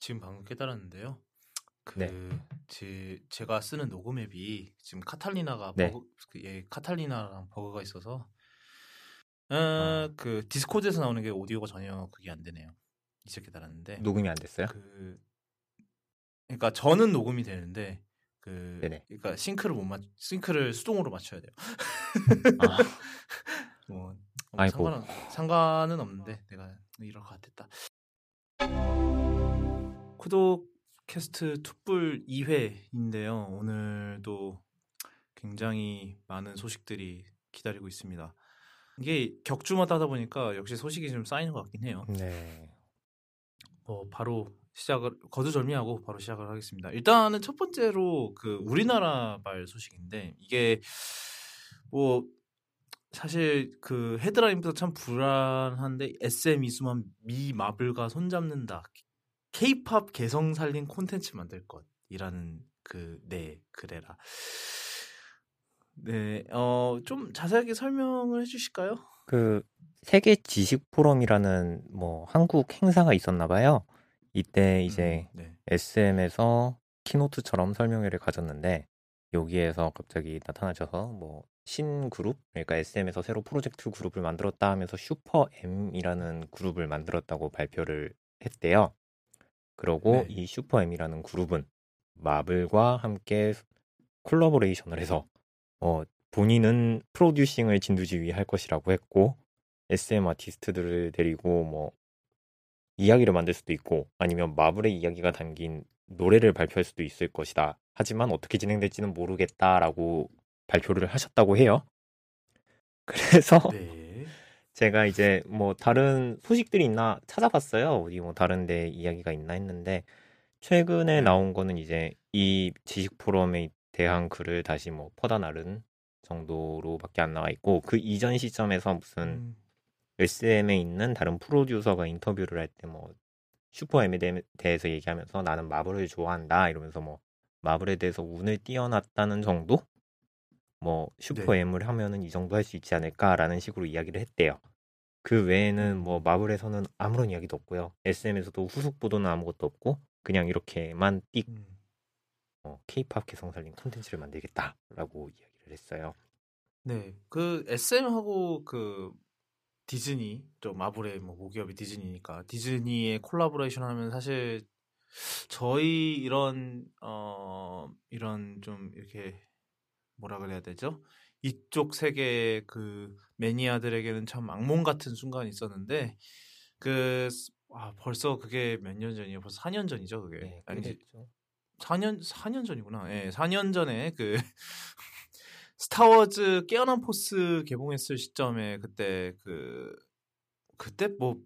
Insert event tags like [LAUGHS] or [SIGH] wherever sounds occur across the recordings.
지금 방금 깨달았는데요. 그 네. 제, 제가 쓰는 녹음 앱이 지금 카탈리나가 네. 버그 그, 예, 카탈리나랑 버그가 있어서 어, 아. 그 디스코드에서 나오는 게 오디오가 전혀 그게 안 되네요. 이제 깨달았는데 녹음이 안 됐어요? 그 그러니까 저는 녹음이 되는데 그 네네. 그러니까 싱크를 못 맞 싱크를 수동으로 맞춰야 돼요. 아, [LAUGHS] 뭐, 뭐. 상관은 상관은 없는데 내가 이럴 것 같았다. 쿠도캐스트 투뿔 2회인데요. 오늘도 굉장히 많은 소식들이 기다리고 있습니다. 이게 격주마다 하다 보니까 역시 소식이 좀 쌓이는 것 같긴 해요. 네. 뭐 바로 시작을 거두절미하고 바로 시작을 하겠습니다. 일단은 첫 번째로 그 우리나라발 소식인데 이게 뭐 사실 그 헤드라인부터 참 불안한데 SM 이수만 미 마블과 손잡는다. K-팝 개성 살린 콘텐츠 만들 것이라는 그 네 그래라. 네, 어좀 자세하게 설명을 해주실까요? 그 세계 지식 포럼이라는 뭐 한국 행사가 있었나 봐요. 이때 이제 음, 네. SM에서 keynote처럼 설명회를 가졌는데 여기에서 갑자기 나타나셔서 뭐 신그룹 그러니까 SM에서 새로 프로젝트 그룹을 만들었다 하면서 슈퍼 M이라는 그룹을 만들었다고 발표를 했대요. 그러고 네. 이 슈퍼 M이라는 그룹은 마블과 함께 콜라보레이션을 해서 어 본인은 프로듀싱을 진두지휘할 것이라고 했고 SM 아티스트들을 데리고 뭐 이야기를 만들 수도 있고 아니면 마블의 이야기가 담긴 노래를 발표할 수도 있을 것이다. 하지만 어떻게 진행될지는 모르겠다라고 발표를 하셨다고 해요. 그래서 네. 제가 이제 뭐 다른 소식들이 있나 찾아봤어요. 어디 뭐 다른 데 이야기가 있나 했는데 최근에 네. 나온 거는 이제 이 지식 포럼에 대한 글을 다시 뭐 퍼다 나른 정도로밖에 안 나와 있고 그 이전 시점에서 무슨 음, SM에 있는 다른 프로듀서가 인터뷰를 할 때 뭐 슈퍼 M에 대- 대해서 얘기하면서 나는 마블을 좋아한다 이러면서 뭐 마블에 대해서 운을 띄어놨다는 정도? 뭐 슈퍼 네. 하면은 이 정도 할 수 있지 않을까라는 식으로 이야기를 했대요. 그 외에는 뭐 음. 마블에서는 아무런 이야기도 없고요. SM에서도 후속 보도는 아무것도 없고 그냥 이렇게만 띡 음. 어, K-팝 개성 살린 콘텐츠를 만들겠다라고 이야기를 했어요. 네, 그 SM하고 그 디즈니, 또 마블의 뭐 모기업이 디즈니니까 디즈니의 콜라보레이션 하면 사실 저희 이런 어 이런 좀 이렇게 뭐라 그래야 되죠? 이쪽 세계 그 매니아들에게는 참 악몽 같은 순간이 있었는데 그 아, 벌써 그게 몇 년 전이에요? 벌써 4년 전이죠, 그게. 네, 아니지, 그랬죠. 4년 4년 전이구나. 예, 4년 전에 그 [LAUGHS] 스타워즈 깨어난 포스 개봉했을 시점에 그때 그 그때 뭐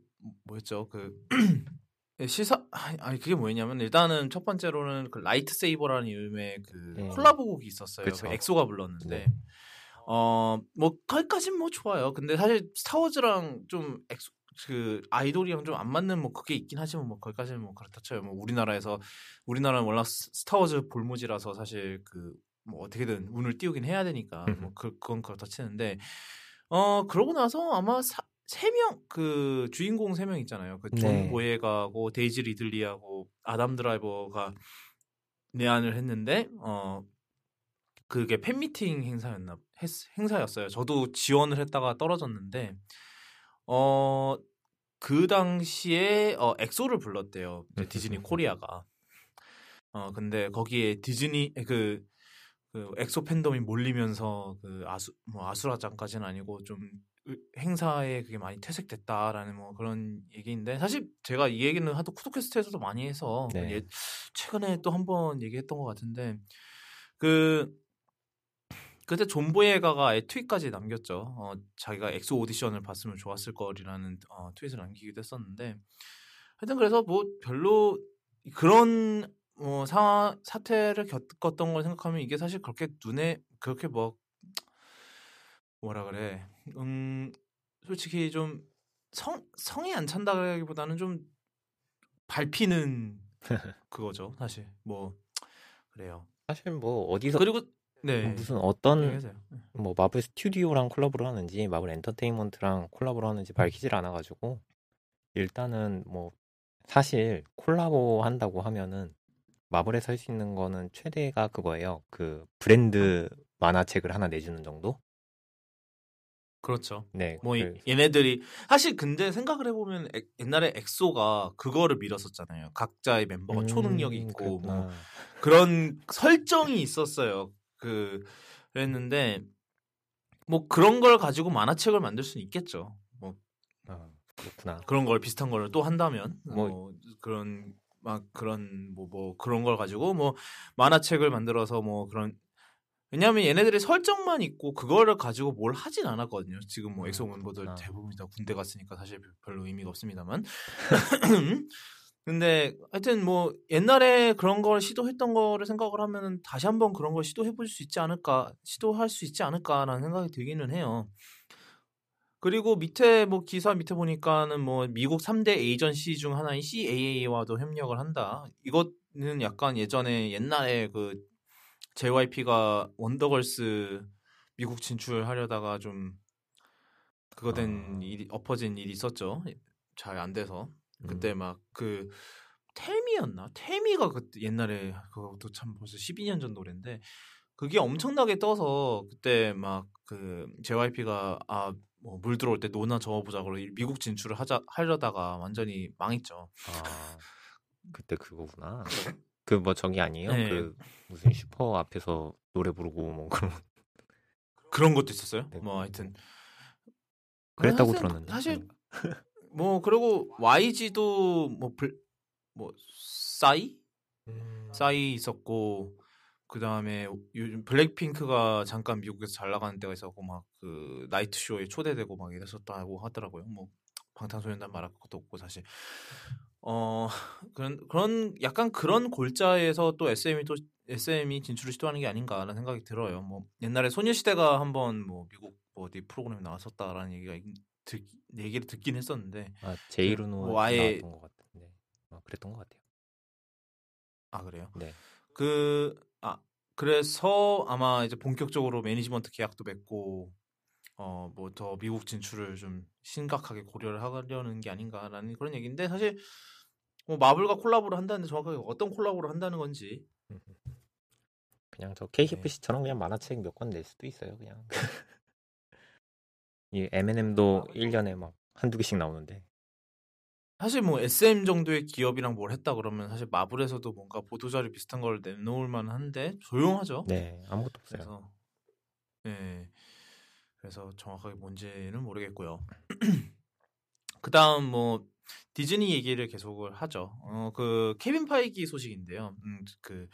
뭐였죠? 그 [CLEARS THROAT] 시사 아니, 아니 그게 뭐였냐면 일단은 첫 번째로는 그 라이트 세이버라는 이름의 그 네. 콜라보 곡이 있었어요. 그 엑소가 불렀는데 네. 어 뭐 거기까진 뭐 좋아요. 근데 사실 스타워즈랑 좀 엑소 그 아이돌이랑 좀 안 맞는 뭐 그게 있긴 하지만 뭐 거기까지는 뭐 그렇다 쳐요. 뭐 우리나라에서 우리나라는 스- 스타워즈 불모지라서 사실 그 뭐 어떻게든 운을 띄우긴 해야 되니까 뭐 그, 그건 그렇다 치는데 어 그러고 나서 아마 세 명 그 주인공 세 명 있잖아요. 그 존 네. 보예가하고 데이지 리들리하고 아담 드라이버가 내한을 했는데 어 그게 팬미팅 행사였나 했, 행사였어요. 저도 지원을 했다가 떨어졌는데 어 그 당시에 어 엑소를 불렀대요. 디즈니 [LAUGHS] 코리아가. 어 근데 거기에 디즈니 그, 그 엑소 팬덤이 몰리면서 그 아수 뭐 아수라장까지는 아니고 좀 으- 행사에 그게 많이 퇴색됐다라는 뭐 그런 얘기인데 사실 제가 이 얘기는 하도 쿠도캐스트에서도 많이 해서 네. 예, 최근에 또 한 번 얘기했던 것 같은데 그 그때 존 보예가가 트윗까지 남겼죠. 어, 자기가 엑소 오디션을 봤으면 좋았을 거라는 어, 트윗을 남기기도 했었는데. 하여튼 그래서 뭐 별로 그런 뭐 사, 사태를 겪었던 걸 생각하면 이게 사실 그렇게 눈에 그렇게 뭐 뭐라 그래. 음 솔직히 좀 성 성이 안 찬다기보다는 좀 밟히는 [LAUGHS] 그거죠 사실. 뭐 그래요. 사실 뭐 어디서 그리고 네 무슨 어떤. 뭐 마블 스튜디오랑 콜라보를 하는지 마블 엔터테인먼트랑 콜라보를 하는지 밝히질 않아가지고 일단은 뭐 사실 콜라보 한다고 하면은 마블에서 할 수 있는 거는 최대가 그거예요. 그 브랜드 만화책을 하나 내주는 정도? 그렇죠. 네. 뭐 그- 얘네들이 사실 근데 생각을 해보면 엑- 옛날에 엑소가 그거를 밀었었잖아요. 각자의 멤버가 초능력이 음, 있고 뭐. 그런 설정이 있었어요. 그 그랬는데 뭐 그런 걸 가지고 만화책을 만들 수는 있겠죠. 뭐 아, 그렇구나. 그런 걸 비슷한 걸 또 한다면 뭐- 뭐, 그런 막 그런 뭐뭐 그런 걸 가지고 뭐 만화책을 만들어서 뭐 그런 왜냐하면 얘네들이 설정만 있고 그거를 가지고 뭘 하진 않았거든요. 지금 뭐 엑소 음, 멤버들 그렇구나. 대부분 다 군대 갔으니까 사실 별로 의미가 없습니다만. [LAUGHS] 근데 하여튼 뭐 옛날에 그런 걸 시도했던 거를 생각을 하면은 다시 한번 그런 걸 시도해 볼 수 있지 않을까 시도할 수 있지 않을까라는 생각이 들기는 해요. 그리고 밑에 뭐 기사 밑에 보니까는 뭐 미국 3대 에이전시 중 하나인 CAA와도 협력을 한다. 이거는 약간 예전에 옛날에 그 JYP가 원더걸스 미국 진출하려다가 좀 그거 된 아. 일이 엎어진 일이 있었죠. 잘 안 돼서 음. 그때 막그 텔미였나? 텔미가 그 옛날에 그것도 참 벌써 12년 전 노래인데 그게 엄청나게 떠서 그때 막 그 JYP가 아 뭐 물 들어올 때 노나 저어보자 그러 미국 진출을 하자 하려다가 완전히 망했죠. 아, 그때 그거구나. [LAUGHS] 그뭐 저기 아니에요? 네. 그 무슨 슈퍼 앞에서 노래 부르고 뭐 그런 그런 것도 있었어요. 네. 뭐 하여튼 그랬다고 사실- 들었는데. 사실 음. 뭐 그리고 YG도 뭐, 불, 뭐 싸이 음. 싸이 있었고 그 다음에 요즘 블랙핑크가 잠깐 미국에서 잘 나가는 때가 있었고 막 그 나이트 쇼에 초대되고 막 이랬었다고 하더라고요. 뭐 방탄소년단 말할 것도 없고 사실 어 그런 그런 약간 그런 골자에서 또 SM이 또 SM이 진출을 시도하는 게 아닌가라는 생각이 들어요. 뭐 옛날에 소녀시대가 한번 뭐 미국 뭐 어디 프로그램에 나왔었다라는 얘기가 있- 듣, 얘기를 듣긴 했었는데 아, 제이루노 뭐 아예- 나왔던 것 같은데. 아, 그랬던 것 같아요. 아 그래요? 네. 그, 아, 그래서 아마 이제 본격적으로 매니지먼트 계약도 맺고, 어, 뭐 더 미국 진출을 좀 심각하게 고려를 하려는 게 아닌가라는 그런 얘기인데, 사실, 뭐 마블과 콜라보를 한다는데 정확하게 어떤 콜라보를 한다는 건지, [LAUGHS] 그냥 저 네. KCPC처럼 그냥 만화책 몇 권 낼 수도 있어요, 그냥. [LAUGHS] 이 M&M도 1년에 막 한두 개씩 나오는데. 사실 뭐 SM 정도의 기업이랑 뭘 했다 그러면 사실 마블에서도 뭔가 보도 자료 비슷한 걸 내놓을 만한데, 조용하죠. 네, 아무것도 없어요. 그래서 네 그래서 정확하게 뭔지는 모르겠고요. [CLEARS THROAT] 그다음 뭐 디즈니 얘기를 계속을 하죠. 어그 케빈 파이기 소식인데요. 음 그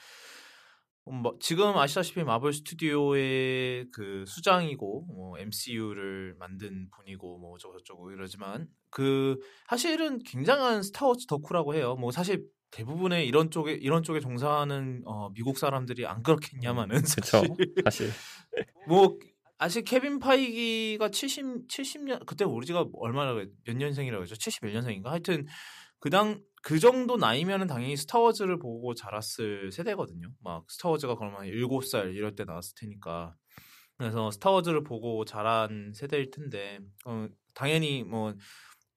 뭐 지금 아시다시피 마블 스튜디오의 그 수장이고 뭐 MCU를 만든 분이고 뭐 저쩌고 이러지만 그 사실은 굉장한 스타워즈 덕후라고 해요. 뭐 사실 대부분의 이런 쪽에 이런 쪽에 종사하는 어, 미국 사람들이 안 그렇겠냐마는 그쵸. 사실 사실. [LAUGHS] 뭐 아직 케빈 파이기가 70 70년 그때 우리가 얼마나 몇 년생이라고 했죠? 71년생인가? 하여튼 그당 그 정도 나이면은 당연히 스타워즈를 보고 자랐을 세대거든요. 막 스타워즈가 그러면 7살 이럴 때 나왔을 테니까. 그래서 스타워즈를 보고 자란 세대일 텐데 어, 당연히 뭐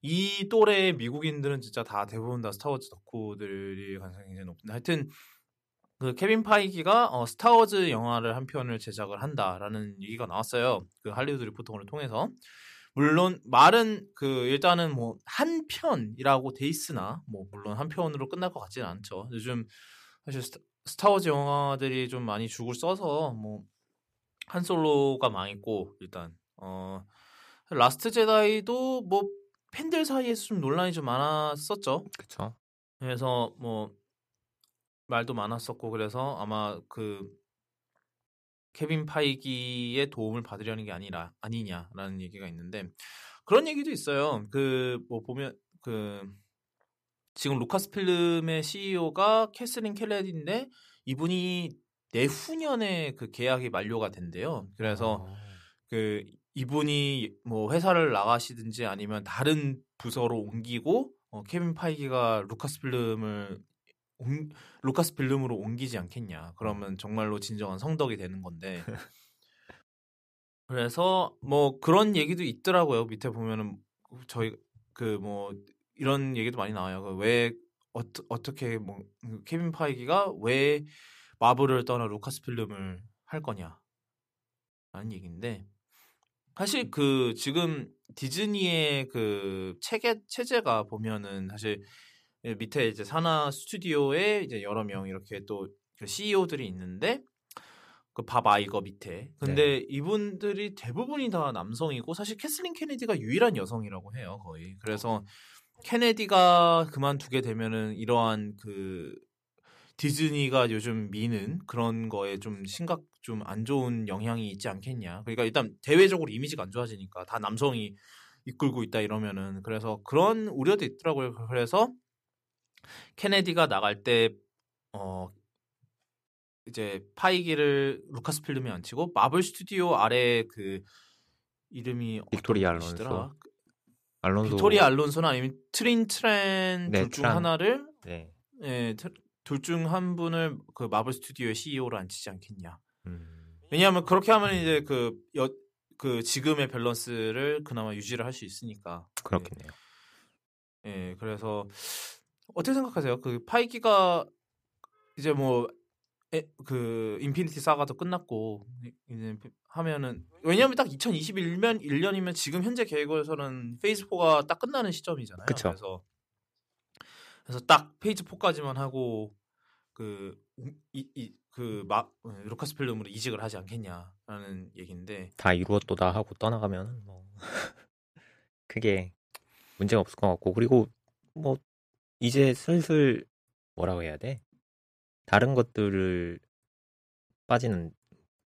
이 또래의 미국인들은 진짜 다 대부분 다 스타워즈 덕후들일 가능성이 굉장히 높은데 하여튼 그 케빈 파이기가 어, 스타워즈 영화를 한 편을 제작을 한다라는 얘기가 나왔어요. 그 할리우드 리포터를 통해서 물론 말은 그 일단은 뭐 한 편이라고 돼 있으나 뭐 물론 한 편으로 끝날 것 같지는 않죠. 요즘 사실 스타, 스타워즈 영화들이 좀 많이 죽을 써서 뭐 한솔로가 망했고 일단 어 라스트 제다이도 뭐 팬들 사이에서 좀 논란이 좀 많았었죠. 그쵸. 그래서 뭐 말도 많았었고 그래서 아마 그 케빈 파이기의 도움을 받으려는 게 아니라 아니냐라는 얘기가 있는데 그런 얘기도 있어요. 그 뭐 보면 그 지금 루카스 필름의 CEO가 캐슬린 케네디인데 이분이 내후년에 그 계약이 만료가 된대요. 그래서 어, 그 이분이 뭐 회사를 나가시든지 아니면 다른 부서로 옮기고 어, 케빈 파이기가 루카스 필름을 옮, 루카스 필름으로 옮기지 않겠냐. 그러면 정말로 진정한 성덕이 되는 건데. [LAUGHS] 그래서 뭐 그런 얘기도 있더라고요. 밑에 보면은 저희 그 뭐 이런 얘기도 많이 나와요. 그왜 어, 떻게 뭐 케빈 파이기가 왜 마블을 떠나 루카스 필름을 할 거냐 라는 얘기인데 사실 그 지금 디즈니의 그 체계 체제가 보면은 사실 밑에 이제 산하 스튜디오에 이제 여러 명 이렇게 또 CEO들이 있는데 그 밥 아이거 밑에 근데 네. 이분들이 대부분이 다 남성이고 사실 캐슬린 케네디가 유일한 여성이라고 해요 거의 그래서 케네디가 그만두게 되면은 이러한 그 디즈니가 요즘 미는 그런 거에 좀 심각 좀 안 좋은 영향이 있지 않겠냐. 그러니까 일단 대외적으로 이미지가 안 좋아지니까 다 남성이 이끌고 있다 이러면은 그래서 그런 우려도 있더라고요. 그래서 케네디가 나갈 때 어 이제 파이기를 루카스 필름에 얹히고 마블 스튜디오 아래 그 이름이 분이시더라? 알론소. 알론소 빅토리아 알론소나 아니면 트린 트렌 네, 둘중 트란. 하나를 네. 예, 둘중 한 분을 그 마블 스튜디오의 CEO로 앉히지 않겠냐. 음. 왜냐하면 그렇게 하면 이제 그, 여, 그 지금의 밸런스를 그나마 유지를 할 수 있으니까. 그렇겠네요. 예, 그래서 어떻게 생각하세요? 그 파이기가 이제 뭐 그 인피니티 사가도 끝났고 이제 하면은 왜냐하면 딱 2021년 1년이면 지금 현재 계획에서는 Phase 4가 딱 끝나는 시점이잖아요. 그쵸. 그래서 그래서 딱 Phase 4까지만 하고 그 그이그막 루카스 필름으로 이직을 하지 않겠냐라는 얘기인데 다 이루었도다 하고 떠나가면 뭐 [LAUGHS] 그게 문제가 없을 것 같고 그리고 뭐 이제 슬슬 뭐라고 해야 돼? 다른 것들을 빠지는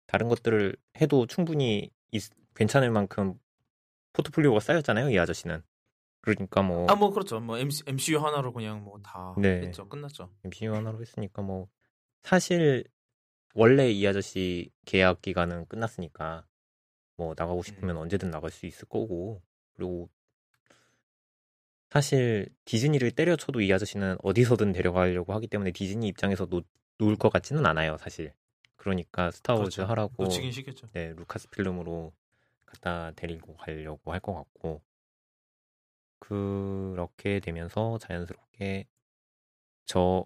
다른 것들을 해도 충분히 있- 괜찮을 만큼 포트폴리오가 쌓였잖아요, 이 아저씨는. 그러니까 뭐 아 뭐 그렇죠. 뭐 MC, MCU 하나로 그냥 뭐다 네. 했죠. 끝났죠. MCU 하나로 했으니까 뭐 사실 원래 이 아저씨 계약 기간은 끝났으니까 뭐 나가고 싶으면 음. 언제든 나갈 수 있을 거고 그리고 사실 디즈니를 때려쳐도 이 아저씨는 어디서든 데려가려고 하기 때문에 디즈니 입장에서 놓, 놓을 것 같지는 않아요 사실 그러니까 스타워즈 그렇죠. 하라고 놓치긴 싫겠죠. 네 루카스 필름으로 갖다 데리고 가려고 할 것 같고 그렇게 되면서 자연스럽게 저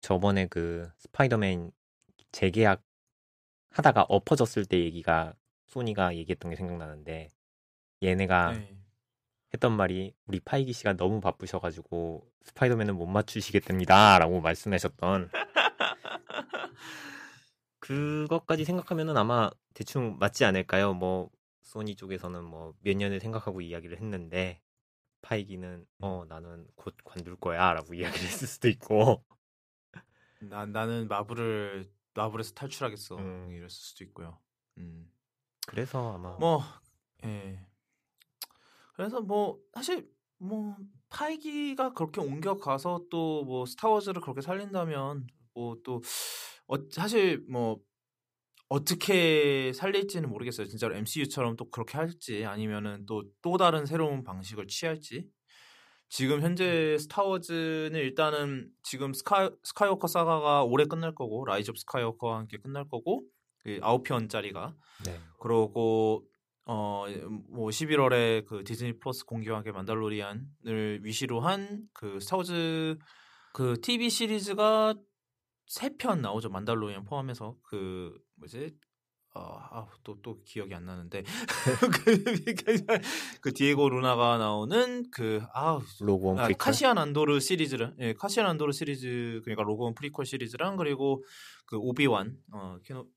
저번에 그 스파이더맨 재계약 하다가 엎어졌을 때 얘기가 소니가 얘기했던 게 생각나는데 얘네가 네. 했던 말이 우리 파이기 씨가 너무 바쁘셔가지고 스파이더맨을 못 맞추시겠답니다라고 말씀하셨던 [LAUGHS] 그것까지 생각하면은 아마 대충 맞지 않을까요? 뭐 소니 쪽에서는 뭐 몇 년을 생각하고 이야기를 했는데 파이기는 어 나는 곧 관둘 거야라고 [LAUGHS] 이야기를 했을 수도 있고 나 나는 마블을 마블에서 탈출하겠어. 음. 이랬을 수도 있고요. 음. 그래서 아마 뭐 예. 그래서 뭐 사실 뭐 파이기가 그렇게 옮겨가서 또 뭐 스타워즈를 그렇게 살린다면 뭐 또 어, 사실 뭐 어떻게 살릴지는 모르겠어요. 진짜로 MCU처럼 또 그렇게 할지 아니면은 또또 다른 새로운 방식을 취할지. 지금 현재 스타워즈는 일단은 지금 스카 스카이워커 사가가 올해 끝날 거고 라이즈 오브 스카이워커와 함께 끝날 거고 그 9편짜리가 네. 그러고 어 뭐 11월에 그 디즈니 플러스 함께 만달로리안을 위시로 한 그 스타워즈 그 TV 시리즈가 세 편 나오죠 만달로리안 포함해서. 그 뭐지? 어또또 또 기억이 안 나는데. [LAUGHS] 그, 그 디에고 루나가 나오는 그아 로그 아, 카시안 안도르 시리즈를 예, 카시안 안도르 시리즈 그러니까 로그 원 프리퀄 시리즈랑 그리고 그 오비완 어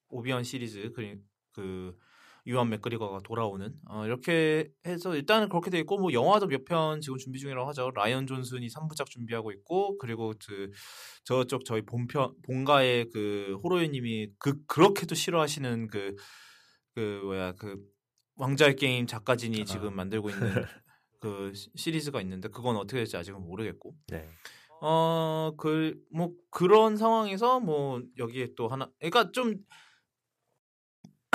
오비완 시리즈 그, 그 이완 맥그리거가 돌아오는 어 이렇게 해서 일단은 그렇게 돼 있고 뭐 영화도 몇 편 지금 준비 중이라고 하죠. 라이언 존슨이 3부작 준비하고 있고 그리고 그 저쪽 저희 본편 본가의 그 호로이 님이 그 그렇게도 싫어하시는 그그 뭐야 그 왕자의 게임 작가진이 아. 지금 만들고 있는 [LAUGHS] 그 시- 시리즈가 있는데 그건 어떻게 될지 아직은 모르겠고 네. 어그 뭐 그런 상황에서 뭐 여기에 또 하나 그러니까 좀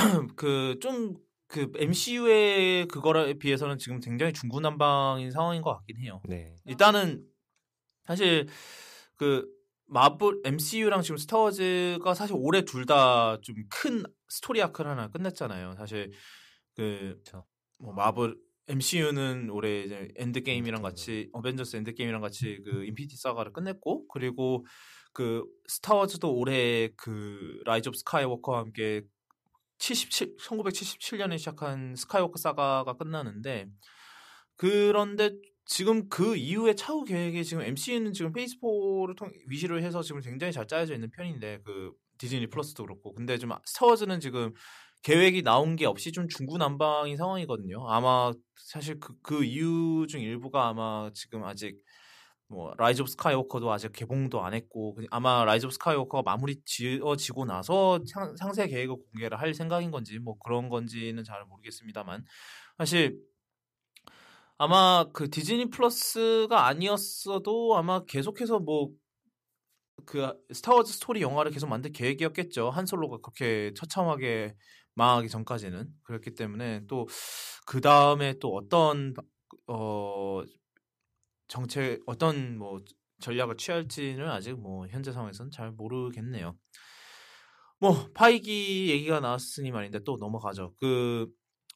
[CLEARS THROAT] 그좀그 MCU의 그거에 비해서는 지금 굉장히 중구난방인 상황인 것 같긴 해요. 네. 일단은 사실 그 마블 MCU랑 지금 스타워즈가 사실 올해 둘 다 좀 큰 스토리 아크를 하나 끝냈잖아요. 사실 그. 뭐 마블 MCU는 올해 이제 엔드 게임이랑 같이 어벤져스 엔드 게임이랑 같이 그 인피니티 사가를 끝냈고 그리고 그 스타워즈도 올해 그 라이즈 오브 스카이워커와 함께 77 1977년에 시작한 스카이워커 사가가 끝나는데 그런데 지금 그 이후에 차후 계획이 지금 MCU는 지금 Phase 4를 통 위시를 해서 지금 굉장히 잘 짜여져 있는 편인데 그 디즈니 플러스도 그렇고 근데 좀 스타워즈는 지금 계획이 나온 게 없이 좀 중구난방인 상황이거든요. 아마 사실 그, 그 이유 중 일부가 아마 지금 아직 뭐 라이즈 오브 스카이워커도 아직 개봉도 안 했고 아마 라이즈 오브 스카이워커가 마무리 지어지고 나서 상, 상세 계획을 공개를 할 생각인 건지 뭐 그런 건지는 잘 모르겠습니다만 사실 아마 그 디즈니 플러스가 아니었어도 아마 계속해서 뭐 그 스타워즈 스토리 영화를 계속 만들 계획이었겠죠. 한 솔로가 그렇게 처참하게 망하기 전까지는 그렇기 때문에 또 그 다음에 또 어떤 어 정책 어떤 뭐 전략을 취할지는 아직 뭐 현재 상황에서는 잘 모르겠네요. 뭐 파이기 얘기가 나왔으니 말인데 또 넘어가죠. 그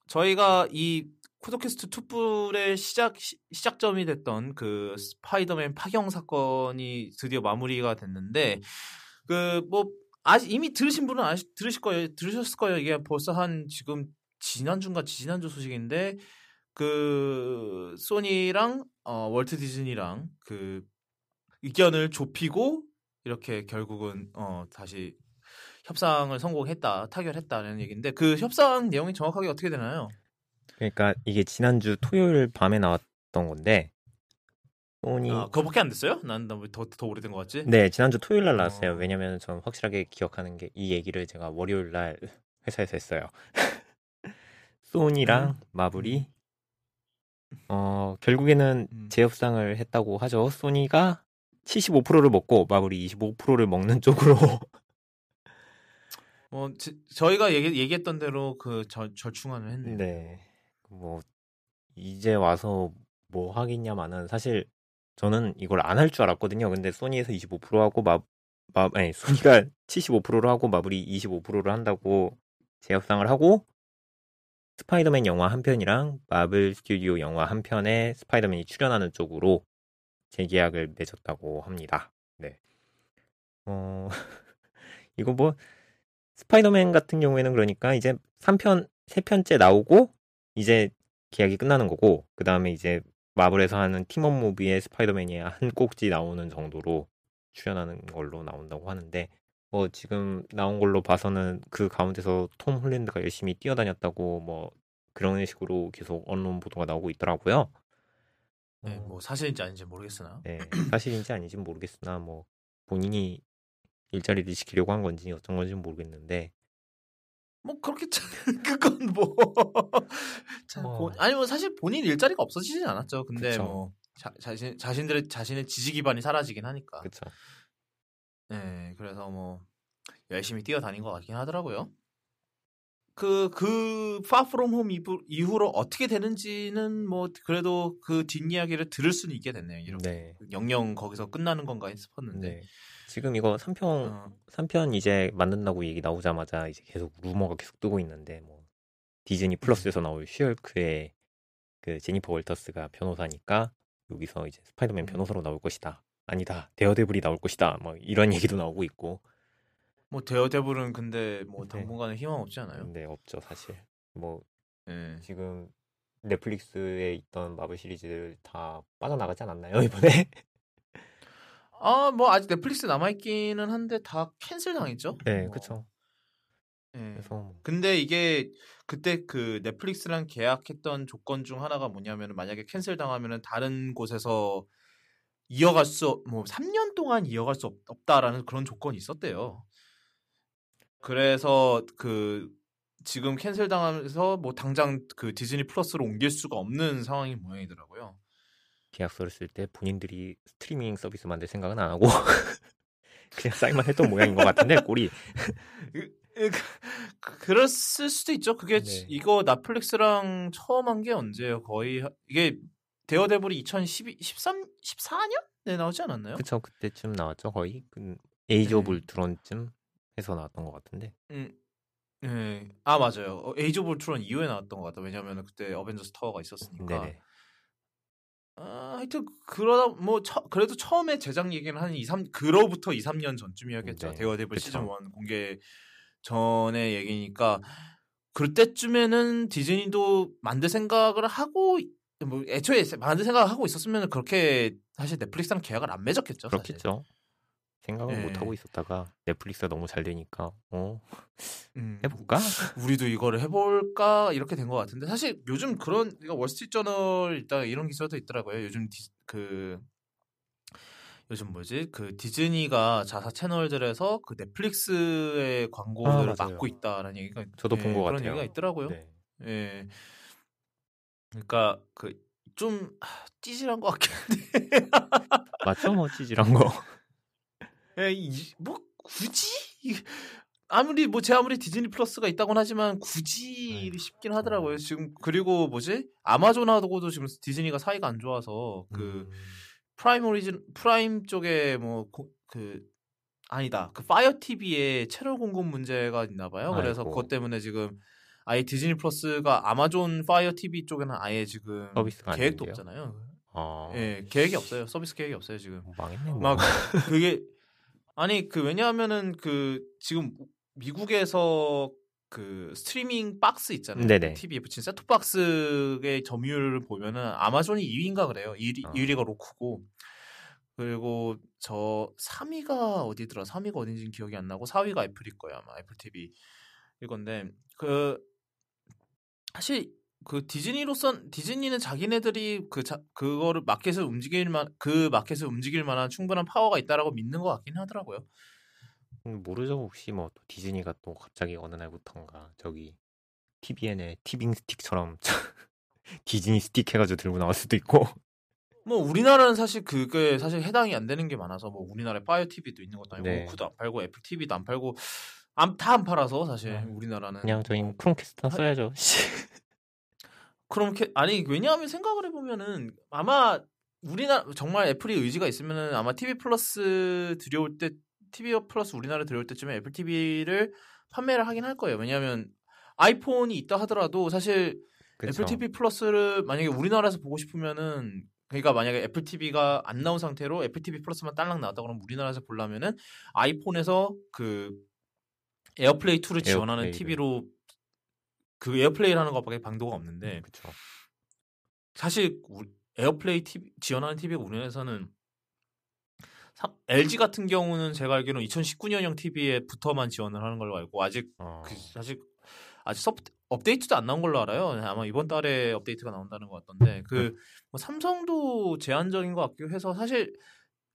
저희가 이 쿠도캐스트 투뿔의 시작 시, 작점이 됐던 그 스파이더맨 파경 사건이 드디어 마무리가 됐는데 그 뭐 아직 이미 들으신 분은 아시, 들으실 거예요. 들으셨을 거예요. 이게 벌써 한 지금 지난주인가 지난주 소식인데 그 소니랑 어, 월트 디즈니랑 그 의견을 좁히고 이렇게 결국은 어, 다시 협상을 성공했다, 타결했다는 얘기인데 그 협상 내용이 정확하게 어떻게 되나요? 그러니까 이게 지난주 토요일 밤에 나왔던 건데 소니 아, 그거밖에 안 됐어요? 난더더 더 오래된 것 같지? 네, 지난주 토요일 날 나왔어요. 어... 왜냐면 전 확실하게 기억하는 게 이 얘기를 제가 월요일 날 [LAUGHS] 회사에서 했어요. [LAUGHS] 소니랑 음. 마블이 어, 결국에는 음. 재협상을 했다고 하죠. 소니가 75%를 먹고 마블이 25%를 먹는 쪽으로. [LAUGHS] 뭐 저희가 얘기, 얘기했던 대로 그 절, 절충안을 했네요. 네. 뭐 이제 와서 뭐 하겠냐마는 사실 저는 이걸 안 할 줄 알았거든요. 근데 소니에서 25% 하고 마, 마 아니 소니가 75%를 하고 마블이 25%를 한다고 재협상을 하고 스파이더맨 영화 한 편이랑 마블 스튜디오 영화 한 편에 스파이더맨이 출연하는 쪽으로 재계약을 맺었다고 합니다. 네. 어, [LAUGHS] 이거 뭐, 스파이더맨 같은 경우에는 그러니까 이제 3편, 3편째 나오고, 이제 계약이 끝나는 거고, 그 다음에 이제 마블에서 하는 팀업 무비에 스파이더맨이 한 꼭지 나오는 정도로 출연하는 걸로 나온다고 하는데, 뭐 지금 나온 걸로 봐서는 그 가운데서 톰 홀랜드가 열심히 뛰어다녔다고 뭐 그런 식으로 계속 언론 보도가 나오고 있더라고요. 네, 뭐 사실인지 아닌지 모르겠으나. 네, 사실인지 아닌지 모르겠으나 뭐 본인이 일자리를 지키려고 한 건지 어떤 건지 모르겠는데. 뭐 그렇게 참, [LAUGHS] 그건 뭐 [LAUGHS] 참, 어... 아니 뭐 사실 본인 일자리가 없어지진 않았죠. 근데 그쵸. 뭐 자, 자신 자신들의 자신의 지지 기반이 사라지긴 하니까. 그렇죠. 네, 그래서 뭐 열심히 뛰어다닌 것 같긴 하더라고요. 그, 그, From Home 이후, 이후로 어떻게 되는지는 뭐, 그래도 그 뒷이야기를 들을 수는 있게 됐네요. 이렇게. 네. 영영 거기서 끝나는 건가 싶었는데. 네. 지금 이거 3편, 어. 3편 이제 만든다고 얘기 나오자마자 이제 계속 루머가 계속 뜨고 있는데, 뭐, 디즈니 플러스에서 나올 쉬헐크의 그 제니퍼 월터스가 변호사니까 여기서 이제 스파이더맨 음. 변호사로 나올 것이다. 아니다. 데어데블이 나올 것이다. 뭐 이런 얘기도 나오고 있고. 뭐 데어데블은 근데 뭐 네. 당분간은 희망 없지 않아요? 네, 없죠, 사실. 뭐 네. 지금 넷플릭스에 있던 마블 시리즈들 다 빠져나가지 않았나요, 이번에? 아, 뭐 아직 넷플릭스 남아 있기는 한데 다 cancel 당했죠? 네, 뭐. 그렇죠. 네. 그래서 뭐. 근데 이게 그때 그 넷플릭스랑 계약했던 조건 중 하나가 뭐냐면 만약에 cancel 당하면은 다른 곳에서 이어갈 수, 뭐 3년 동안 이어갈 수 없, 다라는 그런 조건이 있었대요. 그래서 그 지금 cancel 당하면서 뭐 당장 그 디즈니 플러스로 옮길 수가 없는 상황인 모양이더라고요. 계약서를 쓸 때 본인들이 스트리밍 서비스 만들 생각은 안 하고 [LAUGHS] 그냥 사인만 했던 모양인 것 같은데 꼴이 그, 그, 그, 그랬을 수도 있죠. 그게 네. 이거 넷플릭스랑 처음 한 게 언제예요? 거의 이게 데어데블이 2012, 13, 14년? 네, 나오지 않았나요? 그쵸, 그때쯤 나왔죠, 거의. 그 에이지 오브 울트론쯤 해서 나왔던 것 같은데. 음, 예. 아 맞아요. 어, 에이지 오브 울트론 이후에 나왔던 것 같다. 왜냐하면 그때 어벤져스 타워가 있었으니까. 네네. 아, 하여튼 그러다 뭐 처, 그래도 처음에 제작 얘기는 한 2, 3 그로부터 2, 3년 전쯤이었겠죠. 네, 데어데블. 시즌 1 공개 전의 얘기니까 그때쯤에는 디즈니도 만들 생각을 하고 뭐 애초에 만들 생각을 하고 있었으면 그렇게 사실 넷플릭스랑 계약을 안 맺었겠죠. 사실. 그렇겠죠. 생각을 예. 못 하고 있었다가 넷플릭스가 너무 잘 되니까 어 음, 해볼까? [LAUGHS] 우리도 이거를 해볼까 이렇게 된 것 같은데 사실 요즘 그런 그러니까 월스트리트저널 일단 이런 기사도 있더라고요. 요즘 디, 그 요즘 뭐지 그 디즈니가 자사 채널들에서 그 넷플릭스의 광고를 아. 막고 있다라는 얘기가 저도 본것 그런 같아요. 얘기가 있더라고요. 네. 예. 그러니까 그 좀 [SIGHS] 찌질한 것 같긴 한데 맞죠? 뭐 찌질한 거. [LAUGHS] 예, 이- 뭐 굳이 아무리 뭐 제 아무리 디즈니 플러스가 있다곤 하지만 굳이 네. 싶긴 하더라고요. 지금 그리고 뭐지 아마존하고도 지금 디즈니가 사이가 안 좋아서 그 음, 프라임 오리진 프라임 쪽에 뭐 그 아니다 그 파이어 TV에 채널 공급 문제가 있나 봐요. 그래서 아이고. 그것 때문에 지금 아예 디즈니 플러스가 아마존 파이어 TV 쪽에는 아예 지금 계획도 된대요? 없잖아요. 어, 예, 계획이 없어요. 서비스 계획이 없어요 지금. 망했네. 뭐. 막 그게 아니 그 왜냐하면은 그 지금 미국에서 그 스트리밍 박스 있잖아요. 네네. TV에 붙인 셋톱 박스의 점유율을 보면은 아마존이 2위인가 그래요. 1위, 어. 1위가 로쿠고 그리고 저 3위가 어디더라? 3위가 어딘지 기억이 안 나고 4위가 애플일 거예요 아마 애플 TV 이건데 그 사실 그 디즈니로선 디즈니는 자기네들이 그 자, 그거를 마켓을 움직일 만그 마켓을 움직일 만한 충분한 파워가 있다라고 믿는 것 같긴 하더라고요. 음, 모르죠. 혹시 뭐 또 디즈니가 또 갑자기 어느 날부턴가 저기 TVN의 티빙 스틱처럼 [LAUGHS] 디즈니 스틱 해가지고 들고 나올 수도 있고. 뭐 우리나라는 사실 그게 사실 해당이 안 되는 게 많아서 뭐 우리나라에 파이어 TV도 있는 것도 아니고 네. Roku도 안 팔고 애플 TV도 안 팔고 다안 팔아서 사실 음. 우리나라는 그냥 저희 뭐 크롬캐스트 써야죠. [LAUGHS] 씨. 그럼 캐- 아니 왜냐하면 생각을 해보면은 아마 우리나라 정말 애플이 의지가 있으면은 아마 TV 플러스 들여올 때 TV 플러스 우리나라 들여올 때쯤에 애플 TV를 판매를 하긴 할 거예요. 왜냐하면 아이폰이 있다 하더라도 사실 그쵸. 애플 TV 플러스를 만약에 우리나라에서 보고 싶으면은 그러니까 만약에 애플 TV가 안 나온 상태로 애플 TV 플러스만 딸랑 나왔다 그러면 우리나라에서 보려면은 아이폰에서 그 에어플레이 2를 지원하는 에어플레이를. TV로 그 에어플레이를 하는 것밖에 방도가 없는데 그쵸. 사실 우- 에어플레이 TV, 지원하는 TV가 우리나라에서는 사- LG 같은 경우는 제가 알기로는 2019년형 TV에부터만 지원을 하는 걸로 알고 아직 어, 그 사실 아직 서 업데이트도 안 나온 걸로 알아요. 아마 이번 달에 업데이트가 나온다는 것 같던데 그 뭐 삼성도 제한적인 것 같기도 해서 사실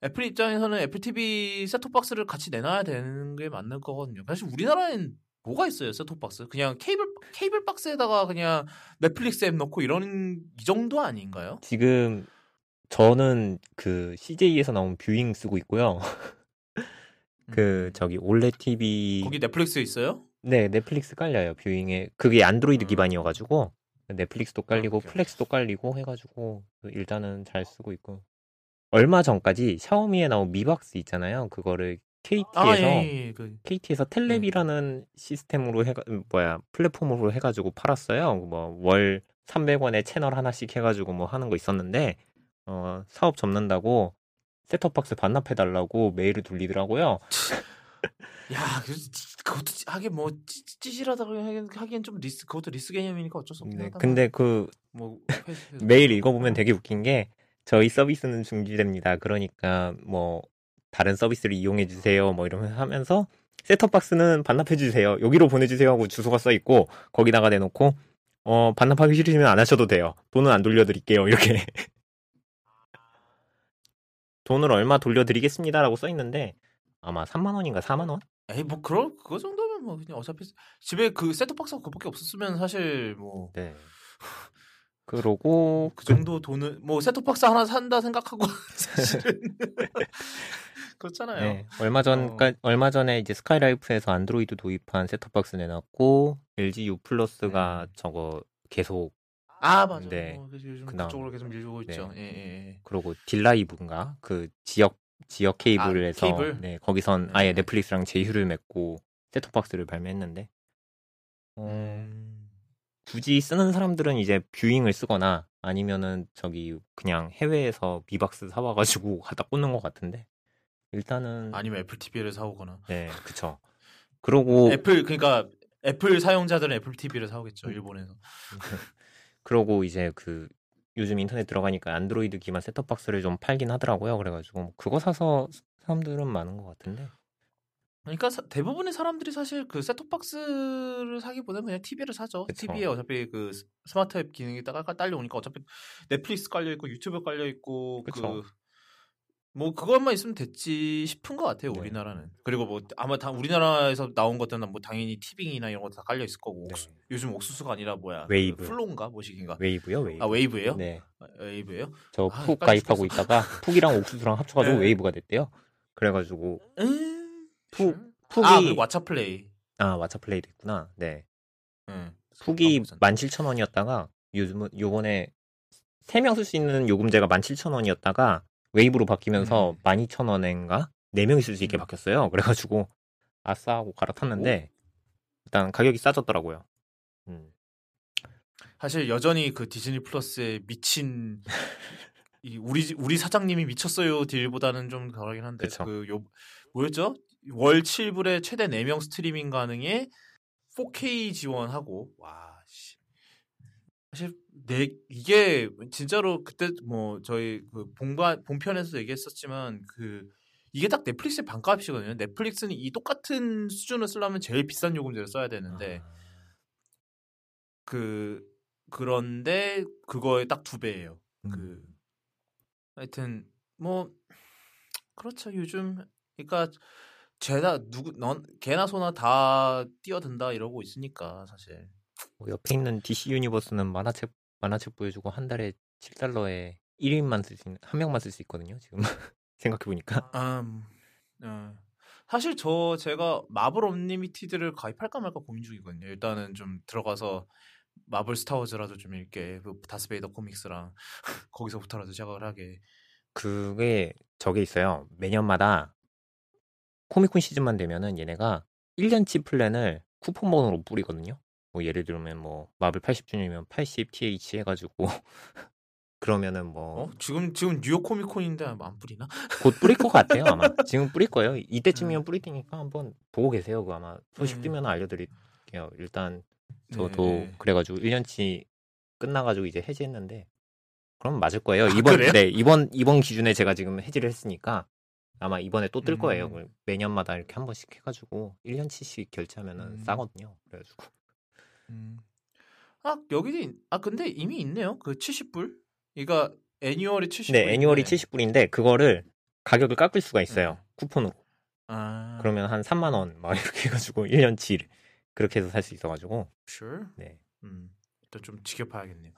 애플 입장에서는 애플 TV 셋톱 박스를 같이 내놔야 되는 게 맞는 거거든요. 사실 우리나라엔 뭐가 있어요 셋톱 박스? 그냥 케이블 케이블 박스에다가 그냥 넷플릭스 앱 넣고 이런 이 정도 아닌가요? 지금 저는 그 CJ에서 나온 뷰잉 쓰고 있고요. [LAUGHS] 그 음. 저기 올레 TV 거기 넷플릭스 있어요? 네 넷플릭스 깔려요 뷰잉에 그게 안드로이드 음. 기반이어 가지고 넷플릭스도 깔리고 오케이, 오케이. Plex도 깔리고 해 가지고 일단은 잘 쓰고 있고 얼마 전까지 샤오미에 나온 미박스 있잖아요 그거를 KT에서 아 예, 예. 그 KT에서 텔레비라는 시스템으로 해가 음, 뭐야 플랫폼으로 해가지고 팔았어요 뭐 월 300원에 채널 하나씩 해가지고 뭐 하는 거 있었는데 어 사업 접는다고 셋톱박스 반납해달라고 메일을 돌리더라고요 야, 그- 그것도 찌- 하긴 뭐 찌- 찌질하다고 하긴, 하긴 좀 리스 그것도 리스 개념이니까 어쩔 수 네, 하다. 근데 그 뭐 메일 읽어보면 되게 웃긴 게 저희 서비스는 중지됩니다. 그러니까 뭐 다른 서비스를 이용해 주세요. 뭐 이러면서 하면서 셋톱 박스는 반납해 주세요. 여기로 보내 주세요 하고 주소가 써 있고 거기다가 내놓고 어 반납하기 싫으시면 안 하셔도 돼요. 돈은 안 돌려 드릴게요. 이렇게 [LAUGHS] 돈을 얼마 돌려 드리겠습니다라고 써 있는데 아마 3만 원인가 4만 원? 에이 뭐 그런 그거 정도면 뭐 그냥 어차피 집에 그 세트 박스가 그밖에 없었으면 사실 뭐그 네. 그러고 정도 돈을 뭐 세트 박스 하나 산다 생각하고 [LAUGHS] 사실은 [LAUGHS] 그렇잖아요. 네, 얼마 전까 어. 얼마 전에 이제 스카이라이프에서 안드로이드 도입한 셋톱박스 내놨고 LG U 플러스가 네. 저거 계속 아 맞아. 네. 뭐 그래서 요즘 그다음- 그쪽으로 계속 밀고 네. 있죠. 예, 예, 예. 그러고 딜라이브인가 그 지역 지역 케이블에서 아, 케이블? 네 거기선 네. 아예 넷플릭스랑 제휴를 맺고 셋톱박스를 발매했는데 어, 음. 굳이 쓰는 사람들은 이제 뷰잉을 쓰거나 아니면은 저기 그냥 해외에서 미박스 사와가지고 [LAUGHS] 갖다 꽂는 것 같은데 일단은 아니면 애플 TV를 사오거나. 네 그쵸. [LAUGHS] 그러고 애플 그러니까 애플 사용자들은 애플 TV를 사오겠죠 음. 일본에서. [LAUGHS] 그러고 이제 그 요즘 인터넷 들어가니까 안드로이드 기반 셋톱박스를 좀 팔긴 하더라고요. 그래가지고 뭐 그거 사서 사람들은 많은 것 같은데. 그러니까 사- 대부분의 사람들이 사실 그 셋톱박스를 사기보다는 그냥 TV를 사죠. 그쵸. TV에 어차피 그 스- 스마트 앱 기능이 딱 딸려오니까 어차피 넷플릭스 깔려 있고 유튜브 깔려 있고 그쵸. 그뭐 그것만 있으면 됐지 싶은 것 같아요 네. 우리나라는. 그리고 뭐 아마 다 우리나라에서 나온 것들은 뭐 당연히 티빙이나 이런 거 다 깔려 있을 거고 네. 옥수- 요즘 옥수수가 아니라 뭐야 그 웨이브. 플로인가 뭐식인가 웨이브요, 웨이브. 아 웨이브예요? 네. 아, 웨이브예요? 저 아, 푹 가입하고. 있다가 [LAUGHS] 푹이랑 옥수수랑 합쳐가지고 네. 웨이브가 됐대요. 그래가지고 음, 푹- sure. 푹이 아 그리고 왓챠 플레이. 아 왓챠 플레이도 있구나. 네. 아, 무슨- 17,000원이었다가 요즘은 요번에 3명 쓸 수 있는 요금제가 17,000원이었다가 웨이브로 바뀌면서 음. 12,000원인가 4명이 쓸 수 있게 음. 바뀌었어요. 그래 가지고 아싸 하고 갈아탔는데 일단 가격이 싸졌더라고요. 음. 사실 여전히 그 디즈니 플러스에 미친 [LAUGHS] 이 우리 집- 우리 사장님이 미쳤어요 딜보다는 좀 덜하긴 한데 그쵸. 그요 뭐였죠? 월 7불에 최대 4명 스트리밍 가능에 4K 지원하고 와 씨. 사실 내 이게 진짜로 그때 뭐 저희 그 본가 본편에서 얘기했었지만 그 이게 딱 넷플릭스의 반값이거든요. 넷플릭스는 이 똑같은 수준을 쓰려면 제일 비싼 요금제를 써야 되는데 아, 그 그런데 그거의 딱두 배예요. 음. 그 하여튼 뭐 그렇죠 요즘 그러니까 죄다 누구 넌 개나 소나 다 뛰어든다 이러고 있으니까 사실 뭐 옆에 있는 DC 유니버스는 만화책 만화책 보여주고 한 달에 7달러에 1인만 쓸 수 있는 한 명만 쓸 수 있거든요. 지금 [LAUGHS] 생각해 보니까. 음, 어. 사실 저 제가 마블 언리미티드를 가입할까 말까 고민 중이거든요. 일단은 좀 들어가서 마블 스타워즈라도 좀 읽게 그 다스베이더 comics랑 [LAUGHS] 거기서부터라도 시작을 하게 그게 저게 있어요. 매년마다 코미콘 시즌만 되면은 얘네가 1년치 플랜을 쿠폰번호로 뿌리거든요. 뭐 예를 들면 뭐 마블 80주년이면 80TH 해가지고 [LAUGHS] 그러면은 뭐 어? 지금 지금 뉴욕 코미콘인데 안 뿌리나? 곧 뿌릴 것 같아요 아마 [LAUGHS] 지금 뿌릴 거예요 이때쯤이면 뿌릴 테니까 한번 보고 계세요 그 아마 소식 음. 뜨면 알려드릴게요 일단 저도 네. 그래가지고 1년치 끝나가지고 이제 해지했는데 그럼 맞을 거예요 아, 이번 그래요? 네 이번 이번 기준에 제가 지금 해지를 했으니까 아마 이번에 또 뜰 거예요 음. 매년마다 이렇게 한 번씩 해가지고 1년치씩 결제하면은 음. 싸거든요 그래가지고 음. 아 여기도 있- 아 근데 이미 있네요. 그 70불. 그러니까 애니얼이 70불. 네 애니얼이 70불인데 그거를 가격을 깎을 수가 있어요 네. 쿠폰으로 아 그러면 한 3만 원 막 이렇게 [LAUGHS] 해가지고 1년치 그렇게 해서 살 수 있어가지고 sure. 네 음. 일단 좀 지켜봐야겠네요.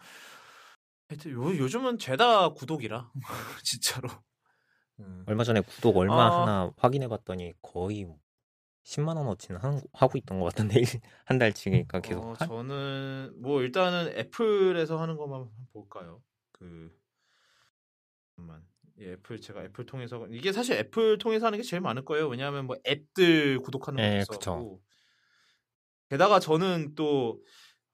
하여튼 요 요즘은 죄다 구독이라 [LAUGHS] 진짜로. 음. 얼마 전에 구독 얼마 아. 하나 확인해봤더니 거의 10만 원어치는 한- 하고 있던 것 같은데 [LAUGHS] 한 달치니까 계속 어, 하- 저는 뭐 일단은 애플에서 하는 것만 볼까요? 그 잠깐만. 예, 애플 제가 애플 통해서 이게 사실 애플 통해서 하는 게 제일 많을 거예요. 왜냐하면 뭐 앱들 구독하는 것도 예, 있었고. 게다가 저는 또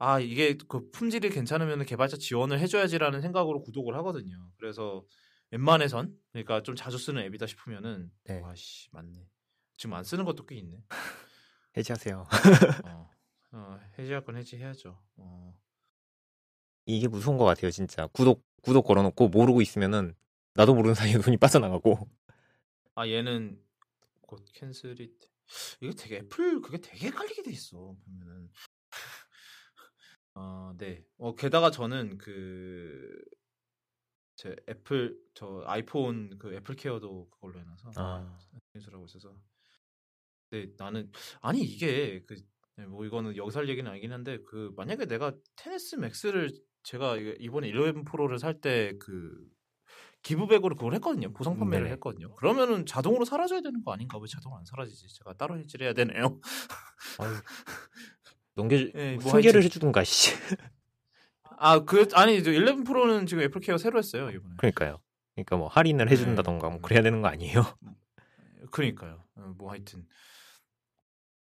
아 이게 그 품질이 괜찮으면 개발자 지원을 해줘야지라는 생각으로 구독을 하거든요. 그래서 웬만해선 그러니까 좀 자주 쓰는 앱이다 싶으면은 네. 와씨 맞네. 지금 안 쓰는 것도 꽤 있네. [LAUGHS] 해지하세요. [LAUGHS] 어, 어, 해지할 건 해지해야죠. 어. 이게 무서운 것 같아요 진짜 구독 구독 걸어놓고 모르고 있으면은 나도 모르는 사이에 돈이 [LAUGHS] 빠져나가고 아 얘는 곧 cancel이 이게 되게 애플 그게 되게 헷갈리게 돼 있어 보면은 아네 어 게다가 저는 그 제 애플 저 아이폰 그 애플 케어도 그걸로 해놔서 아. cancel하고 있어서 네 나는 아니 이게 그 뭐 이거는 여기서 할 얘기는 아니긴 한데 그 만약에 내가 텐에스 맥스를 제가 이번에 11 프로를 살 때 그 GiveBack으로 그걸 했거든요. 보상 판매를 네네. 했거든요. 그러면은 자동으로 사라져야 되는 거 아닌가? 왜 자동 으로 안 사라지지? 제가 따로 해지를 해야 되네요. 넘겨 [LAUGHS] 예, 뭐 승계를 해주든가 씨 아, 그 아니 11 프로는 지금 애플 케어 새로 했어요, 이번에. 그러니까요 그러니까 뭐 할인을 해 준다던가 뭐 그래야 되는 거 아니에요 [LAUGHS] 그러니까요. 어, 뭐 하여튼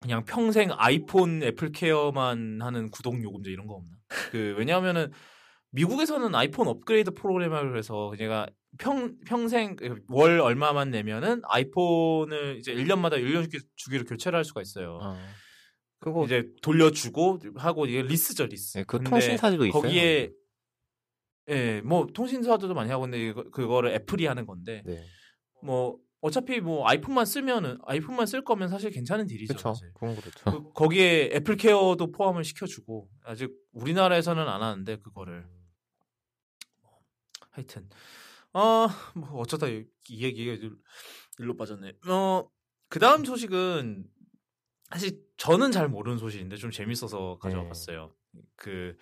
그냥 평생 아이폰 애플 케어만 하는 구독 요금제 이런 거 없나? 그 왜냐하면은 미국에서는 아이폰 업그레이드 프로그램을 해서 얘가 평 평생 월 얼마만 내면은 아이폰을 이제 1년마다 1년 주기로 교체를 할 수가 있어요. 아, 그거 이제 돌려주고 하고 이게 리스죠 리스. 네, 그 통신사들도 있어요. 거기에 예, 뭐 통신사들도 많이 하고 근데 이거, 그거를 애플이 하는 건데 네, 뭐 어차피 뭐 아이폰만 쓰면은 아이폰만 쓸 거면 사실 괜찮은 deal이죠. 그렇죠. 사실. 그건 그렇죠. 그, 거기에 애플 케어도 포함을 시켜주고 아직 우리나라에서는 안 하는데 그거를 하여튼 어뭐 어쩌다 이, 이 얘기가 일- 일로 빠졌네. 어그 다음 소식은 사실 저는 잘 모르는 소식인데 좀 재밌어서 가져와 네. 봤어요. 그,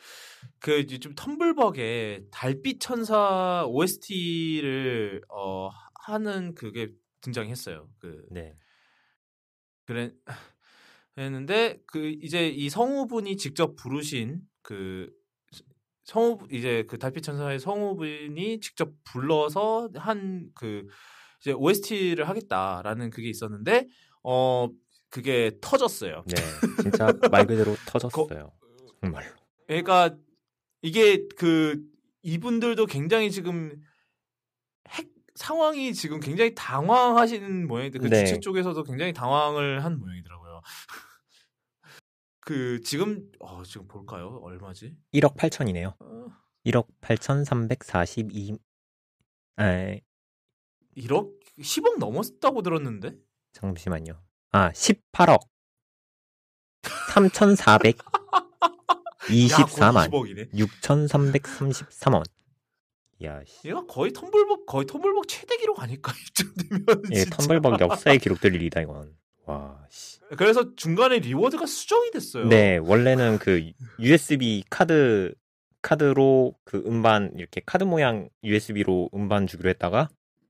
그, 이제 좀 텀블벅의 달빛 천사 OST를, 어, 하는 그게 등장했어요. 그, 네, 그래, 했는데, 그, 이제 이 성우분이 직접 부르신 그, 성우, 이제 그 달빛 천사의 성우분이 직접 불러서 한 그, 이제 OST를 하겠다라는 그게 있었는데, 어, 그게 터졌어요. 네, 진짜 말 그대로 [LAUGHS] 터졌어요. 정말로. 그러니까 이게 그 이분들도 굉장히 지금 핵 상황이 지금 굉장히 당황하시는 모양인데 그 네. 주최 쪽에서도 굉장히 당황을 한 모양이더라고요. [LAUGHS] 그 지금 어 지금 볼까요? 얼마지? 1억 8천이네요. 어, 1억 8,342. 아, 1억 10억 넘었다고 들었는데. 잠시만요. 아, 18억 3,424만 10억이네. 6,333원. 야, 씨. 얘가 거의 텀블벅 거의 텀블벅 최대 기록 아닐까 [LAUGHS] 이쯤 되면 예, 진짜. 텀블벅 역사에 기록될 일이다 이건. 와, 씨. 그래서 중간에 reward가 수정이 됐어요. 네, 원래는 그 USB 카드 카드로 그 음반 이렇게 카드 모양 USB로 음반 주기로 했다가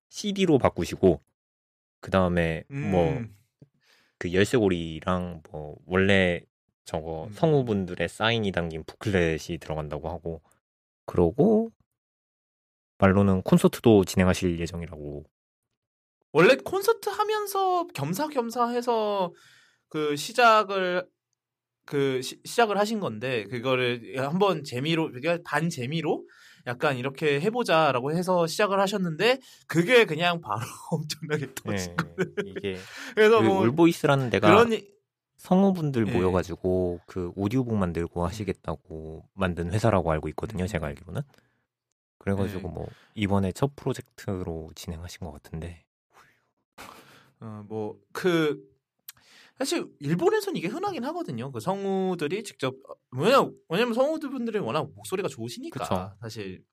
CD로 바꾸시고 그 다음에 뭐 음, 그 열쇠고리랑 뭐 원래 저거 음. 성우분들의 사인이 담긴 booklet이 들어간다고 하고 그러고 말로는 콘서트도 진행하실 예정이라고 원래 콘서트 하면서 겸사겸사 해서 그 시작을 그 시, 작을 하신 건데 그거를 한번 재미로 그러니까 반 재미로 약간 이렇게 해보자라고 해서 시작을 하셨는데 그게 그냥 바로 [LAUGHS] 엄청나게 예, 터진 거. 이게 [LAUGHS] 그래서 그뭐 올보이스라는 데가 그런 이- 성우분들 예. 모여가지고 그 오디오북 만들고 하시겠다고 만든 회사라고 알고 있거든요. 음. 제가 알기로는. 그래가지고 네. 뭐 이번에 첫 프로젝트로 진행하신 것 같은데. 어, 뭐, 그, 사실, 일본에선 이게 흔하긴 하거든요. 그 성우들이 직접, 어, 왜냐, 왜냐면 성우분들이 워낙 목소리가 좋으시니까. 그쵸. 사실,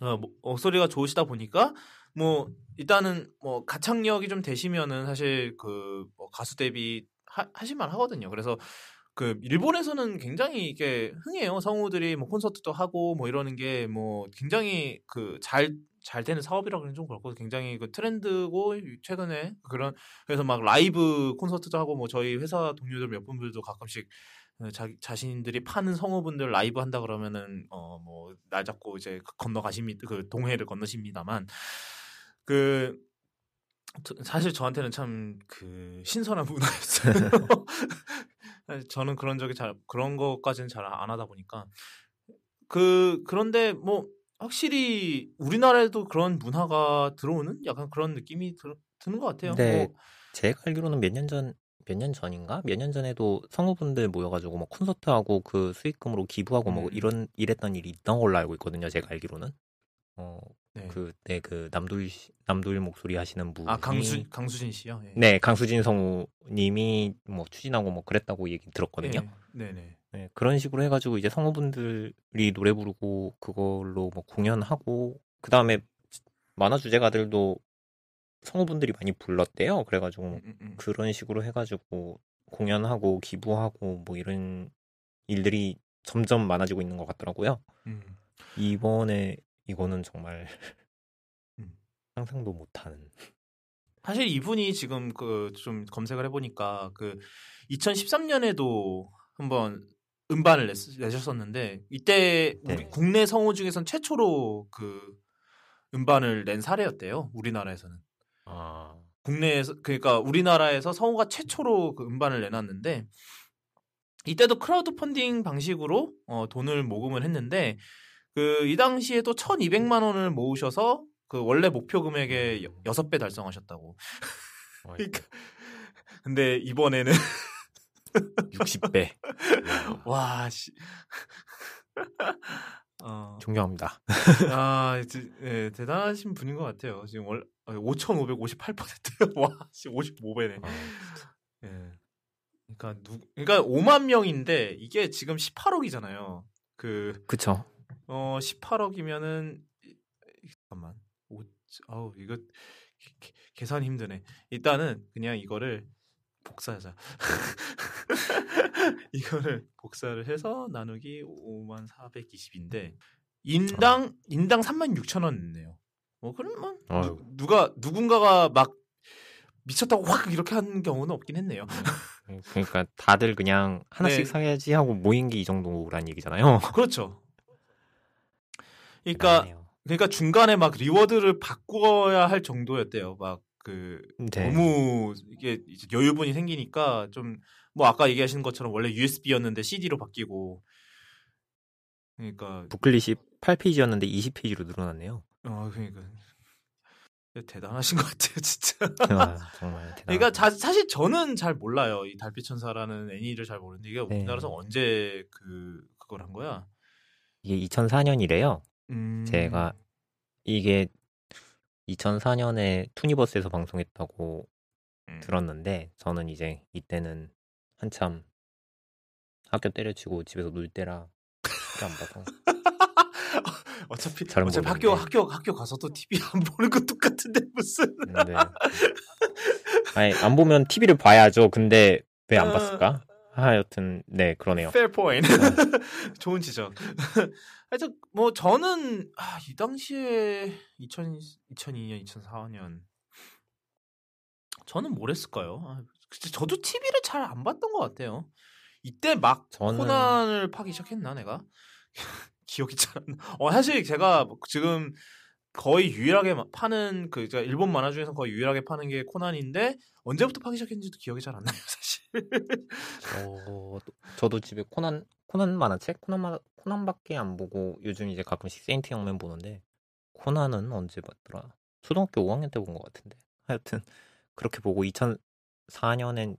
어, 뭐, 목소리가 좋으시다 보니까, 뭐, 일단은, 뭐, 가창력이 좀 되시면은 사실 그, 뭐 가수 데뷔 하, 하실만 하거든요. 그래서, 그, 일본에서는 굉장히 이게 흥해요. 성우들이 뭐 콘서트도 하고 뭐 이러는 게 뭐 굉장히 그 잘, 잘 되는 사업이라 그러면 좀 그렇고 굉장히 그 트렌드고 최근에 그런 그래서 막 라이브 콘서트도 하고 뭐 저희 회사 동료들 몇 분들도 가끔씩 어, 자, 자신들이 파는 성우분들 라이브 한다 그러면은 어 뭐 날 잡고 이제 그 건너가십니다 그 동해를 건너십니다만 그 저- 사실 저한테는 참 그 신선한 문화였어요. [LAUGHS] 저는 그런 적이 잘 그런 것까지는 잘 안 하다 보니까 그 그런데 뭐 확실히 우리나라에도 그런 문화가 들어오는 약간 그런 느낌이 들, 드는 것 같아요. 네. 뭐, 제가 알기로는 몇 년 전, 몇 년 전인가? 몇 년 전에도 성우분들 모여가지고 뭐 콘서트하고 그 수익금으로 기부하고 뭐 음. 이런, 이랬던 일이 있던 걸로 알고 있거든요. 제가 알기로는. 어, 네. 그때 그 남돌, 씨- 남돌 목소리 하시는 분이. 아 강수 강수진 씨요. 예. 네, 강수진 성우님이 뭐 추진하고 뭐 그랬다고 얘기 들었거든요. 네, 네. 네, 그런 식으로 해가지고 이제 성우분들이 노래 부르고 그걸로 뭐 공연하고 그 다음에 만화 주제가들도 성우분들이 많이 불렀대요. 그래가지고 음, 음. 그런 식으로 해가지고 공연하고 기부하고 뭐 이런 일들이 점점 많아지고 있는 것 같더라고요. 음. 이번에 이거는 정말 음. 상상도 못하는. 사실 이분이 지금 그 좀 검색을 해보니까 그 2013년에도 한번 음반을 냈, 내셨었는데 이때 우리 네. 국내 성우 중에선 최초로 그 음반을 낸 사례였대요. 우리나라에서는. 아, 국내에서 그러니까 우리나라에서 성우가 최초로 그 음반을 내놨는데 이때도 크라우드 펀딩 방식으로 어, 돈을 모금을 했는데 그 이 당시에도 1,200만 원을 모으셔서 그 원래 목표 금액의 6배 달성하셨다고. [LAUGHS] 그러니까 근데 이번에는 60배. 와 씨. [LAUGHS] 어, 존경합니다. 아, 예, 대단하신 분인 것 같아요. 지금 월 5,558%요. [LAUGHS] 와, 씨, 55배네. 아, 예. 그러니까 누, 그러니까 5만 명인데 이게 지금 18억이잖아요. 그, 그쵸. 어, 18억이면은 잠깐만. 오, 아우 이거 개, 계산 힘드네. 일단은 그냥 이거를 복사하자. [LAUGHS] 이거를 복사를 해서 나누기 5만 420인데 인당 인당 3만 6천 원 냈네요. 뭐 그러면 아유. 누, 누가 누군가가 막 미쳤다고 확 이렇게 하는 경우는 없긴 했네요. 그러니까 다들 그냥 하나씩 네. 사야지 하고 모인 게 이 정도란 얘기잖아요. 그렇죠. 그러니까. 그러니까 중간에 막 리워드를 바꿔야 할 정도였대요. 막 그 네. 너무 이게 이제 여유분이 생기니까 좀 뭐 아까 얘기하신 것처럼 원래 USB였는데 CD로 바뀌고 그러니까 부클릿이 8페이지였는데 20페이지로 늘어났네요. 어 그러니까 대단하신 것 같아요, 진짜. 아, [LAUGHS] 정말 대단. 그러니까 자- 사실 저는 잘 몰라요. 이 달빛 천사라는 애니를 잘 모르는데 이게 네. 우리나라에서 언제 그 그걸 한 거야? 이게 2004년이래요. 음... 제가 이게 2004년에 투니버스에서 방송했다고 음. 들었는데 저는 이제 이때는 한참 학교 때려치고 집에서 놀 때라 TV안 봐서 [LAUGHS] 어차피 잘은 어차피 모르겠는데. 학교 학교 학교 가서도 TV 안 보는 거 똑같은데 무슨 근데 아니 안 보면 TV를 봐야죠. 근데 왜안 어. 봤을까? 하여튼 네 그러네요. fair point. [LAUGHS] 좋은 지적. [LAUGHS] 하여튼 뭐 저는 아, 이 당시에 2000, 2002년, 2004년 저는 뭘 했을까요? 아, 저도 TV를 잘 안 봤던 것 같아요. 이때 막 저는- 코난을 파기 시작했나 내가 [LAUGHS] 기억이 잘안 나. 어 사실 제가 지금 거의 유일하게 마- 파는 그 일본 만화 중에서 거의 유일하게 파는 게 코난인데 언제부터 파기 시작했는지도 기억이 잘 안 나요 사실. 어, 저도 집에 코난 코난 만화책 코난 만 코난밖에 안 보고 요즘 이제 가끔씩 세인트 영멘 보는데 코난은 언제 봤더라? 초등학교 5학년 때 본 것 같은데. 하여튼 그렇게 보고 2004년엔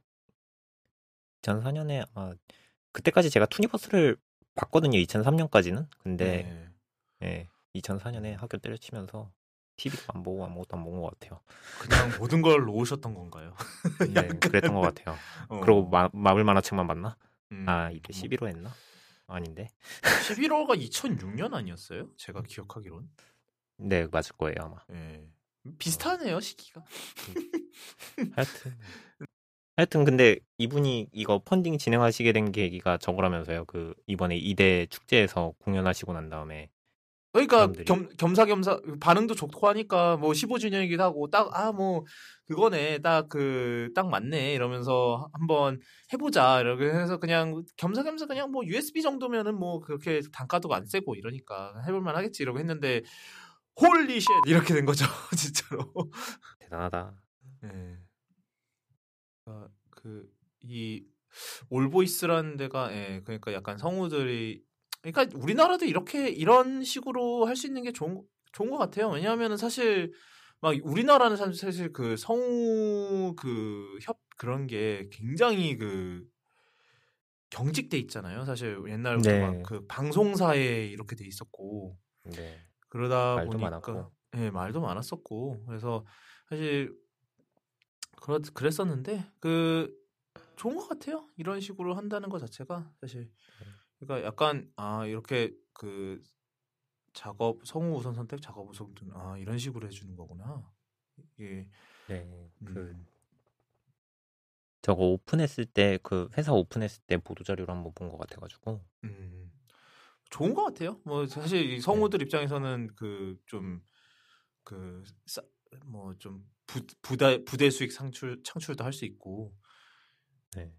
2004년에 아 그때까지 제가 투니버스를 봤거든요. 2003년까지는. 근데 네. 예, 2004년에 학교 때려치면서 TV도 안 보고 아무것도 안 본 것 같아요. 그냥 모든 걸 놓으셨던 건가요? [LAUGHS] 네, 그랬던 것 같아요. 어. 그리고 마, 마블 만화책만 봤나? 음. 아 이때 11호 했나? 아닌데. 11호가 2006년 아니었어요? 제가 기억하기론. 네 맞을 거예요 아마. 예. 비슷하네요 시기가. 하여튼 하여튼 근데 이분이 이거 펀딩 진행하시게 된 계기가 저거라면서요. 그 이번에 이대 축제에서 공연하시고 난 다음에 그러니까 사람들이. 겸, 겸사겸사 반응도 좋고 하니까 뭐 15주년이기도 하고 딱 아 뭐 그거네 딱그 딱 맞네 이러면서 한번 해보자 이렇게 해서 그냥 겸사겸사 그냥 뭐 USB 정도면은 뭐 그렇게 단가도 안 세고 이러니까 해볼만 하겠지 이러고 했는데 holy shit 이렇게 된 거죠 [LAUGHS] 진짜로. 대단하다. 예. 그이 올보이스라는 데가 예, 그러니까 약간 성우들이 그러니까 우리나라도 이렇게 이런 식으로 할 수 있는 게 좋은 좋은 것 같아요. 왜냐하면은 사실 막 우리나라는 사실, 그 성우 그 협 그런 게 굉장히 그 경직돼 있잖아요. 사실 옛날부터 네. 막그 방송사에 이렇게 돼 있었고 네. 그러다 말도 보니까 많았고. 예, 말도 많았었고 그래서 사실 그렇 그랬었는데 그 좋은 것 같아요. 이런 식으로 한다는 것 자체가 사실 그러니까 약간 아 이렇게 그 작업 성우 우선 선택 작업 우선 선택 아 이런 식으로 해주는 거구나. 이게 네. 그 음, 저거 오픈했을 때 그 회사 오픈했을 때 보도 자료를 한번 본 것 같아가지고 음, 좋은 것 같아요. 뭐 사실 이 성우들 입장에서는 그 좀 그 뭐좀 부대 부대 수익 창출 창출도 할 수 있고 네.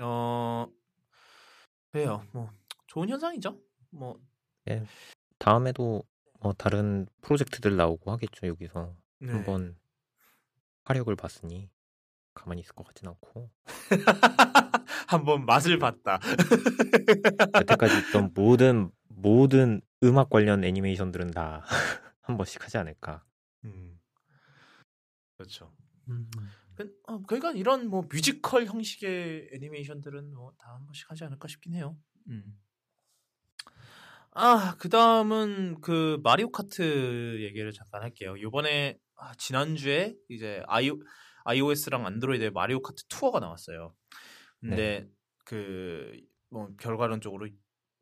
어 그래요. 뭐 좋은 현상이죠. 뭐 다음에도 뭐 다른 프로젝트들 나오고 하겠죠 여기서 네. 한번 화력을 봤으니 가만히 있을 것 같진 않고 [LAUGHS] 한번 맛을 봤다. [LAUGHS] 여태까지 있던 모든 모든 음악 관련 애니메이션들은 다 [LAUGHS] 한 번씩 하지 않을까. 음. 그렇죠. 그, 어, 그러니까 이런 뭐 뮤지컬 형식의 애니메이션들은 뭐 다 한 번씩 하지 않을까 싶긴 해요. 음. 아, 그 다음은 그 마리오 카트 얘기를 잠깐 할게요. 요번에, 아, 지난주에 이제 아이, iOS랑 안드로이드의 마리오 카트 투어가 나왔어요. 근데 그, 뭐, 결과론적으로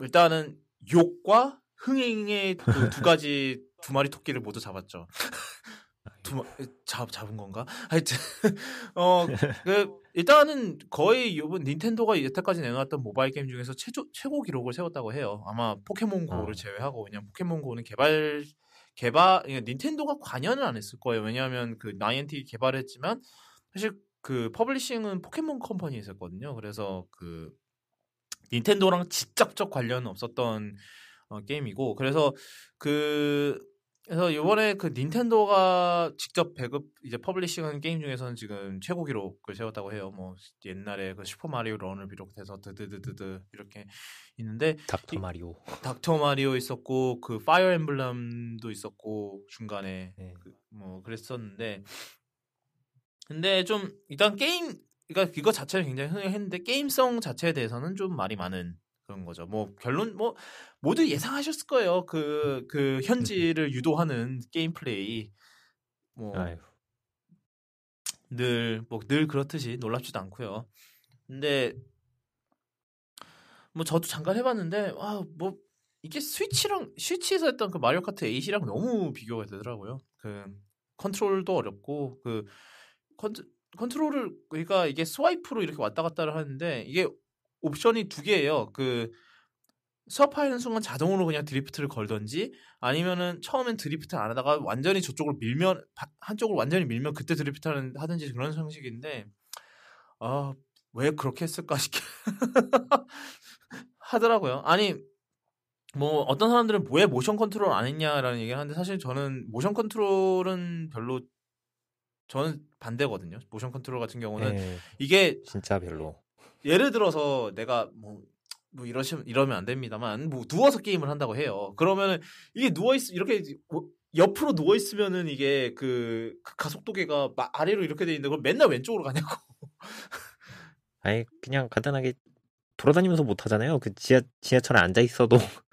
일단은 욕과 흥행의 그 두 가지 두 마리 토끼를 모두 잡았죠. 두 마, 잡 잡은 건가? 하여튼 [LAUGHS] 어 그 일단은 거의 요번 닌텐도가 여태까지 내놓았던 모바일 게임 중에서 최초, 최고 기록을 세웠다고 해요. 아마 포켓몬고를 어. 제외하고 왜냐면 포켓몬고는 개발 개발 그러니까 닌텐도가 관여는 안 했을 거예요. 왜냐하면 그 나이언틱이 개발했지만 사실 그 publishing은 포켓몬 컴퍼니에 있었거든요. 그래서 그 닌텐도랑 직접적 관련은 없었던 어, 게임이고 그래서 그 그래서 이번에 그 닌텐도가 직접 배급 이제 publishing한 게임 중에서는 지금 최고 기록을 세웠다고 해요. 뭐 옛날에 그 슈퍼 마리오 런을 비롯해서 드드드드드 이렇게 있는데 닥터 이- 마리오. 닥터 마리오 있었고 그 파이어 엠블럼도 있었고 중간에 네. 그, 뭐 그랬었는데 근데 좀 일단 게임 그러니까 이거 자체는 굉장히 흥행했는데 게임성 자체에 대해서는 좀 말이 많은 그런 거죠. 뭐 결론 뭐 모두 예상하셨을 거예요. 그그 현지를 유도하는 게임 플레이 뭐 아유, 늘뭐 늘 그렇듯이 놀랍지도 않고요. 근데 뭐 저도 잠깐 해봤는데 아뭐 이게 스위치랑 스위치에서 했던 그 마리오 카트 8이랑 너무 비교가 되더라고요. 그 컨트롤도 어렵고 그 컨트, 컨트롤을 그러니까 이게 swipe로 이렇게 왔다 갔다 를 하는데 이게 옵션이 두 개예요. 그 swipe하는 순간 자동으로 그냥 drift를 걸던지 아니면은 처음엔 드리프트 안 하다가 완전히 저쪽으로 밀면 바- 한쪽으로 완전히 밀면 그때 drift를 하든지 그런 형식인데 아 왜 그렇게 했을까 싶게 [LAUGHS] 하더라고요. 아니 뭐 어떤 사람들은 왜 모션 컨트롤 안 했냐라는 얘기를 하는데 사실 저는 모션 컨트롤은 별로 저는 반대거든요. 모션 컨트롤 같은 경우는 네, 이게 진짜 별로. 예를 들어서 내가 뭐, 뭐 이러시면 이러면 안 됩니다만 뭐 누워서 게임을 한다고 해요. 그러면은 이게 누워 있 이렇게 뭐 옆으로 누워 있으면은 이게 그, 그 가속도계가 마- 아래로 이렇게 돼 있는데 그걸 맨날 왼쪽으로 가냐고. [LAUGHS] 아예 그냥 간단하게 돌아다니면서 못 하잖아요. 그 지하 지하철에 앉아 있어도 [LAUGHS]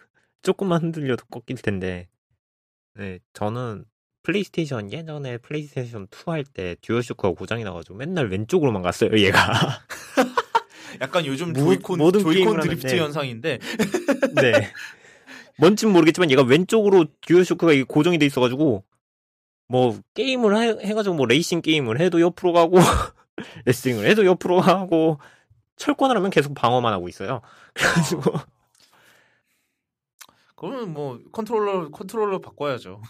조금만 흔들려도 꺾일 텐데. 네, 저는 플레이스테이션 예전에 플레이스테이션 2 할 때 듀얼쇼크가 고장이 나가지고 맨날 왼쪽으로만 갔어요. 얘가. [LAUGHS] 약간 요즘 모- 조이콘 조이콘 드리프트 하는데. 현상인데 [LAUGHS] 네. 뭔진 모르겠지만 얘가 왼쪽으로 듀얼쇼크가 고정이 돼 있어가지고 뭐 게임을 해, 해가지고 뭐 레이싱 게임을 해도 옆으로 가고 [LAUGHS] 레슬링을 해도 옆으로 가고 철권을 하면 계속 방어만 하고 있어요. [LAUGHS] 그래가지고 그러면 뭐 컨트롤러 컨트롤러 바꿔야죠.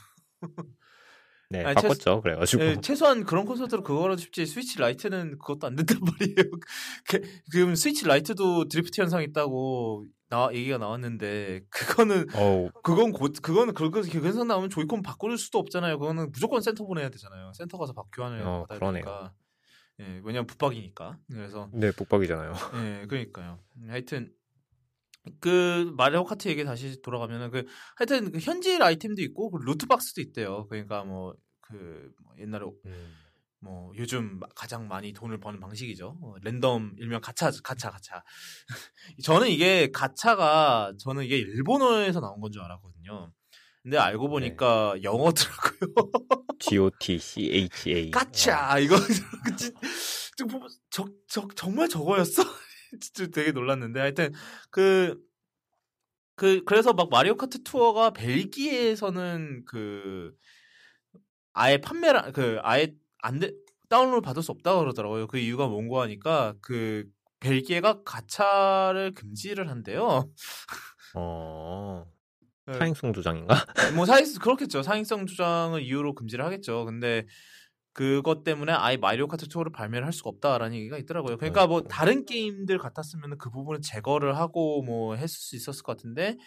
네 아니, 바꿨죠. 그래가지고 예, 최소한 그런 콘솔들은 그거라도 쉽지 스위치 라이트는 그것도 안 된단 [LAUGHS] 말이에요. 그, 지금 스위치 라이트도 드리프트 현상 있다고 나 얘기가 나왔는데 그거는 어우 그건 곧 그거는 그거 그 현상 나오면 조이콘 바꿀 수도 없잖아요. 그거는 무조건 센터 보내야 되잖아요. 센터 가서 바 교환을 어, 받아야 그러네요. 되니까. 예, 왜냐면 붙박이니까. 그래서 네 붙박이잖아요. 예, 그러니까요. 음, 하여튼 그 마리오 카트 얘기 다시 돌아가면은 그 하여튼 그 현질 아이템도 있고 그 루트 박스도 있대요. 그러니까 뭐 그 옛날에 음. 뭐 요즘 가장 많이 돈을 버는 방식이죠. 어, 랜덤 일명 가차 가차 가차. [LAUGHS] 저는 이게 가차가 저는 이게 일본어에서 나온 건 줄 알았거든요. 근데 알고 보니까 영어더라고요. [LAUGHS] G O T C H A 가차 이거 진- 저, 보면 저, 저, 정말 저거였어? 진짜 되게 놀랐는데 하여튼 그 그, 그래서 막 마리오 카트 투어가 벨기에에서는 그, 아예 판매를, 그, 아예 안 돼, 다운로드 받을 수 없다고 그러더라고요. 그 이유가 뭔고 하니까, 그, 벨기에가 가차를 금지를 한대요. 어 네. 사행성 조장인가? 뭐, 사행, 그렇겠죠. 사행성 주장을 이유로 금지를 하겠죠. 근데, 그것 때문에 아예 마리오 카트 투어를 발매를 할 수가 없다라는 얘기가 있더라고요. 그러니까 뭐. 다른 게임들 같았으면 그 부분을 제거를 하고 뭐 했을 수 있었을 것 같은데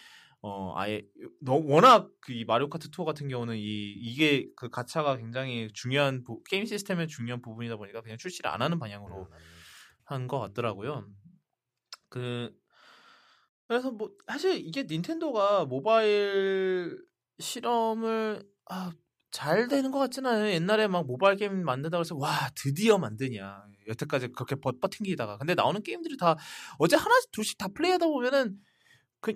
어 아예 너 워낙 그이 마리오 카트 투어 같은 경우는 이 이게 그 가차가 굉장히 중요한 부, 게임 시스템의 중요한 부분이다 보니까 그냥 출시를 안 하는 방향으로 음. 한것 같더라고요. 그 그래서 뭐 사실 이게 닌텐도가 모바일 실험을 아, 잘 되는 것 같지는 않아요. 옛날에 막 모바일 게임 만든다고 해서 와 드디어 만드냐 여태까지 그렇게 버, 버팅기다가 근데 나오는 게임들이 다 어제 하나씩 둘씩 다 플레이하다 보면은 그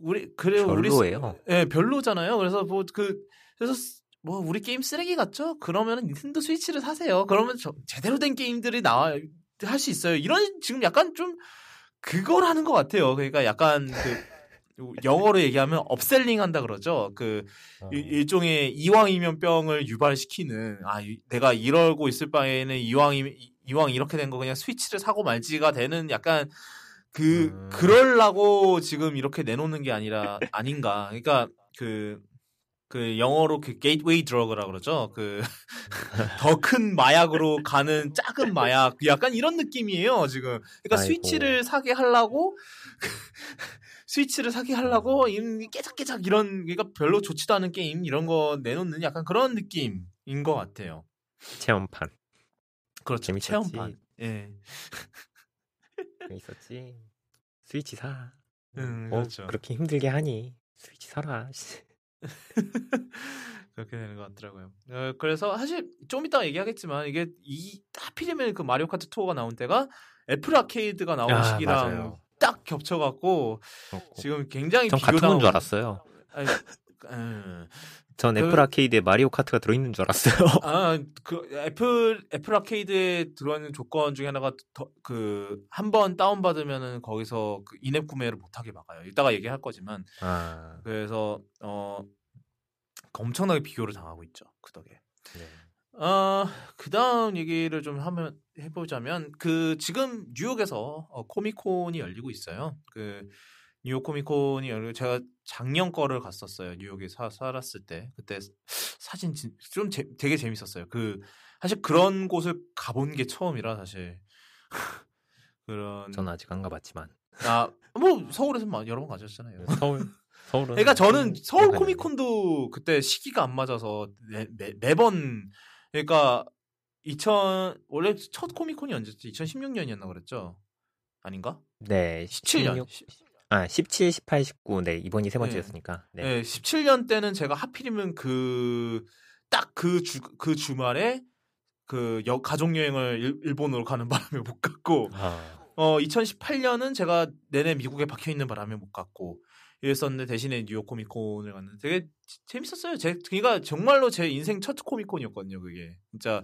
우리 그래 우리 별로예요. 예 별로잖아요. 그래서 뭐 그 그래서 뭐 우리 게임 쓰레기 같죠? 그러면은 닌텐도 스위치를 사세요. 그러면 저, 제대로 된 게임들이 나와 할 수 있어요. 이런 지금 약간 좀 그걸 하는 것 같아요. 그러니까 약간 그 영어로 얘기하면 upselling 한다 그러죠. 그 어. 일- 일종의 이왕이면병을 유발시키는 아 이- 내가 이러고 있을 바에는 이왕이 이왕 이렇게 된 거 그냥 스위치를 사고 말지가 되는 약간 그 음. 그럴라고 지금 이렇게 내놓는 게 아니라 아닌가. 그러니까 그그 영어로 그 gateway drug라 그러죠. 그 [LAUGHS] 더 큰 마약으로 가는 작은 마약 약간 이런 느낌이에요 지금. 그러니까 아이고. 스위치를 사게 하려고 [LAUGHS] 스위치를 사게 하려고 이 깨작깨작 이런 그러니까 별로 좋지도 않은 게임 이런 거 내놓는 약간 그런 느낌인 것 같아요. 체험판 그렇죠. 재밌었지. 체험판. 예. [LAUGHS] 있었지. 스위치 사. 음, 어, 그렇죠. 그렇게 힘들게 하니 스위치 사라. 씨. [LAUGHS] 그렇게 되는 것 같더라고요. 어, 그래서 사실 좀 이따가 얘기하겠지만 이게 이 하필이면 그 마리오 카트 투어가 나온 때가 애플 아케이드가 나온 아, 시기랑 맞아요. 딱 겹쳐갖고. 지금 굉장히 전 같은 건 줄 알았어요. 아니, 음, 전 그- 애플 아케이드에 마리오 카트가 들어있는 줄 알았어요. [LAUGHS] 아, 그 애플 애플 아케이드에 들어있는 조건 중에 하나가 그 한 번 다운 받으면은 거기서 그 in-app 구매를 못하게 막아요. 이따가 얘기할 거지만 아, 그래서 어 엄청나게 비교를 당하고 있죠 그 덕에. 네. 어, 그 다음 얘기를 좀 하면, 해보자면, 그, 지금 뉴욕에서 어, 코미콘이 열리고 있어요. 그, 뉴욕 코미콘이 열리고, 제가 작년 거를 갔었어요. 뉴욕에 사, 살았을 때. 그때 사진 진, 좀 재- 되게 재밌었어요. 그, 사실 그런 곳을 가본 게 처음이라, 사실. [LAUGHS] 그런. 전 아직 안 가봤지만 아, 뭐, 서울에서 막 여러 번 가셨잖아요. 서울 서울은 그러니까 저는 서울. 코미콘도 그때 시기가 안 맞아서 매, 매, 매번 그러니까 2000 원래 첫 코미콘이 언제지? 2016년이었나 그랬죠? 아닌가? 네 17년. 16, 아 17, 18, 19 네 이번이 세 네. 번째였으니까 네. 네. 17년 때는 제가 하필이면 그 딱 그 주 그 주말에 그 여, 가족 여행을 일, 일본으로 가는 [LAUGHS] 바람에 못 갔고 아, 어 2018년은 제가 내내 미국에 박혀 있는 바람에 못 갔고 이랬었는데 대신에 뉴욕 코미콘을 갔는데 되게 지- 재밌었어요. 제 그러니까 정말로 제 인생 첫 코미콘이었거든요. 그게 진짜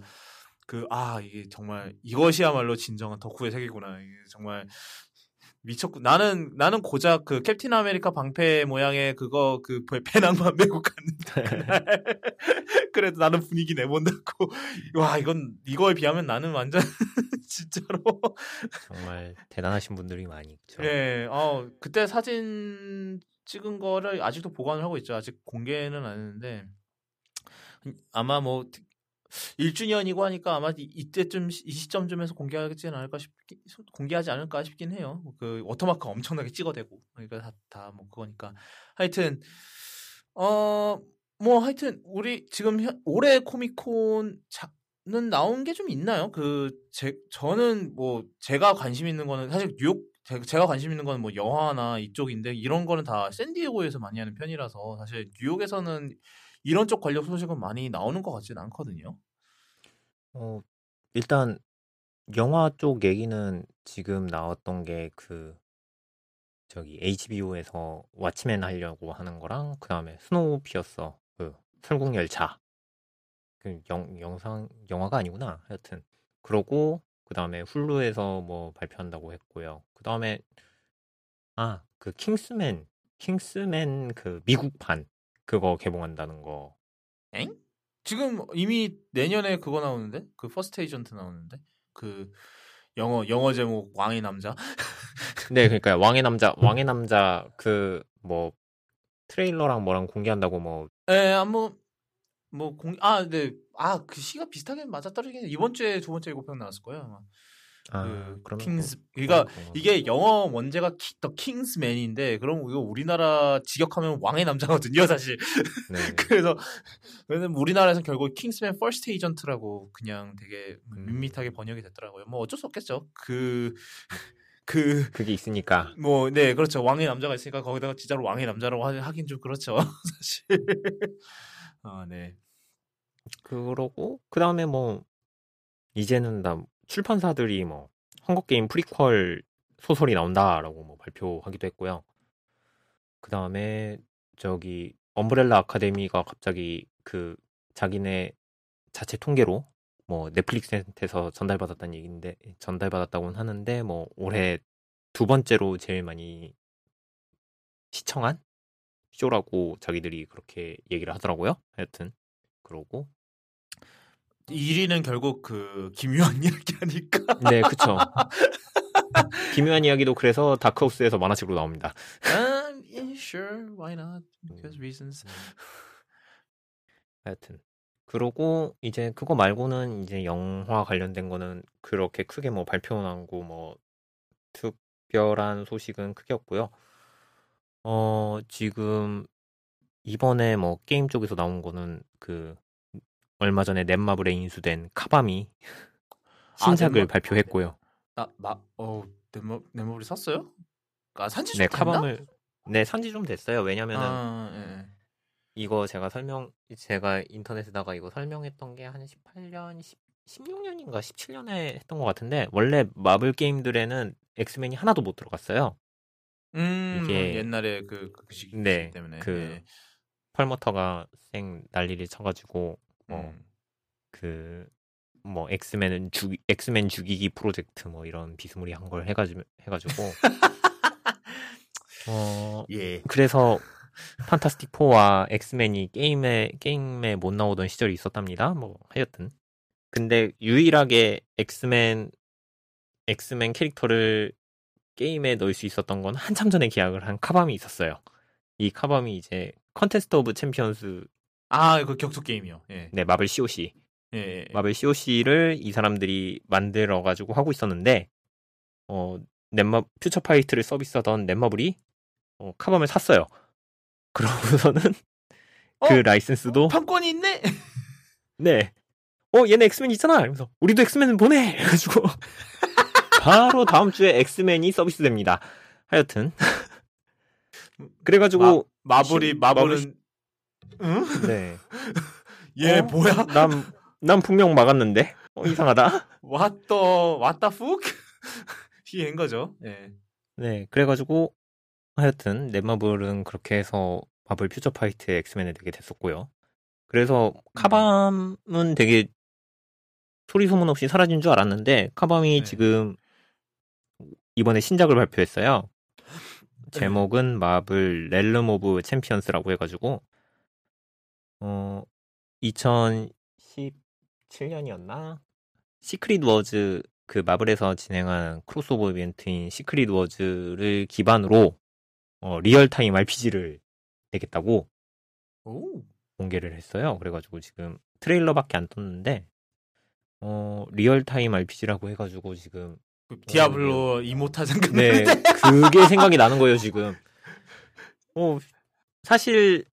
그 아 이게 정말 이것이야말로 진정한 덕후의 세계구나. 이게 정말 미쳤고 나는 나는 고작 그 캡틴 아메리카 방패 모양의 그거 그 배- 배낭만 [LAUGHS] 메고 갔는데 그날 [LAUGHS] 그래도 나는 분위기 내본다고 [LAUGHS] 와 이건 이거에 비하면 나는 완전 진짜로 정말 대단하신 분들이 많이 있죠. 예, 어, 그때 사진 찍은 거를 아직도 보관을 하고 있죠. 아직 공개는 안 했는데 아마 뭐 1주년이고 하니까 아마 이- 이때쯤 시- 이 시점쯤에서 공개하지는 않을까 싶긴 공개하지 않을까 싶긴 해요. 그 워터마크 엄청나게 찍어대고 그러니까 다뭐 그거니까 하여튼 어 뭐 하여튼 우리 지금 현- 올해 코미콘 는 나온 게 좀 있나요? 그 제 저는 뭐 제가 관심 있는 거는 사실 뉴욕 제- 제가 관심 있는 거는 뭐 영화나 이쪽인데 이런 거는 다 샌디에고에서 많이 하는 편이라서 사실 뉴욕에서는 이런 쪽 관련 소식은 많이 나오는 것 같지는 않거든요. 어, 일단 영화 쪽 얘기는 지금 나왔던 게 그 저기 HBO에서 왓치맨 하려고 하는 거랑 그 다음에 스노우피어서 그 설국열차. 그 영, 영상 영화가 아니구나. 하여튼. 그러고 그 다음에 훌루에서 뭐 발표한다고 했고요. 그 다음에 아 그 킹스맨 킹스맨 그 미국판 그거 개봉한다는 거. 엥? 지금 이미 내년에 그거 나오는데 그 퍼스트 에이전트 나오는데 그 영어 영어 제목 왕의 남자. [LAUGHS] 네, 그러니까 왕의 남자, 왕의 남자 그 뭐 트레일러랑 뭐랑 공개한다고 뭐 예, 아무 뭐 공, 아, 네, 아, 그 시가 비슷하게 맞아 떨어지긴 해. 이번 주에 두 번째 예고편 나왔을 거예요. 아마. 아, 그 그러면 킹스 뭐 그러니까. 이게 영어 원제가 키, 더 킹스맨인데 그럼 이거 우리나라 직역하면 왕의 남자거든요 사실 네. [LAUGHS] 그래서 왜냐면 우리나라에서 결국 킹스맨 퍼스트 에이전트라고 그냥 되게 음. 밋밋하게 번역이 됐더라고요 뭐 어쩔 수 없겠죠 그 그, 그게 있으니까 뭐, 네, 그렇죠. 왕의 남자가 있으니까 거기다가 진짜로 왕의 남자라고 하- 하긴 좀 그렇죠. [LAUGHS] 사실. 아, 네. 그러고 그 다음에 뭐 이제는 다 출판사들이 뭐 헝거 게임 프리퀄 소설이 나온다라고 뭐 발표하기도 했고요. 그 다음에 저기 엄브렐라 아카데미가 갑자기 그 자기네 자체 통계로 뭐 넷플릭스한테서 전달받았다는 얘기인데 전달받았다고는 하는데 뭐 올해 두 번째로 제일 많이 시청한 쇼라고 자기들이 그렇게 얘기를 하더라고요. 하여튼 그러고 1위는 결국 그 김유한 [LAUGHS] 이야기 하니까. 네, 그쵸. 기묘한 이야기도 그래서 다크하우스에서 만화책으로 나옵니다. um, yeah, sure, why not? Because reasons. 하여튼 그러고 이제 그거 말고는 이제 영화 관련된 거는 그렇게 크게 뭐 발표 나고 뭐 특별한 소식은 크게 없고요. 어 지금 이번에 뭐 게임 쪽에서 나온 거는 그 얼마 전에 넷마블에 인수된 카바미 신작을 넷마- 발표했고요. 나, 나, 어, 내모, 내모리 샀어요? 아, 산지 좀 네, 됐나? 카밤을 네 산지 좀 됐어요. 왜냐면은 아, 예, 예. 이거 제가 설명 제가 인터넷에다가 이거 설명했던 게 한 18년 16년인가 17년에 했던 것 같은데 원래 마블 게임들에는 엑스맨이 하나도 못 들어갔어요. 음, 이게- 옛날에 그, 그 시기 네, 때문에. 그 예. 펄머터가 생 난리를 쳐가지고 뭐 음. 그뭐 엑스맨은 죽 엑스맨 죽이기 프로젝트 뭐 이런 비스무리한 걸 해가지고 해가지고 [LAUGHS] 어 예. 그래서 판타스틱 4와 엑스맨이 게임에 게임에 못 나오던 시절이 있었답니다. 뭐 하여튼 근데 유일하게 엑스맨 엑스맨 캐릭터를 게임에 넣을 수 있었던 건 한참 전에 계약을 한 카밤이 있었어요. 이 카밤이 이제 컨테스트 오브 챔피언스 아, 그 격투 게임이요. 예. 네 마블 COC 예, 예. 마블 COC를 이 사람들이 만들어 가지고 하고 있었는데 어 넷마 퓨처 파이트를 서비스하던 넷마블이 어, 카밤을 샀어요. [LAUGHS] 그러고서는 어? 그 라이센스도 판권이 있네. [LAUGHS] 네. 어 얘네 엑스맨 있잖아. 이러면서 우리도 엑스맨 보내. [LAUGHS] 그래가지고 바로 다음 주에 엑스맨이 서비스됩니다. 하여튼 그래가지고 마블이 신- 마블은 응? 네. [LAUGHS] 얘 어? 뭐야? 난, 난 분명 막았는데 어, 이상하다. 왔더 왔다 푹 희인 거죠. 예. 네, 그래가지고 하여튼 넷마블은 그렇게 해서 마블 퓨처 파이트에 엑스맨을 되게 됐었고요. 그래서 카밤은 되게 소리 소문 없이 사라진 줄 알았는데 카밤이 네. 지금 이번에 신작을 발표했어요. 제목은 마블 렐름 오브 챔피언스라고 해가지고 어 2017년이었나 시크릿 워즈 그 마블에서 진행한 크로스오버 이벤트인 시크릿 워즈를 기반으로 어, real-time RPG를 내겠다고 오. 공개를 했어요. 그래가지고 지금 트레일러밖에 안 떴는데 어 real-time RPG라고 해가지고 지금 그 디아블로 이모탈 네 생각나는데. 그게 생각이 나는 거예요 지금. 어 사실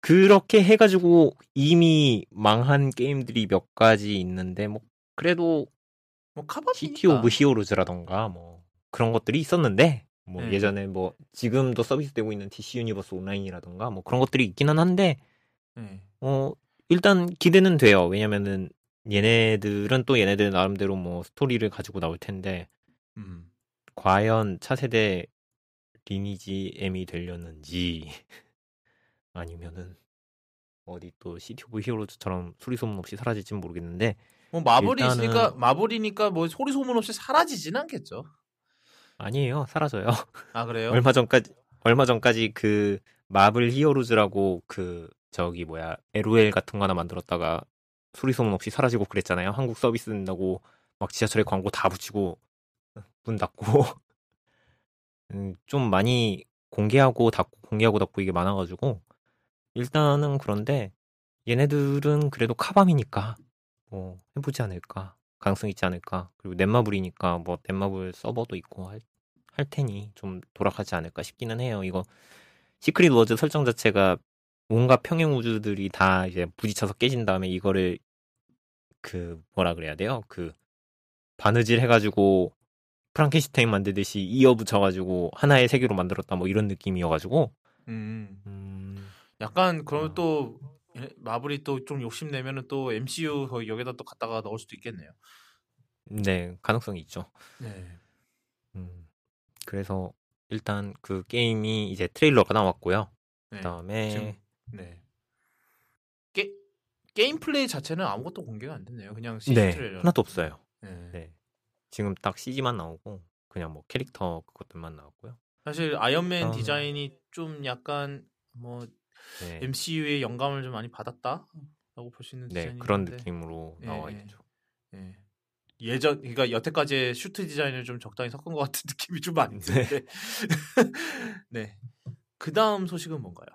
그렇게 해가지고 이미 망한 게임들이 몇 가지 있는데 뭐 그래도 뭐. 시티 오브 히어로즈라던가 뭐 그런 것들이 있었는데 뭐 네. 예전에 뭐 지금도 서비스되고 있는 DC 유니버스 온라인이라던가 뭐 그런 것들이 있기는 한데 예. 어 일단 기대는 돼요. 왜냐면은 얘네들은 또 얘네들 나름대로 뭐 스토리를 가지고 나올 텐데 음. 과연 차세대 리니지 M이 되려는지 아니면은 어디 또 City of Heroes처럼 소리 소문 없이 사라질지는 모르겠는데 뭐 마블이 일단은- 있으니까 마블이니까 뭐 소리 소문 없이 사라지진 않겠죠. 아니에요 사라져요. 아 그래요? 얼마 전까지 얼마 전까지 그 마블 히어로즈라고 그 저기 뭐야 LOL 같은 거 하나 만들었다가 소리 소문 없이 사라지고 그랬잖아요. 한국 서비스 된다고 막 지하철에 광고 다 붙이고 문 닫고 [LAUGHS] 음, 좀 많이 공개하고 닫고 공개하고 닫고 이게 많아가지고 일단은 그런데 얘네들은 그래도 카밤이니까 뭐 해보지 않을까 가능성 있지 않을까. 그리고 넷마블이니까 뭐 넷마블 서버도 있고 할, 할 테니 좀 돌아가지 않을까 싶기는 해요. 이거 시크릿 워즈 설정 자체가 온갖 평행 우주들이 다 이제 부딪혀서 깨진 다음에 이거를 그 뭐라 그래야 돼요? 그 바느질 해가지고 프랑켄슈타인 만들듯이 이어 붙여가지고 하나의 세계로 만들었다 뭐 이런 느낌이어가지고 음. 음, 약간 그러면 어. 또 예, 마블이 또 좀 욕심 내면은 또 MCU 여기다 또 갖다가 넣을 수도 있겠네요. 네 가능성이 있죠. 네. 음, 그래서 일단 그 게임이 이제 트레일러가 나왔고요. 네. 그다음에 지금 네. 게 게임 플레이 자체는 아무것도 공개가 안 됐네요. 그냥 CG 네 트레일러. 하나도 없어요. 네. 네 지금 딱 CG만 나오고 그냥 뭐 캐릭터 그것들만 나왔고요. 사실 아이언맨 아. 디자인이 좀 약간 뭐 네, MCU의 영감을 좀 많이 받았다라고 볼 수 있는 네. 그런 느낌으로 예, 나와 예. 있죠. 예. 예전 그러니까 여태까지의 슈트 디자인을 좀 적당히 섞은 것 같은 [LAUGHS] 느낌이 좀 많이 드는데. [LAUGHS] 네. 그 다음 소식은 뭔가요?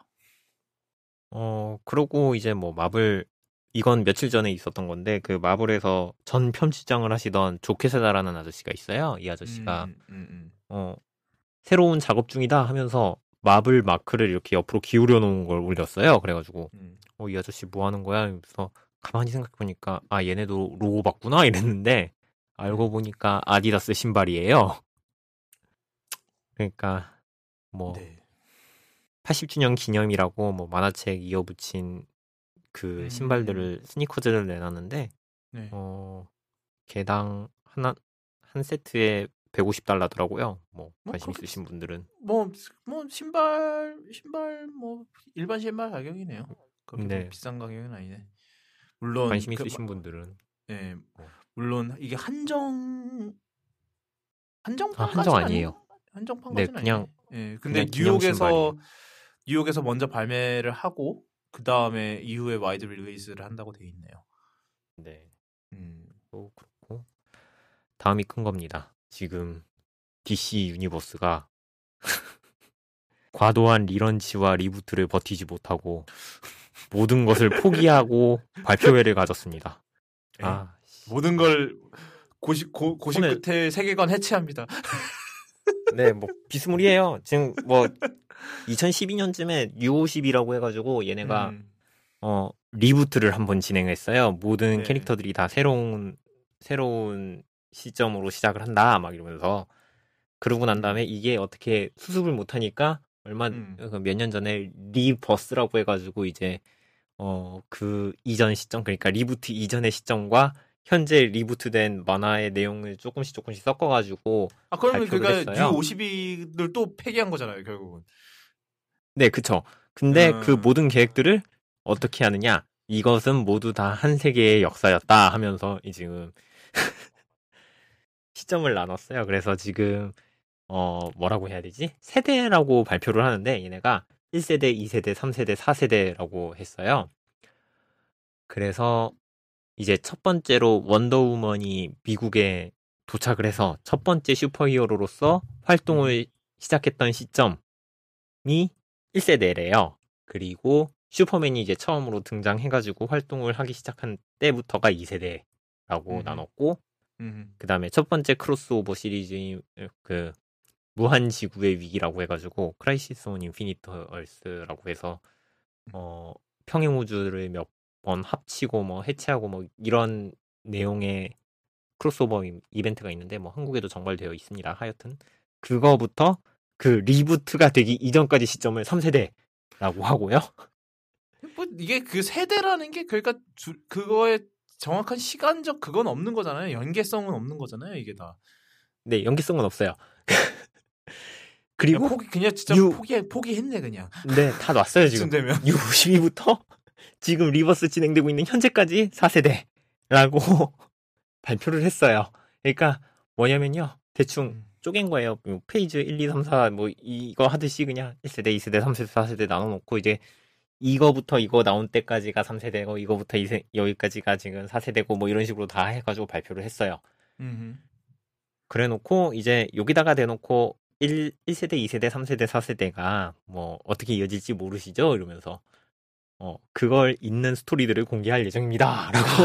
어 그러고 이제 뭐 마블 이건 며칠 전에 있었던 건데 그 마블에서 전 편집장을 하시던 조케세다라는 아저씨가 있어요. 이 아저씨가 음, 음, 음. 어 새로운 작업 중이다 하면서 마블 마크를 이렇게 옆으로 기울여 놓은 걸 올렸어요. 그래가지고 음. 어이 아저씨 뭐 하는 거야? 그래서 가만히 생각해 보니까 아 얘네도 로고 봤구나 이랬는데 알고 보니까 아디다스 신발이에요. 그러니까 뭐 네. 80주년 기념이라고 뭐 만화책 이어붙인 그 음. 신발들을 스니커즈를 내놨는데 네. 어 개당 하나 한 세트에 150달러더라고요. 뭐 뭐 관심 그렇게 있으신 분들은 뭐, 뭐 신발 신발 뭐 일반 신발 가격이네요. 그렇게 네. 뭐 비싼 가격은 아니네. 물론 관심 그 있으신 마- 분들은 예. 어. 물론 이게 한정 한정판 아, 한정 아니에요. 한정판까지는 네, 그냥-. 예. 근데 그냥 뉴욕에서. 뉴욕에서 먼저 발매를 하고 그 다음에 이후에 wide release를 한다고 돼 있네요. 네. 음. 또 그렇고 다음이 큰 겁니다. 지금 DC 유니버스가 [LAUGHS] 과도한 relaunch와 reboot를 버티지 못하고 모든 것을 포기하고 [LAUGHS] 발표회를 가졌습니다. 예. 아, 모든 걸 고시 고, 고심 오늘- 끝에 세계관 해체합니다. [LAUGHS] 네, 뭐 비스무리해요. 지금 뭐 2012년쯤에 U50이라고 해가지고 얘네가 음. 어 리부트를 한번 진행했어요. 모든 네. 캐릭터들이 다 새로운 새로운 시점으로 시작을 한다 막 이러면서 그러고 난 다음에 이게 어떻게 수습을 못 하니까 얼마 음. 몇년 전에 Rebirth라고 해가지고 이제 어 그 이전 시점 그러니까 reboot 이전의 시점과 현재 reboot된 만화의 내용을 조금씩 조금씩 섞어가지고 아 그러면 그러니까. New 52를 또 폐기한 거잖아요, 결국은. 네 그쵸. 근데 음. 그 모든 계획들을 어떻게 하느냐 이것은 모두 다 한 세계의 역사였다 하면서 이 지금 시점을 나눴어요. 그래서 지금 어 뭐라고 해야 되지? 세대라고 발표를 하는데 얘네가 1세대, 2세대, 3세대, 4세대라고 했어요. 그래서 이제 첫 번째로 원더우먼이 미국에 도착을 해서 첫 번째 슈퍼히어로로서 활동을 시작했던 시점이 1세대래요. 그리고 슈퍼맨이 이제 처음으로 등장해가지고 활동을 하기 시작한 때부터가 2세대라고 음. 나눴고, 음. 그 다음에 첫 번째 크로스오버 시리즈인 그 무한 지구의 위기라고 해가지고 Crisis on Infinite Earths라고 해서 어 평행 우주를 몇 번 합치고 뭐 해체하고 뭐 이런 내용의 크로스오버 이- 이벤트가 있는데 뭐 한국에도 정발되어 있습니다. 하여튼 그거부터 그 reboot가 되기 이전까지 시점을 3세대라고 하고요. 뭐 이게 그 세대라는 게 그러니까 주, 그거에 정확한 시간적 그건 없는 거잖아요. 연계성은 없는 거잖아요, 이게 다. 네, 연계성은 없어요. [LAUGHS] 그리고 그리고 포기 그냥 진짜 유- 포기 포기했네 그냥. 네, 다 놨어요 지금. 되면. New 52부터 [LAUGHS] 지금 Rebirth 진행되고 있는 현재까지 4세대라고 [LAUGHS] 발표를 했어요. 그러니까 뭐냐면요. 대충 음. 쪼갠 거예요. 뭐 페이지 1, 2, 3, 4 뭐 이거 하듯이 그냥 1세대, 2세대, 3세대, 4세대 나눠 놓고 이제 이거부터 이거 나온 때까지가 3세대고 이거부터 이세, 여기까지가 지금 4세대고 뭐 이런 식으로 다 해가지고 발표를 했어요. 음. 그래놓고 이제 여기다가 대놓고 1, 1세대, 2세대, 3세대, 4세대가 뭐 어떻게 이어질지 모르시죠? 이러면서 어 그걸 있는 스토리들을 공개할 예정입니다. 라고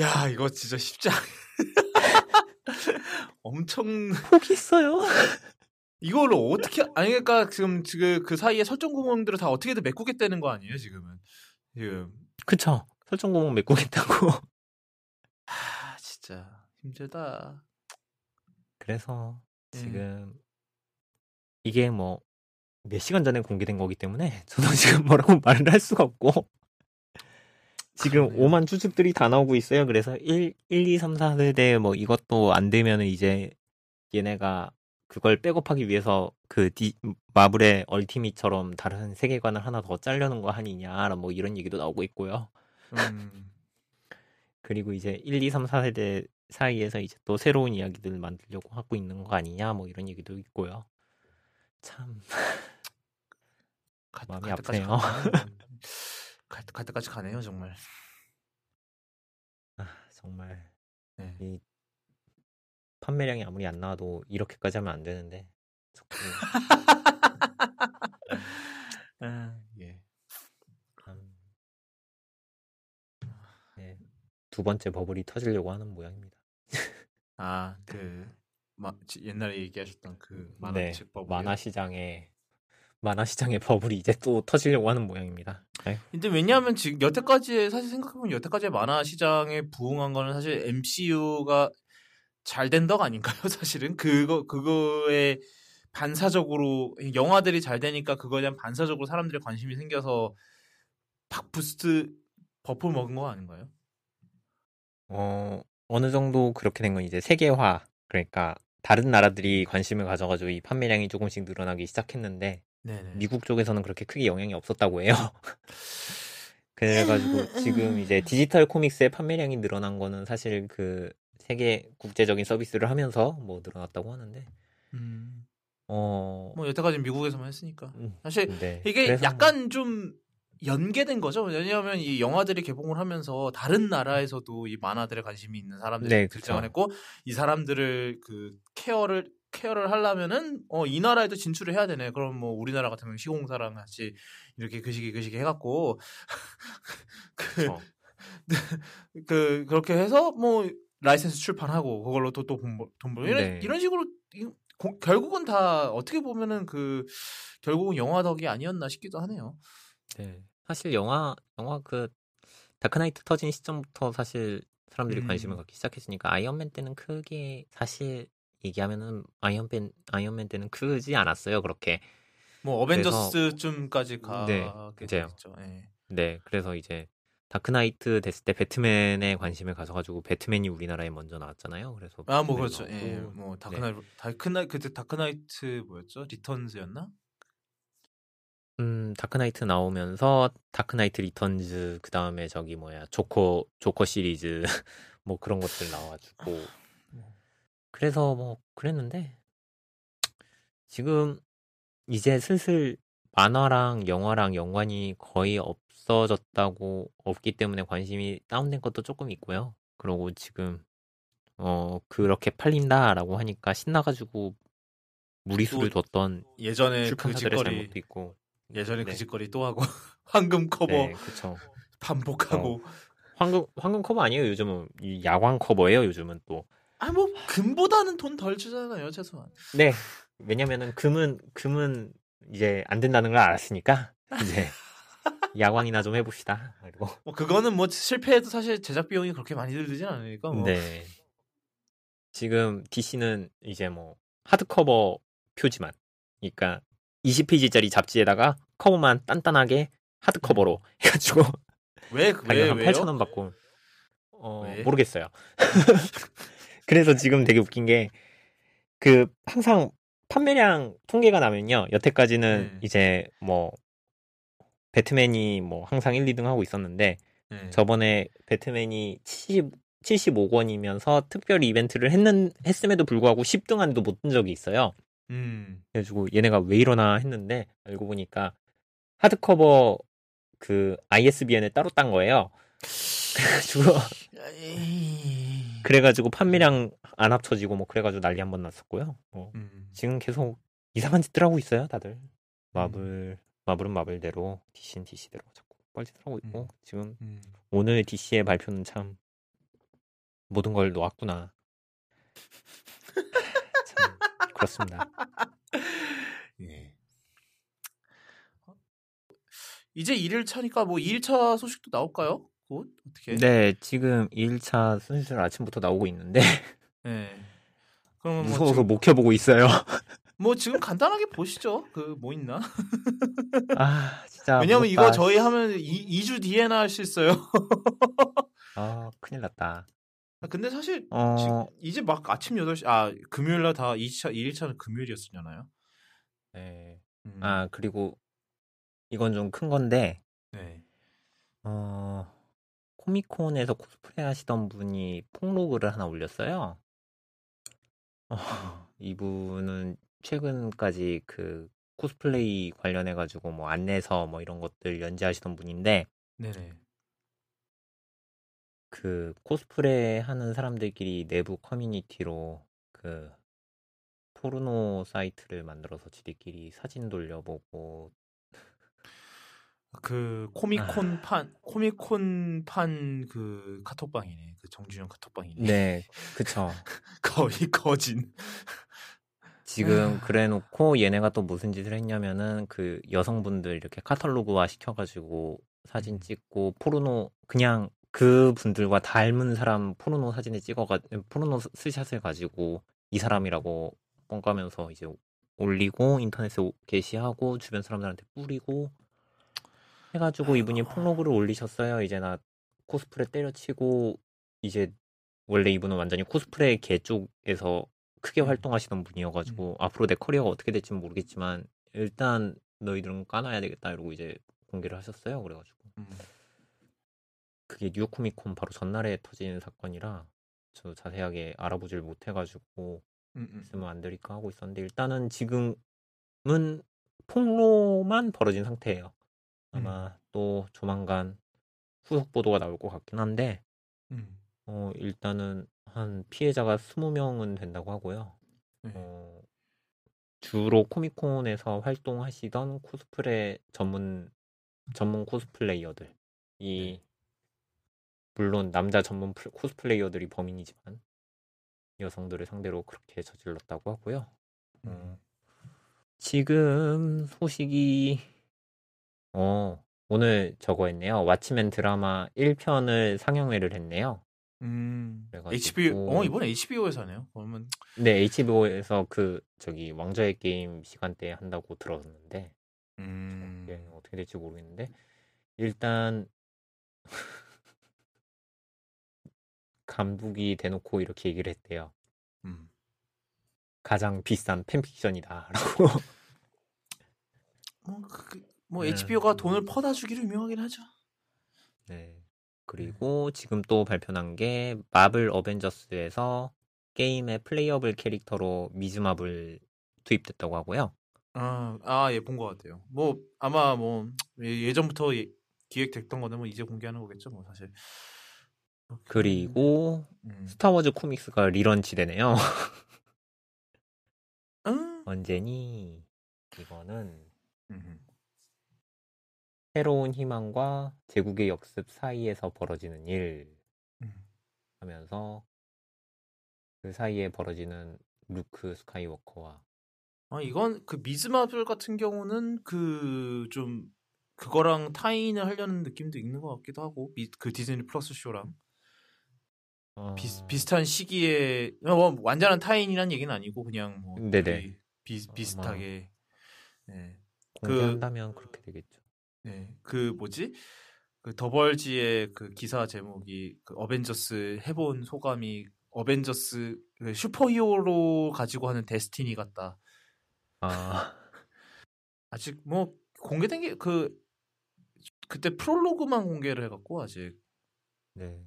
야 이거 진짜 쉽지 않. [LAUGHS] 엄청 포기했어요. [LAUGHS] 이걸 어떻게 아니 그러니까 지금 지금 그 사이에 설정 구멍들을 다 어떻게든 메꾸겠다는 거 아니에요 지금은 지금 그쵸. 설정 구멍 메꾸겠다고. [LAUGHS] 아 진짜 힘들다. 그래서 예. 지금 이게 뭐 몇 시간 전에 공개된 거기 때문에 [LAUGHS] 저도 지금 뭐라고 말을 할 수가 없고 지금 그러네요. 5만 추측들이 다 나오고 있어요. 그래서 1, 1 2, 3, 4세대 뭐 이것도 안 되면은 이제 얘네가 그걸 백업하기 위해서 그 디, 마블의 얼티밋처럼 다른 세계관을 하나 더 짜려는 거 아니냐 뭐 이런 얘기도 나오고 있고요. 음. [LAUGHS] 그리고 이제 1, 2, 3, 4세대 사이에서 이제 또 새로운 이야기들을 만들려고 하고 있는 거 아니냐 뭐 이런 얘기도 있고요. 참 갈, 마음이 갈 아프네요. [LAUGHS] 갈, 갈 때까지 가네요 정말. 아, 정말 네. 이 판매량이 아무리 안 나와도 이렇게까지 하면 안 되는데 자꾸 [LAUGHS] 아, 예. 참, 네, 두 번째 버블이 터지려고 하는 모양입니다. 아그 옛날에 얘기하셨던 그 네, 만화책 버블. 만화 시장에 만화 시장의 버블이 이제 또 터지려고 하는 모양입니다. 아유, 근데 왜냐하면 지금 여태까지 사실 생각해보면 여태까지 만화 시장에 부흥한 거는 사실 MCU가 잘된덕 아닌가요? [LAUGHS] 사실은 그거 그거에 반사적으로 영화들이 잘 되니까 그거에 대한 반사적으로 사람들의 관심이 생겨서 팍 boost buff 먹은 거 아닌가요? 어, 어느 정도 그렇게 된 건 이제 세계화 그러니까 다른 나라들이 관심을 가져가지고 이 판매량이 조금씩 늘어나기 시작했는데 네네. 미국 쪽에서는 그렇게 크게 영향이 없었다고 해요. [LAUGHS] 그래가지고 지금 [LAUGHS] 이제 디지털 comics의 판매량이 늘어난 거는 사실 그 세계 국제적인 서비스를 하면서 뭐 늘어났다고 하는데 음, 어 뭐 여태까지 미국에서만 했으니까 음, 사실 네. 이게 뭐 약간 좀 연계된 거죠. 왜냐하면 이 영화들이 개봉을 하면서 다른 나라에서도 이 만화들에 관심이 있는 사람들이 네, 등장을. 했고 이 사람들을 그 케어를 케어를 하려면은 어 이 나라에도 진출을 해야 되네. 그럼 뭐 우리나라 같으면 시공사랑 같이 이렇게 [LAUGHS] 그 시기 그 시기 해갖고 그, 어, 그 그렇게 해서 뭐 라이센스 출판하고 그걸로 또또돈 벌. 이런 네. 이런 식으로 이- 고- 결국은 다 어떻게 보면은 그 결국은 영화 덕이 아니었나 싶기도 하네요. 네. 사실 영화 영화 그 다크나이트 터진 시점부터 사실 사람들이 음. 관심을 갖기 시작했으니까 아이언맨 때는 크게 사실 얘기하면은 아이언맨 아이언맨 때는 크지 않았어요 그렇게 뭐 어벤져스쯤까지 네, 가게 맞아요. 됐죠. 예. 네 그래서 이제 다크나이트 됐을 때 배트맨에 관심을 가져가지고 배트맨이 우리나라에 먼저 나왔잖아요 그래서 아, 뭐 그렇죠. 예. 뭐 다크나이트 다크나이트 그때 다크나이트 뭐였죠? Returns였나? 음 다크나이트 나오면서 다크나이트 Returns 그 다음에 저기 뭐야 조커 조커 시리즈 [LAUGHS] 뭐 그런 것들 나와가지고 그래서 뭐 그랬는데 지금 이제 슬슬 만화랑 영화랑 연관이 거의 없 어졌다고 없기 때문에 관심이 다운된 것도 조금 있고요. 그러고 지금 어 그렇게 팔린다라고 하니까 신나가지고 무리수를 또 뒀던 예전에 그 짓거리 잘못도 있고 예전에 네. 그 짓거리 또 하고 [LAUGHS] 황금 커버 네. 반복하고 황금 황금 커버 아니에요 요즘은 이 야광 커버예요 요즘은 또. 아 뭐 금보다는 돈 덜 주잖아요 최소한. 네 왜냐면은 금은 금은 이제 안 된다는 걸 알았으니까 [LAUGHS] 이제 야광이나 좀 해봅시다. 그리고 뭐 그거는 뭐 실패해도 사실 제작 비용이 그렇게 많이 들진 않으니까 뭐. 네 지금 DC는 이제 뭐 하드커버 표지만 그러니까 20페이지짜리 잡지에다가 커버만 단단하게 하드커버로 해가지고 [LAUGHS] 왜 가격 왜한 왜요? 8천 원 받고 어 왜? 모르겠어요. [LAUGHS] 그래서 지금 되게 웃긴 게 그 항상 판매량 통계가 나면요 여태까지는 네. 이제 뭐 배트맨이 뭐 항상 1, 2등 하고 있었는데 네. 저번에 배트맨이 70 75억 원이면서 특별 이벤트를 했는 했음에도 불구하고 10등 안에도 못 든 적이 있어요. 음. 그래가지고 얘네가 왜 이러나 했는데 알고 보니까 하드커버 그 ISBN을 따로 딴 거예요. [LAUGHS] 그래가지고. 그래가지고 판매량 안 합쳐지고 뭐 그래가지고 난리 한 번 났었고요. 뭐 음. 지금 계속 이상한 짓들 하고 있어요, 다들. 마블 마블은 마블대로 DC는 DC대로 자꾸 하고 있고 음. 지금 음. 오늘 DC의 발표는 참 모든 걸 놓았구나. [LAUGHS] 참 그렇습니다. [LAUGHS] 예. 이제 1일차니까 뭐 2일차 소식도 나올까요? 곧 어떻게? 네, 지금 2일차 순실 아침부터 나오고 있는데 네. 그러면 뭐 무서워서 지금, 못 켜보고 있어요. [LAUGHS] 뭐 지금 간단하게 보시죠. 그 뭐 있나? [LAUGHS] 아, 진짜. 왜냐면 무섭다. 이거 저희 하면 2, 주 뒤에나 할 수 있어요. [LAUGHS] 아, 큰일 났다. 아, 근데 사실 어, 이제 막 아침 8시 아 금요일 날다 2차 1일차는 금요일이었잖아요. 네. 음, 아, 그리고 이건 좀 큰 건데, 네. 어, 코미콘에서 코스프레 하시던 분이 폭로글을 하나 올렸어요. 어, [LAUGHS] 이분은 최근까지 그 코스플레이 관련해 가지고 뭐 안내서 뭐 이런 것들 연재하시던 분인데, 네네. 그 코스프레 하는 사람들끼리 내부 커뮤니티로 그 포르노 사이트를 만들어서 지들끼리 사진 돌려보고 그 코미콘 판 코미콘 판 그 카톡방이네. 그 정준영 카톡방이네. 네 [LAUGHS] 그쵸 거의 거진. 지금 그래놓고 얘네가 또 무슨 짓을 했냐면은 그 여성분들 이렇게 카탈로그화 시켜가지고 사진 음. 찍고 포르노 그냥 그 분들과 닮은 사람 포르노 사진을 찍어가 포르노 스- 스샷을 가지고 이 사람이라고 뻥까면서 이제 올리고 인터넷에 오- 게시하고 주변 사람들한테 뿌리고 해가지고 이분이. 폭로글을 올리셨어요. 이제 나 코스프레 때려치고 이제 원래 이분은 완전히 코스프레 계 쪽에서 크게 음. 활동하시던 분이어가지고 앞으로 내 커리어가 어떻게 될지는 모르겠지만 일단 너희들은 까놔야 되겠다 이러고 이제 공개를 하셨어요. 그래가지고 음. 그게 뉴욕 코미콘 바로 전날에 터진 사건이라 저 자세하게 알아보질 못해가지고 음, 음. 있으면 안 되니까 하고 있었는데 일단은 지금은 폭로만 벌어진 상태예요. 아마 또 조만간 후속 보도가 나올 것 같긴 한데 음. 어 일단은 한 피해자가 20명은 된다고 하고요. 네. 어 주로 코미콘에서 활동하시던 코스프레 전문 전문 코스플레이어들 이 네. 물론 남자 전문 플- 코스플레이어들이 범인이지만 여성들을 상대로 그렇게 저질렀다고 하고요. 음. 지금 소식이 어 오늘 저거 했네요. 왓치맨 드라마 1편을 상영회를 했네요. 음. HBO 어 이번 HBO에서 하네요. 그러면 네, HBO에서 그 저기 왕좌의 게임 시간대에 한다고 들었는데 음. 예, 어떻게 될지 모르겠는데 일단 감독이 대놓고 이렇게 얘기를 했대요. 음. 가장 비싼 팬픽션이다라고. [LAUGHS] 뭐, 그, 뭐 네. HBO가 돈을 퍼다 주기로 유명하긴 하죠. 네. 그리고 지금 또 발표난 게 마블 어벤져스에서 게임의 playable 캐릭터로 미즈마블 투입됐다고 하고요. 아, 아, 예, 본 것 같아요. 뭐 아마 뭐 예- 예전부터 예, 기획됐던 거는 뭐 이제 공개하는 거겠죠, 뭐 사실. 그리고 음. 스타워즈 comics가 relaunch 되네요. 음. [LAUGHS] 언제니? 이거는 음. 새로운 희망과 제국의 역습 사이에서 벌어지는 일 음. 하면서 그 사이에 벌어지는 루크 스카이워커와 아, 이건 그 미즈마블 같은 경우는 그 좀 그거랑 tie-in을 하려는 느낌도 있는 것 같기도 하고 미- 그 디즈니 플러스 쇼랑 어, 비슷, 비슷한 시기에 뭐 완전한 tie-in이란 얘기는 아니고 그냥 뭐 네네. 비, 비슷하게 네. 공개한다면 그... 렇게 되겠죠. 네, 그 뭐지? 그 더벌지의 그 기사 제목이 그 어벤져스 해본 소감이 어벤져스 그 슈퍼히어로 가지고 하는 데스티니 같다. 아, [LAUGHS] 아직 뭐 공개된 게 그 그때 프롤로그만 공개를 해갖고 아직 네.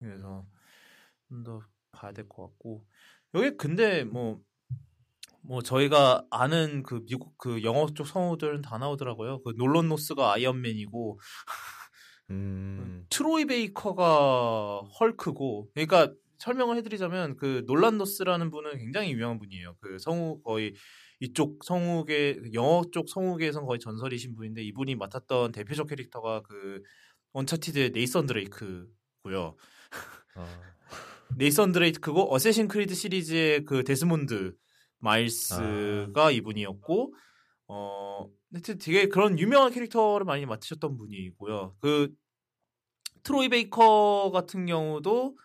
그래서 좀 더 봐야 될 것 같고 여기 근데 뭐 뭐 저희가 아는 그 미국 그 영어 쪽 성우들은 다 나오더라고요. 그 놀런 노스가 아이언맨이고 [LAUGHS] 음, 트로이 베이커가 헐크고 그러니까 설명을 해드리자면 그 놀란 노스라는 분은 굉장히 유명한 분이에요. 그 성우 거의 이쪽 성우계 영어 쪽 성우계에선 거의 전설이신 분인데 이분이 맡았던 대표적 캐릭터가 그 언차티드의 네이선 드레이크고요. 아, [LAUGHS] 네이선 드레이크고 어쌔신 크리드 시리즈의 그 데스몬드 마일스가 이분이었고 어 하여튼 되게 그런 유명한 캐릭터를 많이 맡으셨던 분이고요. 그 트로이 베이커 같은 경우도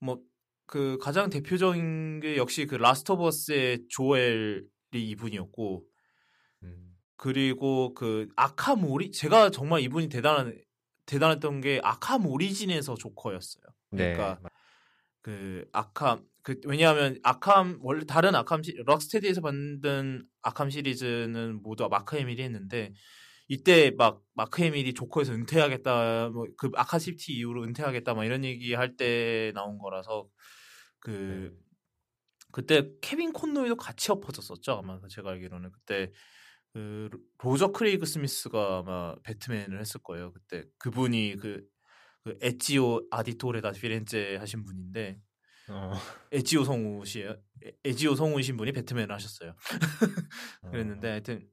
뭐 그 가장 대표적인 게 역시 그 라스트 오브 어스의 조엘이 이분이었고 음. 그리고 그 아캄 오리 제가 정말 이분이 대단한 대단했던 게 아캄 오리진에서 조커였어요. 네. 그러니까 그 아캄 그 왜냐하면 아캄 원래 다른 아캄 시 락스테디에서 만든 아캄 시리즈는 모두 마크 해밀이 했는데 이때 막 마크 해밀이 조커에서 은퇴하겠다 뭐 그 아캄 시티 이후로 은퇴하겠다 막 이런 얘기 할 때 나온 거라서 그 네. 그때 케빈 콘로이도 같이 엎어졌었죠 아마 제가 알기로는 그때 그 로저 크레이그 스미스가 아마 배트맨을 했을 거예요 그때 그분이 그, 그 에지오 아우디토레 다 피렌체 하신 분인데 어. 에지오 성우시에요 에- 에지오 성우이신 분이 배트맨을 하셨어요 그랬는데 하여튼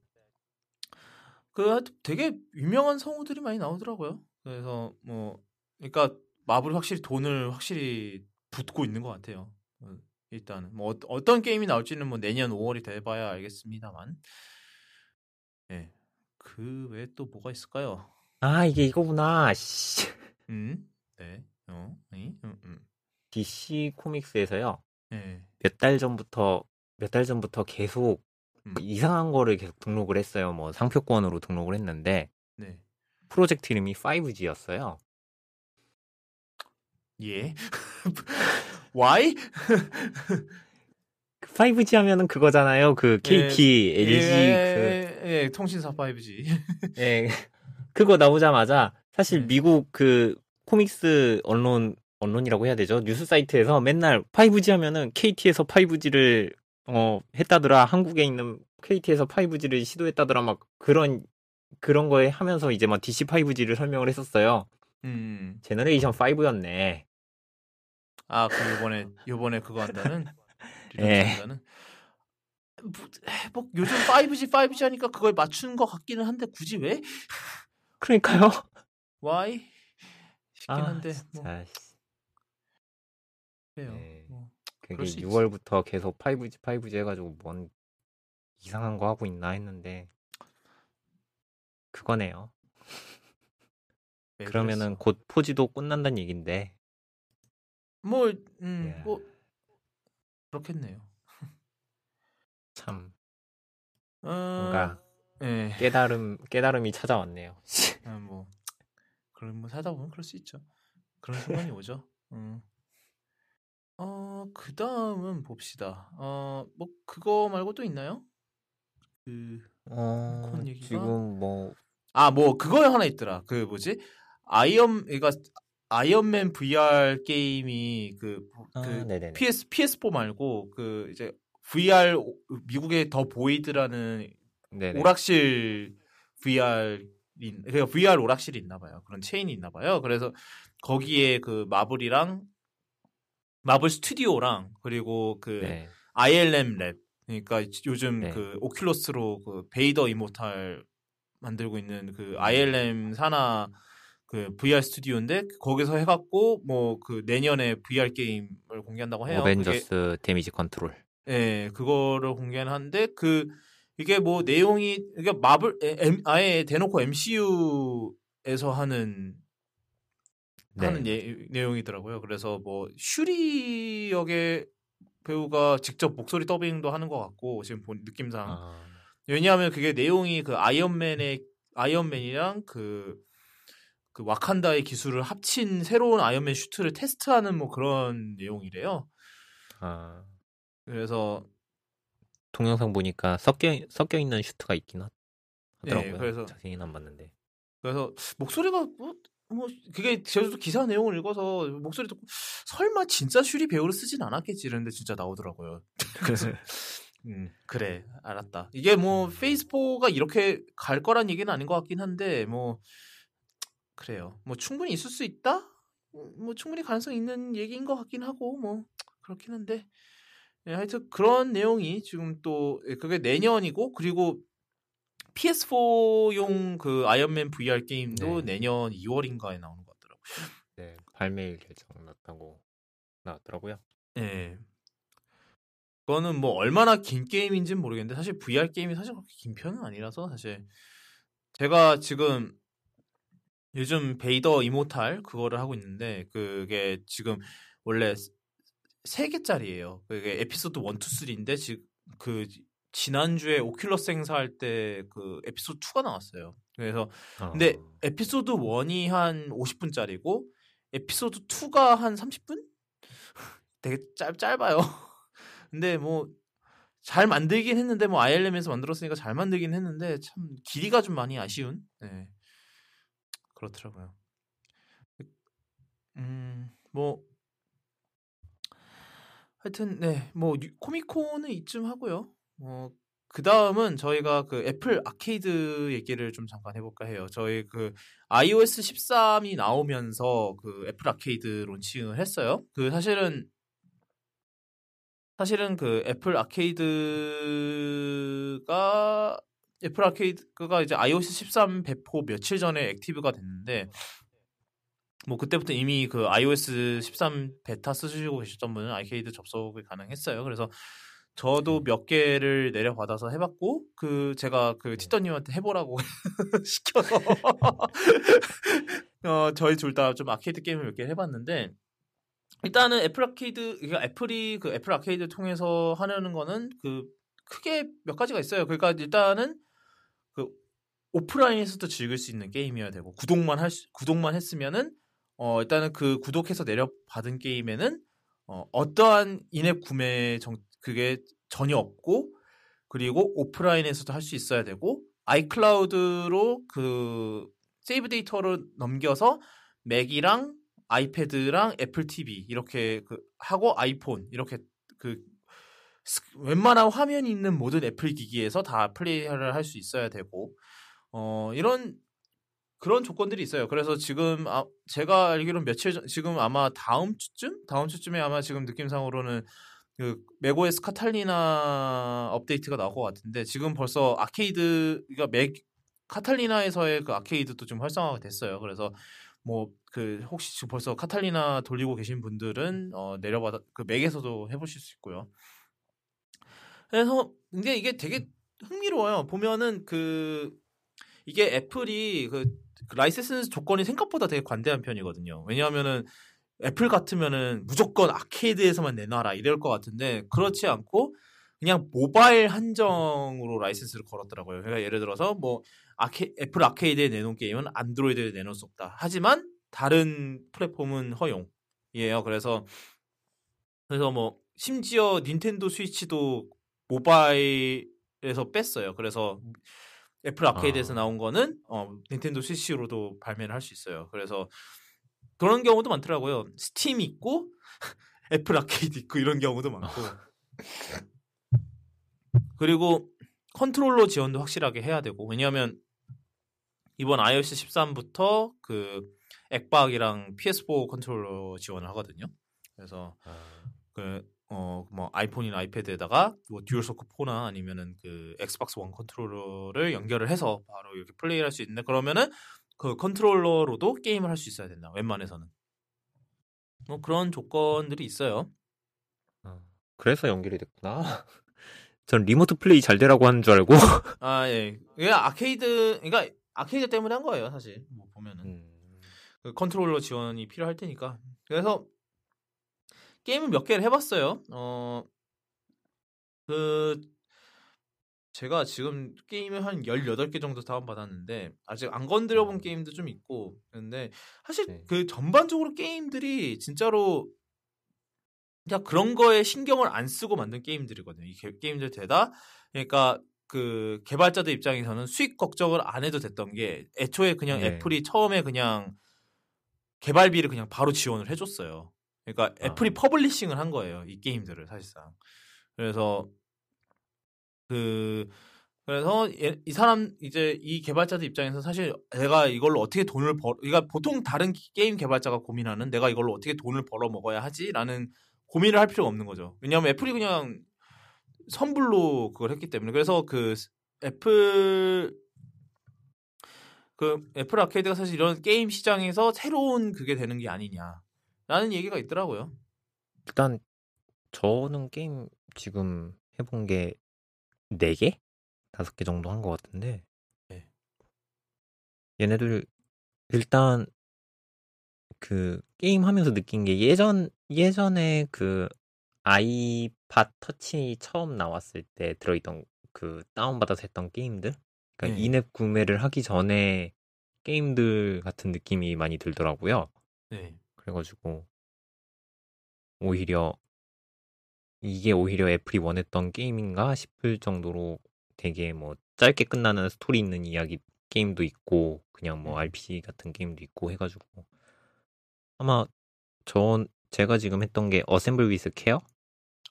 그 하여튼 되게 유명한 성우들이 많이 나오더라고요. 그래서 뭐 그러니까 마블이 확실히 돈을 확실히 붓고 있는 것 같아요. 어, 일단은 뭐 어- 어떤 게임이 나올지는 뭐 내년 5월이 돼봐야 알겠습니다만, 예. 그 외에 또 뭐가 있을까요? 아 이게 이거구나. 씨. 음, 네, 어, 이, 음, 음, DC 코믹스에서요. 예, 몇달 전부터 몇 달 전부터 계속 음, 이상한 거를 계속 등록을 했어요. 뭐 상표권으로 등록을 했는데 네, 프로젝트 이름이 5G였어요. 예. [LAUGHS] Why? 5G 하면은 그거잖아요. 그 KT, LG 예, 예, 통신사 5G. 그 예. 그거 나오자마자 사실 네. 미국 그 코믹스 언론 언론이라고 해야 되죠. 뉴스 사이트에서 맨날 5G 하면은 KT에서 5G를 어 했다더라. 한국에 있는 KT에서 5G를 시도했다더라. 막 그런 그런 거에 하면서 이제 막 DC 5G를 설명을 했었어요. 음. Generation 5였네. 아, 그 요번에 요번에 그거 한다는 [LAUGHS] 예. 한다는 뭐, 뭐 요즘 5G 5G 하니까 그걸 맞추는 것 같기는 한데 굳이 왜? 그러니까요. [LAUGHS] Why? 싶긴 아, 한데 뭐 진짜. 그래요. 네. 뭐, 그게 그럴 수 있지. 6월부터 계속 5G 5G 해가지고 뭔 이상한 거 하고 있나 했는데 그거네요. 왜 그러면은 그랬어? 곧 포지도 끝난다는 얘긴데. 뭐, 음, 이야. 뭐 그렇겠네요. 참 어, 뭔가 예, 깨달음 깨달음이 찾아왔네요. 아, 뭐 그런 뭐 사다 보면 그럴 수 있죠. 그런 순간이 오죠. 음. 어, 그 다음은 봅시다. 어, 뭐 그거 말고 또 있나요? 그 어, 콘 얘기가? 지금 뭐 아, 뭐 그거 하나 있더라. 그 뭐지? 아이언 그러니까 아이언맨 VR 게임이 그, 아, 그 네네네. PS PS4 말고 그 이제 VR 오- 미국의 더 보이드라는 네네. 오락실 VR 인 그러니까 VR 오락실이 있나 봐요. 그런 체인이 있나 봐요. 그래서 거기에 그 마블이랑 마블 스튜디오랑 그리고 그 네. ILM 랩 그러니까 요즘 네. 그 오큘러스로 그 베이더 이모탈 만들고 있는 음. 그 ILM 산하 그 VR 스튜디오인데 거기서 해갖고 뭐 그 내년에 VR 게임을 공개한다고 해요. 그게- 어벤져스 데미지 컨트롤. 예, 그거를 공개는 하는데 그 이게 뭐 내용이 그러니까 마블 에, 엠- 아예 대놓고 MCU에서 하는 네. 하는 예, 내용이더라고요. 그래서 뭐 슈리 역의 배우가 직접 목소리 더빙도 하는 것 같고 지금 본 느낌상 아, 왜냐하면 그게 내용이 그 아이언맨의 아이언맨이랑 그, 그 와칸다의 기술을 합친 새로운 아이언맨 슈트를 테스트하는 뭐 그런 내용이래요. 아, 그래서 동영상 보니까 섞여 섞여 있는 슈트가 있긴 하, 네, 하더라고요. 그래서- 자세히는 안 봤는데. 그래서 목소리가 뭐, 뭐 그게 저도 기사 내용을 읽어서 목소리 듣고 설마 진짜 슈리 배우를 쓰진 않았겠지 이랬는데 진짜 나오더라고요. 그래서 [LAUGHS] 음, 그래 알았다. 이게 뭐 음. 페이스4가 이렇게 갈 거란 얘기는 아닌 것 같긴 한데 뭐 그래요. 뭐 충분히 있을 수 있다. 음, 뭐 충분히 가능성 있는 얘기인 것 같긴 하고 뭐 그렇긴 한데 예, 하여튼 그런 내용이 지금 또 예, 그게 내년이고 그리고 PS4용 그 아이언맨 VR 게임도 네. 내년 2월인가에 나오는 것 같더라고요. 네, 발매일 결정 났다고. 나왔더라고요. 예. 그거는 뭐 얼마나 긴 게임인지는 모르겠는데 사실 VR 게임이 사실 그렇게 긴 편은 아니라서 사실 제가 지금 요즘 베이더 이모탈 그거를 하고 있는데 그게 지금 원래 세 개짜리예요. 그게 에피소드 1, 2, 3인데 지금 그 지난주에 오큘러스 행사할 때 그 에피소드 2가 나왔어요. 그래서 어. 근데 에피소드 1이 한 50분짜리고 에피소드 2가 한 30분? 되게 짧 짧아요. [LAUGHS] 근데 뭐 잘 만들긴 했는데 뭐 ILM에서 만들었으니까 잘 만들긴 했는데 참 길이가 좀 많이 아쉬운. 네. 그렇더라고요. 음, 뭐 하여튼 네, 뭐 유- 코믹콘은 이쯤 하고요. 어, 그 다음은 저희가 그 애플 아케이드 얘기를 좀 잠깐 해볼까 해요. 저희 그 iOS 13이 나오면서 그 애플 아케이드 론칭을 했어요. 그 사실은 사실은 그 애플 아케이드가 애플 아케이드가 이제 iOS 13 배포 며칠 전에 active가 됐는데 뭐 그때부터 이미 그 iOS 13 베타 쓰시고 계셨던 분은 아케이드 접속이 가능했어요. 그래서 저도 몇 개를 내려받아서 해봤고 그 제가 그 티터님한테 해보라고 [LAUGHS] 시켜서 어 저희 둘 다 좀 아케이드 게임을 몇 개 해봤는데 일단은 애플 아케이드 그러니까 애플이 그 애플 아케이드 통해서 하려는 거는 그 크게 몇 가지가 있어요. 그러니까 일단은 그 오프라인에서도 즐길 수 있는 게임이어야 되고 구독만 할 수- 구독만 했으면은 어 일단은 그 구독해서 내려 받은 게임에는 어 어떠한 인앱 구매 정 그게 전혀 없고 그리고 오프라인에서도 할 수 있어야 되고 아이클라우드로 그 세이브 데이터를 넘겨서 맥이랑 아이패드랑 애플 TV 이렇게 그 하고 아이폰 이렇게 그 스- 웬만한 화면이 있는 모든 애플 기기에서 다 플레이를 할 수 있어야 되고 어 이런 그런 조건들이 있어요. 그래서 지금 아, 제가 알기로는 며칠 전 지금 아마 다음 주쯤 다음 주쯤에 아마 지금 느낌상으로는 그 맥OS 카탈리나 업데이트가 나올 것 같은데 지금 벌써 아케이드 그러니까 맥 카탈리나에서의 그 아케이드도 좀 활성화가 됐어요. 그래서 뭐 그 혹시 지금 벌써 카탈리나 돌리고 계신 분들은 어 내려받아 그 맥에서도 해보실 수 있고요. 그래서 근데 이게 되게 흥미로워요. 보면은 그 이게 애플이 그, 그 라이센스 조건이 생각보다 되게 관대한 편이거든요. 왜냐하면은 애플 같으면은 무조건 아케이드에서만 내놔라 이럴 것 같은데 그렇지 않고 그냥 모바일 한정으로 라이센스를 걸었더라고요. 그러니까 예를 들어서 뭐 아케, 애플 아케이드에 내놓은 게임은 안드로이드에 내놓을 수 없다. 하지만 다른 플랫폼은 허용이에요. 그래서 그래서 뭐 심지어 닌텐도 스위치도 모바일에서 뺐어요. 그래서 애플 아케이드에서 아. 나온 거는 어, 닌텐도 스위치로도 발매를 할 수 있어요. 그래서 그런 경우도 많더라고요. 스팀 있고 [LAUGHS] 애플 아케이드 있고 이런 경우도 많고. 그리고 컨트롤러 지원도 확실하게 해야 되고 왜냐하면 이번 iOS 13부터 그 액박이랑 PS4 컨트롤러 지원을 하거든요. 그래서 그 어 뭐 아이폰이나 아이패드에다가 뭐 DualShock 4나 아니면은 그 Xbox One 컨트롤러를 연결을 해서 바로 이렇게 플레이를 할수 있는데 그러면은 그 컨트롤러로도 게임을 할 수 있어야 된다. 웬만해서는. 뭐 그런 조건들이 있어요. 어, 그래서 연결이 됐구나. [LAUGHS] 전 remote play 잘 되라고 하는 줄 알고. 아 예. 이게 아케이드 그러니까 아케이드 때문에 한 거예요, 사실. 뭐 보면은. 음, 그 컨트롤러 지원이 필요할 테니까. 그래서 게임을 몇 개를 해 봤어요. 어, 그, 제가 지금 게임을 한 18개 정도 다운받았는데, 아직 안 건드려본 음. 게임도 좀 있고, 근데 사실 네. 그 전반적으로 게임들이 진짜로 그냥 그런 거에 신경을 안 쓰고 만든 게임들이거든요. 이 게, 게임들이 다. 그러니까 그 개발자들 입장에서는 수익 걱정을 안 해도 됐던 게 애초에 그냥 네. 애플이 처음에 그냥 개발비를 그냥 바로 지원을 해줬어요. 그러니까 아. 애플이 publishing을 한 거예요. 이 게임들을 사실상. 그래서 그 그래서 얘- 이 사람 이제 이 개발자들 입장에서 사실 내가 이걸로 어떻게 돈을 벌 그러니까 보통 다른 게임 개발자가 고민하는 내가 이걸로 어떻게 돈을 벌어 먹어야 하지라는 고민을 할 필요가 없는 거죠. 왜냐하면 애플이 그냥 선불로 그걸 했기 때문에 그래서 그 애플 그 애플 아케이드가 사실 이런 게임 시장에서 새로운 그게 되는 게 아니냐라는 얘기가 있더라고요. 일단 저는 게임 지금 해본 게 4개? 5개 정도 한 것 같은데 네. 얘네들 일단 그 게임 하면서 느낀 게 예전 예전에 그 아이팟 터치 처음 나왔을 때 들어있던 그 다운받아서 했던 게임들 그러니까 네. in-app 구매를 하기 전에 게임들 같은 느낌이 많이 들더라고요. 네. 그래가지고 오히려 이게 오히려 애플이 원했던 게임인가 싶을 정도로 되게 뭐 짧게 끝나는 스토리 있는 이야기 게임도 있고 그냥 뭐 음. RPG 같은 게임도 있고 해가지고 아마 전 제가 지금 했던 게 Assemble with Care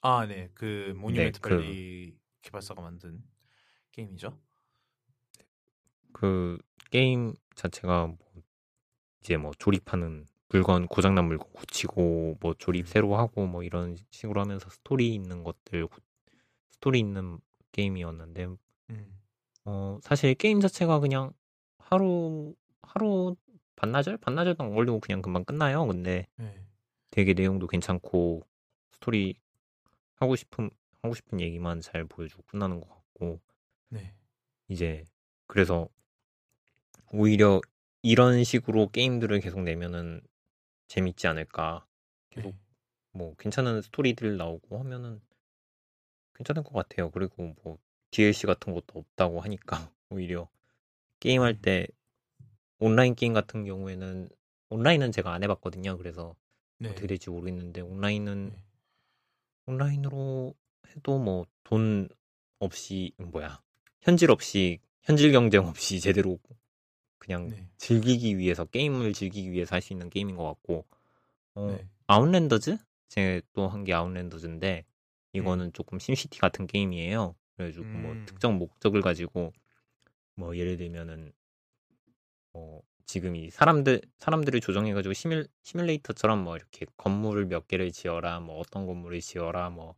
아, 네. 그 Monument 그- Valley 개발사가 만든 게임이죠. 그 게임 자체가 뭐 이제 뭐 조립하는 물건 고장난 물건 고치고 뭐 조립 새로 하고 뭐 이런 식으로 하면서 스토리 있는 것들 고- 스토리 있는 게임이었는데 음. 어 사실 게임 자체가 그냥 하루 하루 반나절 반나절 동안 걸리고 그냥 금방 끝나요. 근데 네. 되게 내용도 괜찮고 스토리 하고 싶은 하고 싶은 얘기만 잘 보여주고 끝나는 것 같고 네. 이제 그래서 오히려 이런 식으로 게임들을 계속 내면은 재밌지 않을까. 계속 네. 뭐 괜찮은 스토리들 나오고 하면은 괜찮을 것 같아요. 그리고 뭐 DLC 같은 것도 없다고 하니까 [LAUGHS] 오히려 게임할 음. 때 온라인 게임 같은 경우에는 온라인은 제가 안 해봤거든요. 그래서 네. 어떻게 될지 모르겠는데 온라인은 네. 온라인으로 해도 뭐 돈 없이 뭐야 현질 없이 현질 경쟁 없이 [LAUGHS] 제대로 그냥 네. 즐기기 위해서 게임을 즐기기 위해서 할 수 있는 게임인 것 같고 어, 네. Outlanders 제가 또한 게 Outlanders인데 이거는 음. 조금 SimCity 같은 게임이에요. 그래가지고 뭐 음. 특정 목적을 가지고 뭐 예를 들면은 어 지금 이 사람들 사람들을 조정해가지고 시뮬 시뮬레이터처럼 뭐 이렇게 건물을 몇 개를 지어라 뭐 어떤 건물을 지어라 뭐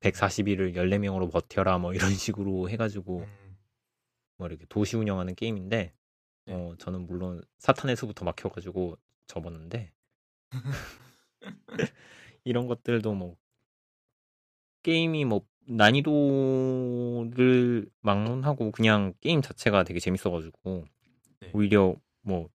140일을 14명으로 버텨라 뭐 이런 식으로 해가지고 음. 뭐 이렇게 도시 운영하는 게임인데 네. 어 저는 물론 사탄의 수부터 막혀가지고 접었는데 [LAUGHS] [LAUGHS] 이런 것들도 뭐 게임이 뭐 난이도를 막론하고 그냥 게임 자체가 되게 재밌어가지고 네. 오히려 뭐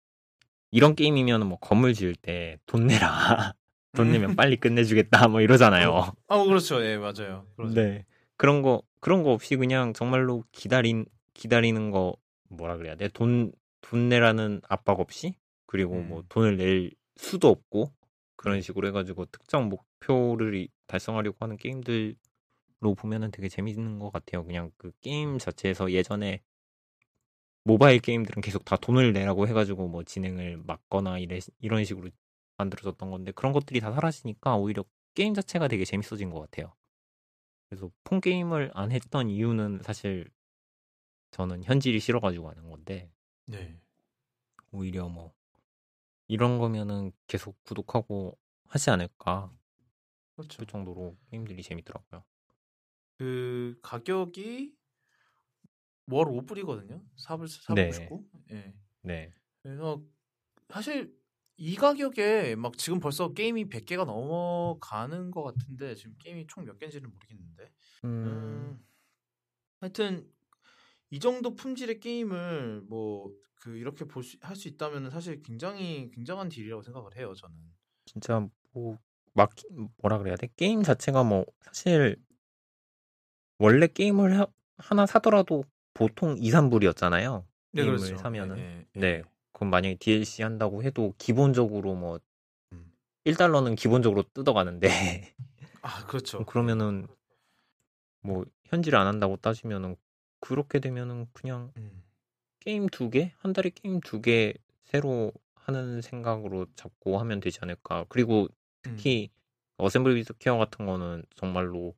이런 게임이면 뭐 건물 지을 때 돈 내라 [LAUGHS] 돈 내면 빨리 끝내주겠다 뭐 이러잖아요. 아, 뭐 그렇죠. 예, 맞아요. 그렇죠. 네 그런 거 그런 거 없이 그냥 정말로 기다린 기다리는 거 뭐라 그래야 돼? 돈 돈 내라는 압박 없이 그리고 뭐 음. 돈을 낼 수도 없고 그런 네. 식으로 해가지고 특정 목표를 이- 달성하려고 하는 게임들로 보면은 되게 재밌는 것 같아요. 그냥 그 게임 자체에서 예전에 모바일 게임들은 계속 다 돈을 내라고 해가지고 뭐 진행을 막거나 이래, 이런 식으로 만들어졌던 건데 그런 것들이 다 사라지니까 오히려 게임 자체가 되게 재밌어진 것 같아요. 그래서 폰 게임을 안 했던 이유는 사실 저는 현질이 싫어가지고 하는 건데 네. 오히려 뭐 이런 거면은 계속 구독하고 하지 않을까 그렇죠. 그 정도로 게임들이 재밌더라고요. 그 가격이 월 5불이거든요. 4불 네. 499. 예. 네, 그래서 사실 이 가격에 막 지금 벌써 게임이 100개가 넘어가는 것 같은데 지금 게임이 총 몇 개인지는 모르겠는데. 음, 음, 하여튼 이 정도 품질의 게임을 뭐 그 이렇게 볼 수 할 수 있다면 사실 굉장히 굉장한 딜이라고 생각을 해요. 저는. 진짜 뭐 막 뭐라 그래야 돼? 게임 자체가 뭐 사실 원래 게임을 하, 하나 사더라도 보통 2, 3불이었잖아요. 네, 게임을 그렇죠. 사면은 예, 예, 네. 그럼 만약에 DLC 한다고 해도 기본적으로 뭐 음. 1달러는 기본적으로 뜯어가는데 아, 그렇죠. 그러면은 뭐 현질 안 한다고 따지면은 그렇게 되면은 그냥 음. 게임 두 개? 한 달에 게임 두 개 새로 하는 생각으로 잡고 하면 되지 않을까. 그리고 특히 Assemble with Care 같은 거는 정말로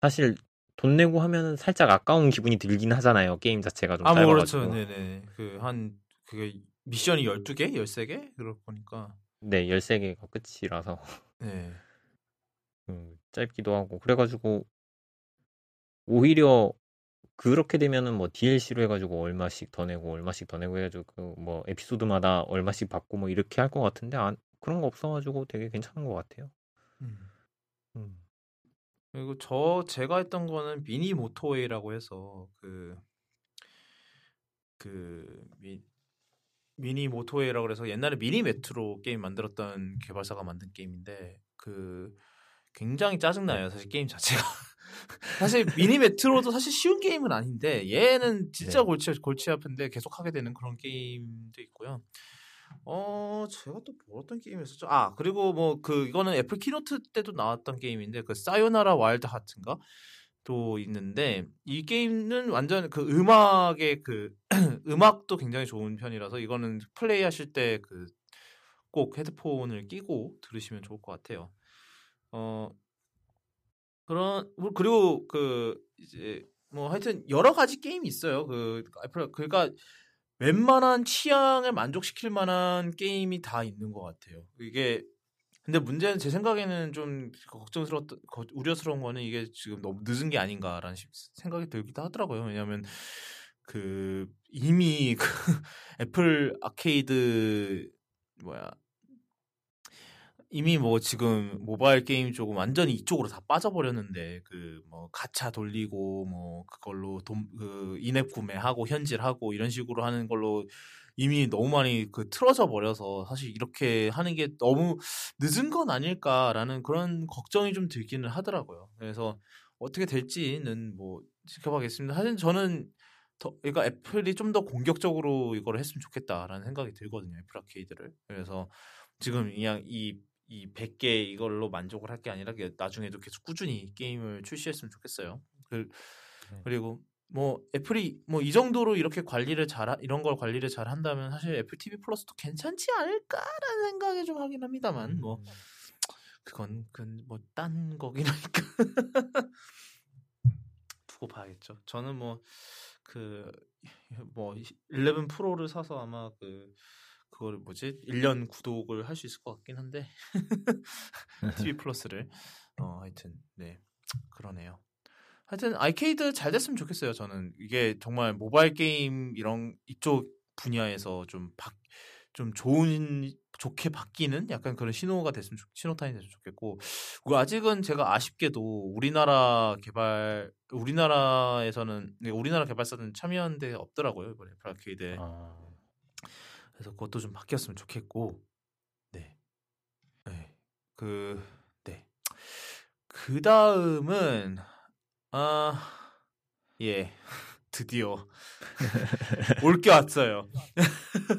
사실 돈 내고 하면은 살짝 아까운 기분이 들긴 하잖아요. 게임 자체가 좀 아, 뭐 짧아가지고. 그렇죠. 네네. 그 한 그게 미션이 12개, 13개 그럴 거니까. 네, 13개가 끝이라서 네. 음, 짧기도 하고 그래가지고 오히려 그렇게 되면은 뭐 DLC로 해가지고 얼마씩 더 내고 얼마씩 더 내고 해가지고 그 뭐 에피소드마다 얼마씩 받고 뭐 이렇게 할 것 같은데 안, 그런 거 없어가지고 되게 괜찮은 것 같아요. 음. 음. 그리고 저 제가 했던 거는 미니 모토웨이라고 해서 그 그 미, Mini Motorway라고 그래서 옛날에 Mini Metro 게임 만들었던 개발사가 만든 게임인데 그 굉장히 짜증나요 사실 게임 자체가 사실 Mini Metro도 사실 쉬운 게임은 아닌데 얘는 진짜 네. 골치 골치 아픈데 계속 하게 되는 그런 게임도 있고요. 어 제가 또 뭐 어떤 게임이었었죠? 아 그리고 뭐 그 이거는 애플 keynote 때도 나왔던 게임인데 그 Sayonara Wild Heart인가 또 있는데 이 게임은 완전 그 음악의 그 [CLEARS THROAT] 음악도 굉장히 좋은 편이라서 이거는 플레이하실 때 그 꼭 헤드폰을 끼고 들으시면 좋을 것 같아요. 어 그런 뭐 그리고 그 이제 뭐 하여튼 여러 가지 게임이 있어요. 그 애플 그러니까 웬만한 취향을 만족시킬 만한 게임이 다 있는 것 같아요. 이게 근데 문제는 제 생각에는 좀 걱정스러웠 우려스러운 거는 이게 지금 너무 늦은 게 아닌가라는 생각이 들기도 하더라고요. 왜냐하면 그 이미 그 [LAUGHS] 애플 아케이드 뭐야 이미 뭐 지금 모바일 게임 쪽은 완전히 이쪽으로 다 빠져버렸는데 그 뭐 가차 돌리고 뭐 그걸로 돈그 인앱 구매하고 현질하고 이런 식으로 하는 걸로 이미 너무 많이 그 틀어져 버려서 사실 이렇게 하는 게 너무 늦은 건 아닐까라는 그런 걱정이 좀 들기는 하더라고요. 그래서 어떻게 될지는 뭐 지켜봐겠습니다. 사실 저는 더 그러니까 애플이 좀 더 공격적으로 이걸 했으면 좋겠다라는 생각이 들거든요. 애플 아케이드를. 그래서 지금 그냥 이 이 100개 이걸로 만족을 할 게 아니라 나중에도 계속 꾸준히 게임을 출시했으면 좋겠어요. 그, 그리고 뭐 애플이 뭐 이 정도로 이렇게 관리를 잘 이런 걸 관리를 잘 한다면 사실 애플 TV 플러스도 괜찮지 않을까라는 생각이 좀 하긴 합니다만 뭐 그건 그건 뭐딴 거긴 하니까 [LAUGHS] 두고 봐야겠죠. 저는 뭐 그뭐11 프로를 사서 아마 그 그걸 뭐지? 1년 구독을 할 수 있을 것 같긴 한데 [LAUGHS] TV 플러스를. 어 하여튼 네. 그러네요. 하여튼 아이케이드 잘 됐으면 좋겠어요. 저는. 이게 정말 모바일 게임 이런 이쪽 분야에서 좀 바, 좀 좋은 좋게 바뀌는 약간 그런 신호가 됐으면 좋, 신호탄이 됐으면 좋겠고. 아직은 제가 아쉽게도 우리나라 개발 우리나라에서는 네, 우리나라 개발사는 참여한 데 없더라고요 이번에 아케이드에 아... 그래서 그것도 좀 바뀌었으면 좋겠고 네, 네. 그 네. 그 다음은 아, 예. [LAUGHS] 드디어 올 게 왔어요.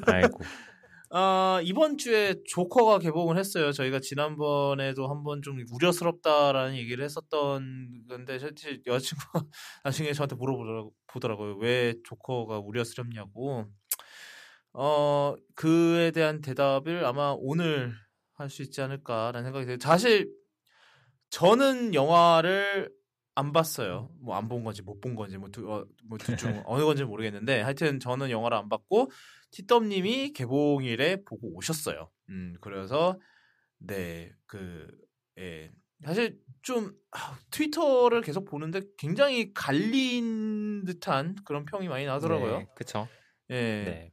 아이고. [LAUGHS] 아, 이번 주에 조커가 개봉을 했어요. 저희가 지난번에도 한번 좀 우려스럽다라는 얘기를 했었던 건데 사실 여자친구가 [LAUGHS] 나중에 저한테 물어보더라고요. 왜 조커가 우려스럽냐고. 어, 그에 대한 대답을 아마 오늘 할 수 있지 않을까라는 생각이 들어요. 사실 저는 영화를 안 봤어요. 뭐 안 본 건지 못 본 건지 뭐두중 어, 뭐 [LAUGHS] 어느 건지 모르겠는데 하여튼 저는 영화를 안 봤고 티덤님이 개봉일에 보고 오셨어요. 음 그래서 네그 예. 사실 좀 아, 트위터를 계속 보는데 굉장히 갈린 듯한 그런 평이 많이 나더라고요. 네, 그렇죠. 예. 네.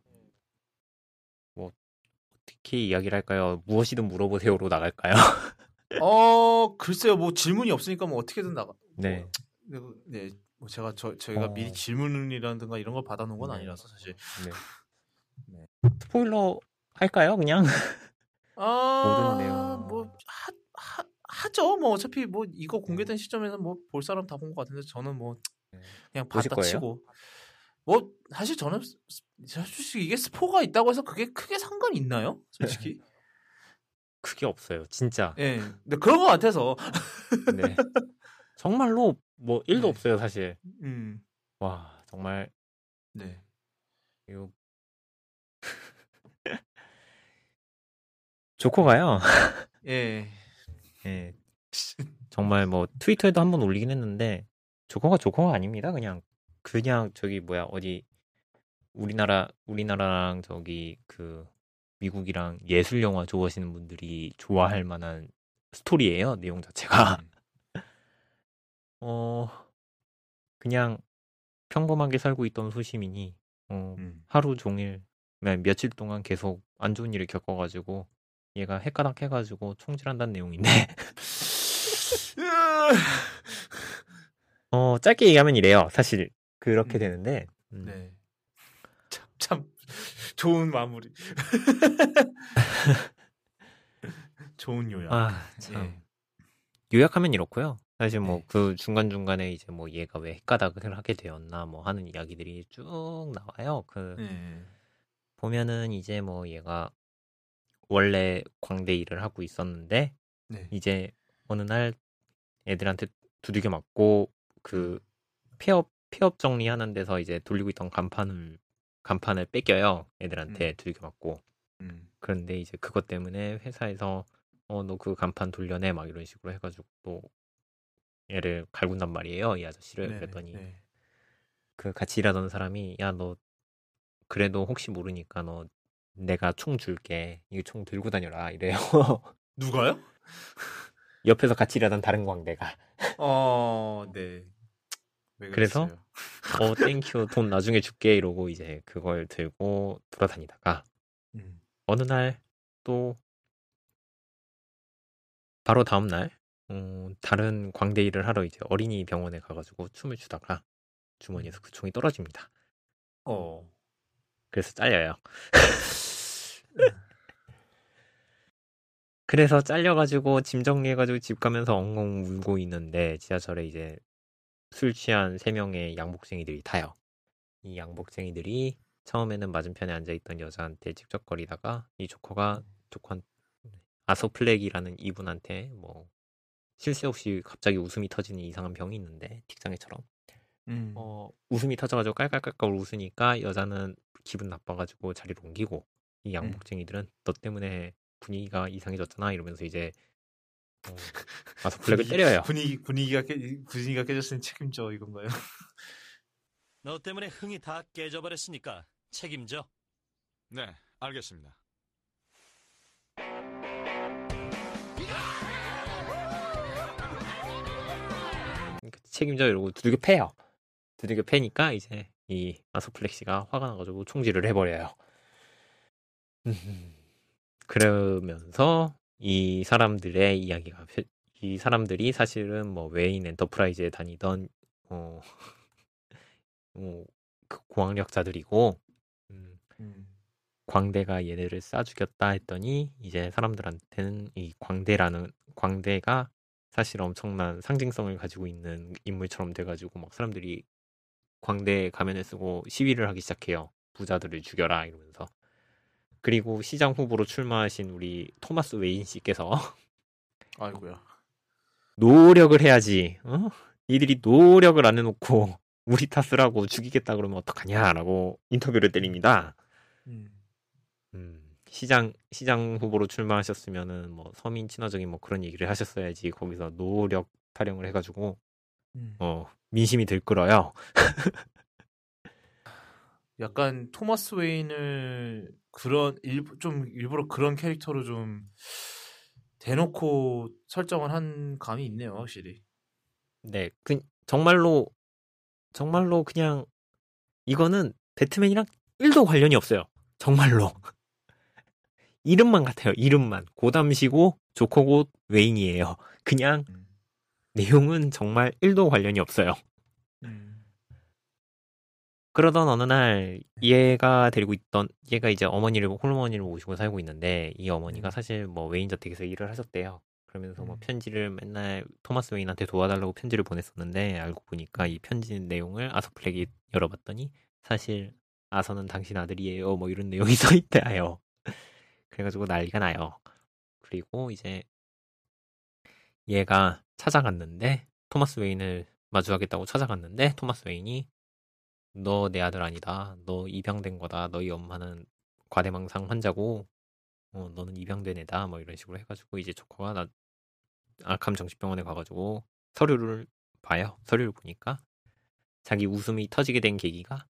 뭐 어떻게 이야기를 할까요? 무엇이든 물어보세요로 나갈까요? [LAUGHS] 어 글쎄요 뭐 질문이 없으니까 뭐 어떻게든 나가 네. 뭐, 네. 뭐 제가 저 저희가 어... 미리 질문이라든가 이런 걸 받아놓은 건 네. 아니라서 사실. 네. 네. 스포일러 할까요, 그냥? 아, 뭐 하, 하, 하죠. 뭐 어차피 뭐 이거 공개된 시점에는 뭐 볼 사람 다 본 것 같은데 저는 뭐 네. 그냥 봤다 치고. 뭐 사실 저는 솔직히 이게 스포가 있다고 해서 그게 크게 상관이 있나요? 솔직히. 크게 없어요, 진짜. 예. 네. 근데 그런 것 같아서. 네. 정말로 뭐 일도 네. 없어요 사실. 음. 와 정말 네. 이거 [LAUGHS] 조커가요. 예. 예. [LAUGHS] 정말 뭐 트위터에도 한번 올리긴 했는데 조커가 조커가 아닙니다. 그냥 그냥 저기 뭐야 어디 우리나라 우리나라랑 저기 그 미국이랑 예술 영화 좋아하시는 분들이 좋아할 만한 스토리예요 내용 자체가. 음. [LAUGHS] 어 그냥 평범하게 살고 있던 소시민이 어 음. 하루 종일 네, 며칠 동안 계속 안 좋은 일을 겪어가지고 얘가 헷가닥 해가지고 총질한다는 내용인데 [LAUGHS] [LAUGHS] 어 짧게 얘기하면 이래요. 사실 그렇게 음. 되는데 음, 네. 참, 참 [LAUGHS] 좋은 마무리. [LAUGHS] 좋은 요약. 아, 참. 예. 요약하면 이렇고요. 사실 뭐 네. 그 중간 중간에 이제 뭐 얘가 왜 헷가닥을 하게 되었나 뭐 하는 이야기들이 쭉 나와요. 그 예. 보면은 이제 뭐 얘가 원래 광대 일을 하고 있었는데 네. 이제 어느 날 애들한테 두들겨 맞고 그 폐업 폐업 정리하는 데서 이제 돌리고 있던 간판을 간판을 뺏겨요. 애들한테 음. 두들겨 맞고 음. 그런데 이제 그것 때문에 회사에서 어 너 그 간판 돌려내 막 이런 식으로 해가지고 또 얘를 갈군단 말이에요. 이 아저씨를 네네, 그랬더니 네. 그 같이 일하던 사람이 야 너 그래도 혹시 모르니까 너 내가 총 줄게 이 총 들고 다녀라 이래요. [LAUGHS] 누가요? 옆에서 같이 일하던 다른 광대가 어, 네. 왜 그래서? 그랬어요? 어 thank you 돈 나중에 줄게 이러고 이제 그걸 들고 돌아다니다가 음. 어느 날 또 바로 다음 날 어, 다른 광대 일을 하러 이제 어린이 병원에 가가지고 춤을 추다가 주머니에서 그 총이 떨어집니다. 어. 그래서 잘려요. 그래서 잘려가지고 짐 정리해가지고 집 가면서 엉엉 울고 있는데 지하철에 이제 술 취한 세 명의 양복쟁이들이 타요. 이 양복쟁이들이 처음에는 맞은편에 앉아있던 여자한테 찝쩍거리다가 이 조커가 조커 아서 플렉이라는 이분한테 뭐 쉴새 없이 갑자기 웃음이 터지는 이상한 병이 있는데 틱장애처럼 음. 어, 웃음이 터져가지고 깔깔깔깔 웃으니까 여자는 기분 나빠가지고 자리를 옮기고 이 양복쟁이들은 너 때문에 분위기가 이상해졌잖아 이러면서 이제 [LAUGHS] 어, 아소플렉을 분위기- 때려요. 분위기 분위기가 깨 분위기가 깨졌으니 책임져 이건가요? [LAUGHS] 너 때문에 흥이 다 깨져버렸으니까 책임져. 네, 알겠습니다. 책임져 이러고 두들겨 패요. 두들겨 패니까 이제 이 아서 플렉 씨가 화가 나가지고 총질을 해버려요. 음, [LAUGHS] 그러면서 이 사람들의 이야기가 펼- 이 사람들이 사실은 뭐 웨인 엔터프라이즈에 다니던 어, 어, [LAUGHS] 그 고학력자들이고 음, 음. 광대가 얘네를 쏴 죽였다 했더니 이제 사람들한테는 이 광대라는 광대가 사실 엄청난 상징성을 가지고 있는 인물처럼 돼가지고 막 사람들이 광대 가면을 쓰고 시위를 하기 시작해요. 부자들을 죽여라 이러면서. 그리고 시장 후보로 출마하신 우리 토마스 웨인 씨께서 [LAUGHS] 아이고야. 노력을 해야지. 어? 이들이 노력을 안 해놓고 [LAUGHS] 우리 탓을 하고 죽이겠다 그러면 어떡하냐라고 인터뷰를 때립니다. 음. 음, 시장 시장 후보로 출마하셨으면은 뭐 서민 친화적인 뭐 그런 얘기를 하셨어야지 거기서 노력 타령을 해가지고 음. 어 민심이 들끓어요. [LAUGHS] 약간 토마스 웨인을 그런 일부 좀 일부러 그런 캐릭터로 좀 대놓고 설정을 한 감이 있네요, 확실히. 네, 그 정말로 정말로 그냥 이거는 배트맨이랑 1도 관련이 없어요. 정말로 [LAUGHS] 이름만 같아요. 이름만 고담시고 조커고 웨인이에요. 그냥 음. 내용은 정말 1도 관련이 없어요. 음. 그러던 어느 날 얘가 데리고 있던 얘가 이제 어머니를 홀어머니를 모시고 살고 있는데 이 어머니가 음. 사실 뭐 웨인 저택에서 일을 하셨대요. 그러면서 뭐 음. 편지를 맨날 토마스 웨인한테 도와달라고 편지를 보냈었는데 알고 보니까 이 편지 내용을 아서 플렉이 열어봤더니 사실 아서는 당신 아들이에요 뭐 이런 내용이 [LAUGHS] 써 있대요. 그래가지고 난리가 나요. 그리고 이제 얘가 찾아갔는데 토마스 웨인을 마주하겠다고 찾아갔는데 토마스 웨인이 너 내 아들 아니다. 너 입양된 거다. 너희 엄마는 과대망상 환자고 어, 너는 입양된 애다. 뭐 이런 식으로 해가지고 이제 조커가 나 아캄 정신병원에 가가지고 서류를 봐요. 서류를 보니까 자기 웃음이 터지게 된 계기가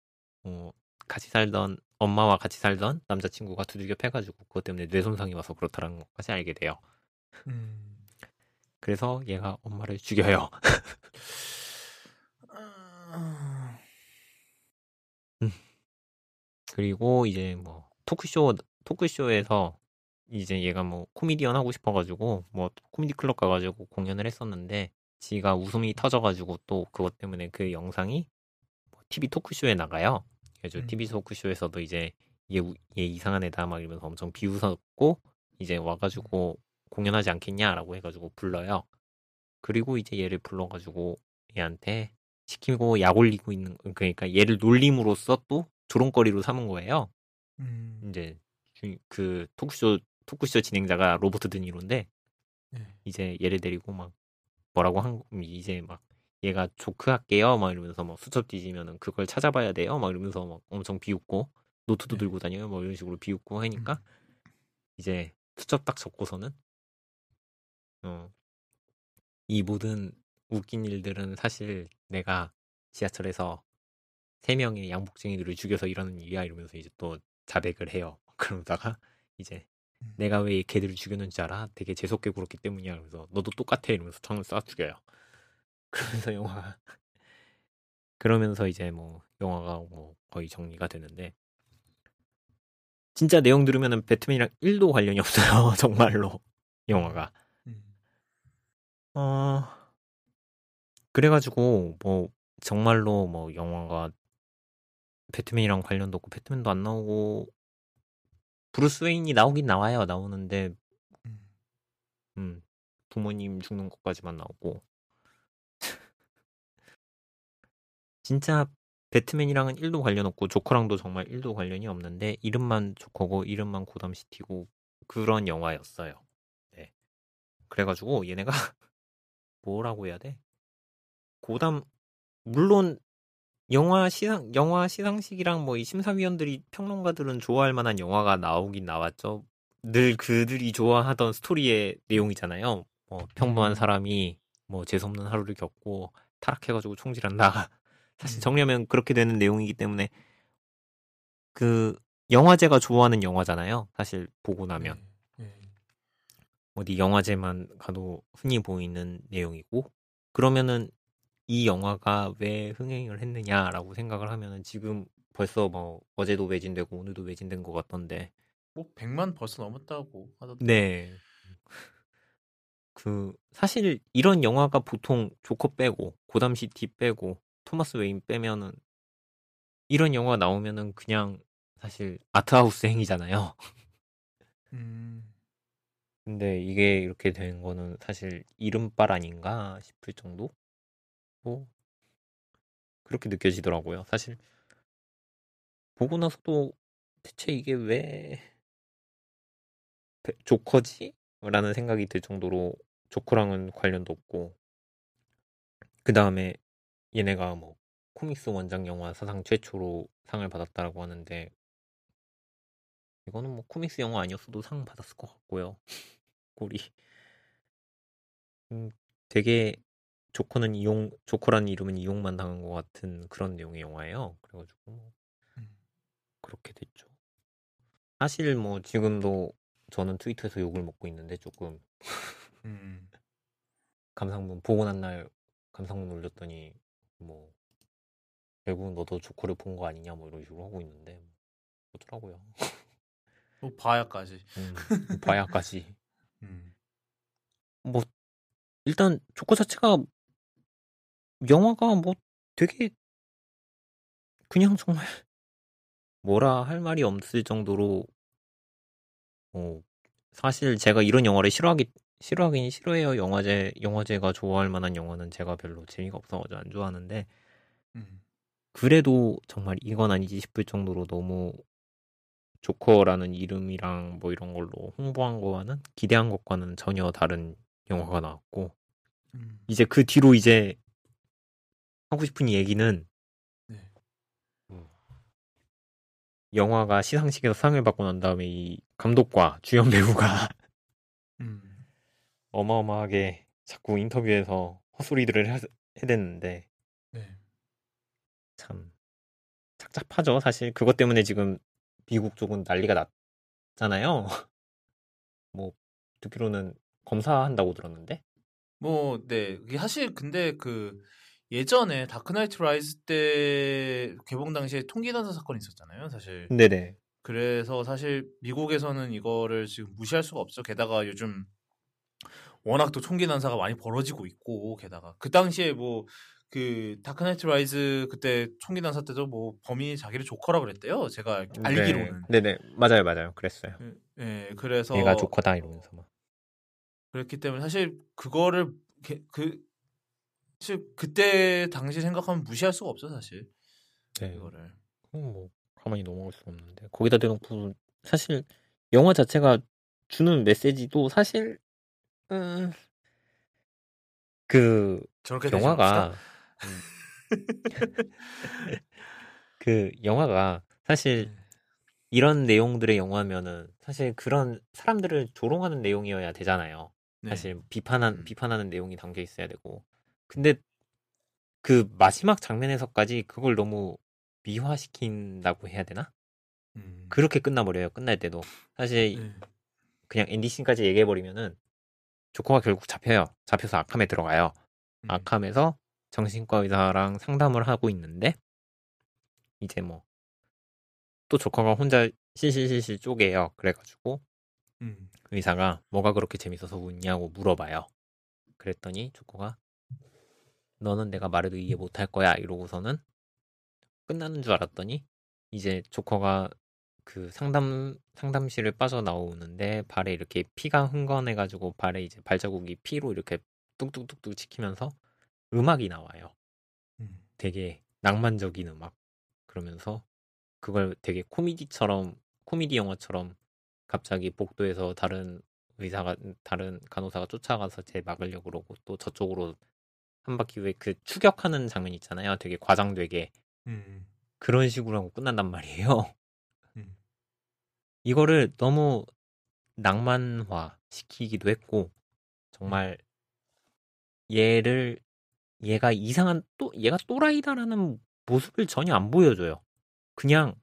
어, 같이 살던 엄마와 같이 살던 남자친구가 두들겨 패가지고 그것 때문에 뇌 손상이 와서 그렇다는 것까지 알게 돼요. 음. 그래서 얘가 엄마를 죽여요. [LAUGHS] 그리고 이제 뭐 토크쇼 토크쇼에서 이제 얘가 뭐 코미디언 하고 싶어가지고 뭐 코미디 클럽 가가지고 공연을 했었는데 지가 웃음이 터져가지고 또 그것 때문에 그 영상이 뭐 TV 토크쇼에 나가요. 그래서 음. TV 토크쇼에서도 이제 얘, 우- 얘 이상한 애다 막 이러면서 엄청 비웃었고 이제 와가지고 공연하지 않겠냐라고 해가지고 불러요. 그리고 이제 얘를 불러가지고 얘한테 시키고 약 올리고 있는 그러니까 얘를 놀림으로써 또 조롱거리로 삼은 거예요. 음. 이제 주- 그 토크쇼 토크쇼 진행자가 로버트 드니로인데 네. 이제 얘를 데리고 막 뭐라고 한 이제 막 얘가 조크 할게요 막 이러면서 막 수첩 뒤지면은 그걸 찾아봐야 돼요 막 이러면서 막 엄청 비웃고 노트도 네. 들고 다녀요 뭐 이런 식으로 비웃고 하니까 음. 이제 수첩 딱 적고서는 어, 이 모든 웃긴 일들은 사실 내가 지하철에서 세 명의 양복쟁이들을 죽여서 일하는 일이야 이러면서 이제 또 자백을 해요. [LAUGHS] 그러다가 이제 음. 내가 왜 걔들을 죽였는지 알아? 되게 재수없게 굴었기 때문이야. 그래서 너도 똑같아 이러면서 총을 쏴 죽여요. [LAUGHS] 그러면서 영화가 [LAUGHS] 그러면서 이제 뭐 영화가 뭐 거의 정리가 되는데 진짜 내용 들으면은 배트맨이랑 1도 관련이 없어요. 정말로 영화가. 음. 어 그래가지고 뭐 정말로 뭐 영화가 배트맨이랑 관련도 없고 배트맨도 안 나오고 브루스 웨인이 나오긴 나와요. 나오는데 음. 음, 부모님 죽는 것까지만 나오고 [LAUGHS] 진짜 배트맨이랑은 1도 관련 없고 조커랑도 정말 1도 관련이 없는데 이름만 조커고 이름만 고담시티고 그런 영화였어요. 네. 그래가지고 얘네가 [LAUGHS] 뭐라고 해야 돼? 고담 물론 영화 시상 영화 시상식이랑 뭐 이 심사위원들이 평론가들은 좋아할 만한 영화가 나오긴 나왔죠. 늘 그들이 좋아하던 스토리의 내용이잖아요. 뭐 평범한 음. 사람이 뭐 재수없는 하루를 겪고 타락해가지고 총질한다. [LAUGHS] 사실 음. 정리하면 그렇게 되는 내용이기 때문에 그 영화제가 좋아하는 영화잖아요. 사실 보고 나면 네. 네. 어디 영화제만 가도 흔히 보이는 내용이고 그러면은 이 영화가 왜 흥행을 했느냐라고 생각을 하면은 지금 벌써 뭐 어제도 매진되고 오늘도 매진된 것 같던데 뭐 100만 벌써 넘었다고 하던데. 네. 그 사실 이런 영화가 보통 조커 빼고 고담 시티 빼고 토마스 웨인 빼면은 이런 영화 나오면은 그냥 사실 아트하우스 행위잖아요. 음. 근데 이게 이렇게 된 거는 사실 이른빨 아닌가 싶을 정도? 뭐 그렇게 느껴지더라고요. 사실 보고 나서도 대체 이게 왜 배- 조커지? 라는 생각이 들 정도로 조커랑은 관련도 없고 그 다음에 얘네가 뭐 코믹스 원작 영화 사상 최초로 상을 받았다라고 하는데 이거는 뭐 코믹스 영화 아니었어도 상 받았을 것 같고요. [LAUGHS] 꼴이 음, 되게 조커는 이용 조커라는 이름은 이용만 당한 것 같은 그런 내용의 영화예요. 그래가지고 뭐 음. 그렇게 됐죠. 사실 뭐 지금도 저는 트위터에서 욕을 먹고 있는데 조금 음. 감상문 보고 난 날 감상문 올렸더니 뭐 결국은 너도 조커를 본 거 아니냐 뭐 이런 식으로 하고 있는데 어쩌라고요. 뭐 봐야까지. 음, [LAUGHS] 봐야까지. 음. 뭐 일단 조커 자체가 영화가 뭐 되게 그냥 정말 [LAUGHS] 뭐라 할 말이 없을 정도로 어 사실 제가 이런 영화를 싫어하기 싫어하긴 싫어해요. 영화제 영화제가 좋아할 만한 영화는 제가 별로 재미가 없어가지고 안 좋아하는데 음. 그래도 정말 이건 아니지 싶을 정도로 너무 조커라는 이름이랑 뭐 이런 걸로 홍보한 거와는 기대한 것과는 전혀 다른 영화가 나왔고 음. 이제 그 뒤로 이제 하고 싶은 얘기는 네. 영화가 시상식에서 상을 받고 난 다음에 이 감독과 주연 [LAUGHS] 배우가 음. 어마어마하게 자꾸 인터뷰에서 헛소리들을 해- 해댔는데 네. 참 착잡하죠 사실 그것 때문에 지금 미국 쪽은 난리가 났잖아요 [LAUGHS] 뭐 듣기로는 검사한다고 들었는데 뭐, 네. 이게 사실 근데 그 예전에 다크나이트 라이즈 때 개봉 당시에 총기난사 사건이 있었잖아요, 사실. 네네 그래서 사실 미국에서는 이거를 지금 무시할 수가 없죠. 게다가 요즘 워낙 또 총기 난사가 많이 벌어지고 있고 게다가 그 당시에 뭐 그 다크나이트 라이즈 그때 총기 난사 때도 뭐 범인이 자기를 조커라 그랬대요. 제가 알기로는. 네, 네, 맞아요, 맞아요. 그랬어요. 예, 네, 그래서 얘가 조커다 이러면서 막. 그랬기 때문에 사실 그거를 게- 그 사실 그때 당시 생각하면 무시할 수가 없어 사실 네, 이거를. 그건 뭐 가만히 넘어갈 수 없는데 거기다 대놓고 사실 영화 자체가 주는 메시지도 사실 음, 그 영화가 맙시다. 그 영화가 사실 네. 이런 내용들의 영화면은 사실 그런 사람들을 조롱하는 내용이어야 되잖아요. 네. 사실 비판한 음. 비판하는 내용이 담겨 있어야 되고 근데 그 마지막 장면에서까지 그걸 너무 미화시킨다고 해야 되나? 음. 그렇게 끝나버려요. 끝날 때도 사실 네. 그냥 엔딩씬까지 얘기해버리면은 조커가 결국 잡혀요. 잡혀서 아캄에 들어가요. 음. 아캄에서 정신과 의사랑 상담을 하고 있는데 이제 뭐 또 조커가 혼자 실실실실 쪼개요. 그래가지고 음. 의사가 뭐가 그렇게 재밌어서 웃냐고 물어봐요. 그랬더니 조커가 너는 내가 말해도 이해 못할 거야 이러고서는 끝나는 줄 알았더니 이제 조커가 그 상담 상담실을 빠져나오는데 발에 이렇게 피가 흥건해 가지고 발에 이제 발자국이 피로 이렇게 뚝뚝뚝뚝 찍히면서 음악이 나와요. 음. 되게 낭만적인 음악 그러면서 그걸 되게 코미디처럼 코미디 영화처럼 갑자기 복도에서 다른 의사가 다른 간호사가 쫓아가서 제 막으려고 그러고 또 저쪽으로 한 바퀴 왜 그 추격하는 장면 있잖아요. 되게 과장되게 음. 그런 식으로 하고 끝난단 말이에요. [LAUGHS] 음. 이거를 너무 낭만화 시키기도 했고 정말 얘를 얘가 이상한 또 얘가 또라이다라는 모습을 전혀 안 보여줘요. 그냥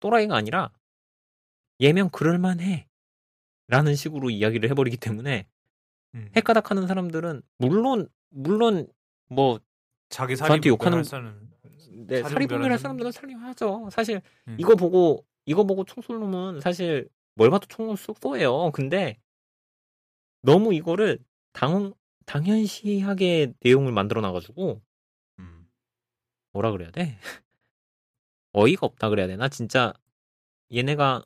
또라이가 아니라 얘면 그럴만해 라는 식으로 이야기를 해버리기 때문에 음. 헷가닥하는 사람들은 물론 물론 뭐 자기 저한테 욕하는 사람 네, 분별하는 사람들은 살림하죠. 사실 음. 이거 보고 이거 보고 총쏠 놈은 사실 뭘 봐도 총을 쏘예요. 근데 너무 이거를 당 당연시하게 내용을 만들어 놔가지고 음. 뭐라 그래야 돼? [LAUGHS] 어이가 없다 그래야 되나? 진짜 얘네가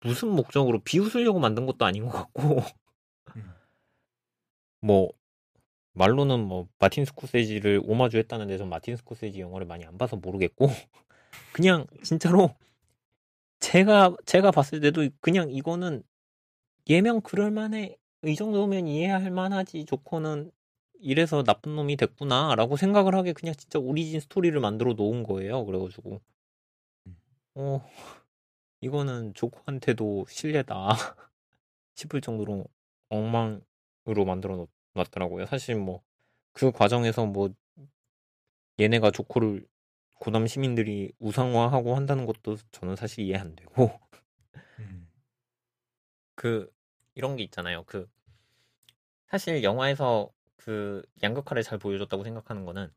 무슨 목적으로 비웃으려고 만든 것도 아닌 것 같고 음. [LAUGHS] 뭐 말로는 뭐 마틴 스코세지를 오마주했다는데 전 마틴 스코세지 영화를 많이 안 봐서 모르겠고 [LAUGHS] 그냥 진짜로 제가 제가 봤을 때도 그냥 이거는 예명 그럴만해 이 정도면 이해할 만하지 조커는 이래서 나쁜 놈이 됐구나라고 생각을 하게 그냥 진짜 오리진 스토리를 만들어 놓은 거예요 그래가지고. 어 이거는 조커한테도 실례다 [LAUGHS] 싶을 정도로 엉망으로 만들어 놓- 놨더라고요. 사실 뭐 그 과정에서 뭐 얘네가 조커를 고담 시민들이 우상화하고 한다는 것도 저는 사실 이해 안 되고 음. 그 이런 게 있잖아요. 그 사실 영화에서 그 양극화를 잘 보여줬다고 생각하는 거는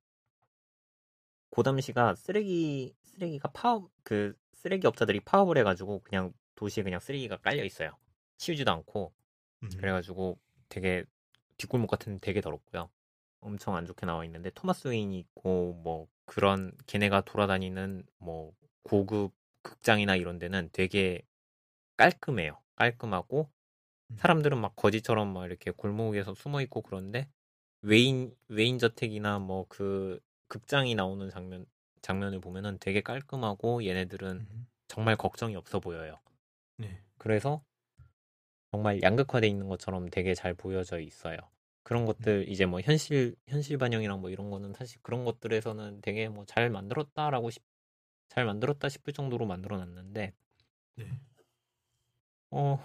고담 씨가 쓰레기 쓰레기가 파업 그 쓰레기 업자들이 파업을 해가지고 그냥 도시에 그냥 쓰레기가 깔려 있어요. 치우지도 않고 음. 그래가지고 되게 뒷골목 같은 데 되게 더럽고요. 엄청 안 좋게 나와 있는데 토마스 웨인이 있고 뭐 그런 걔네가 돌아다니는 뭐 고급 극장이나 이런 데는 되게 깔끔해요. 깔끔하고 음. 사람들은 막 거지처럼 막 이렇게 골목에서 숨어 있고 그런데 외인 외인 저택이나 뭐 그 극장이 나오는 장면 장면을 보면은 되게 깔끔하고 얘네들은 음. 정말 걱정이 없어 보여요. 네. 그래서 정말 양극화돼 있는 것처럼 되게 잘 보여져 있어요. 그런 것들 이제 뭐 현실 현실 반영이랑 뭐 이런 거는 사실 그런 것들에서는 되게 뭐 잘 만들었다라고 싶, 잘 만들었다 싶을 정도로 만들어 놨는데 네. 어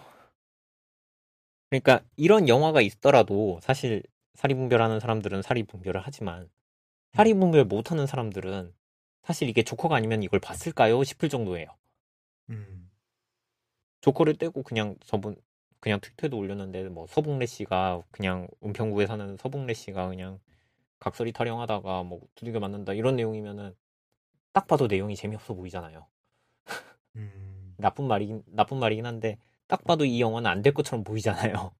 그러니까 이런 영화가 있더라도 사실 사리분별하는 사람들은 사리분별을 하지만 사리분별 못하는 사람들은 사실 이게 조커가 아니면 이걸 봤을까요 싶을 정도예요. 음. 조커를 떼고 그냥 저분 그냥 트위터에도 올렸는데 뭐 서북래 씨가 그냥 은평구에 사는 서북래 씨가 그냥 각설이 타령하다가 뭐 두들겨 맞는다 이런 내용이면은 딱 봐도 내용이 재미없어 보이잖아요. 음. 나쁜 말이긴 나쁜 말이긴 한데 딱 봐도 이 영화는 안 될 것처럼 보이잖아요.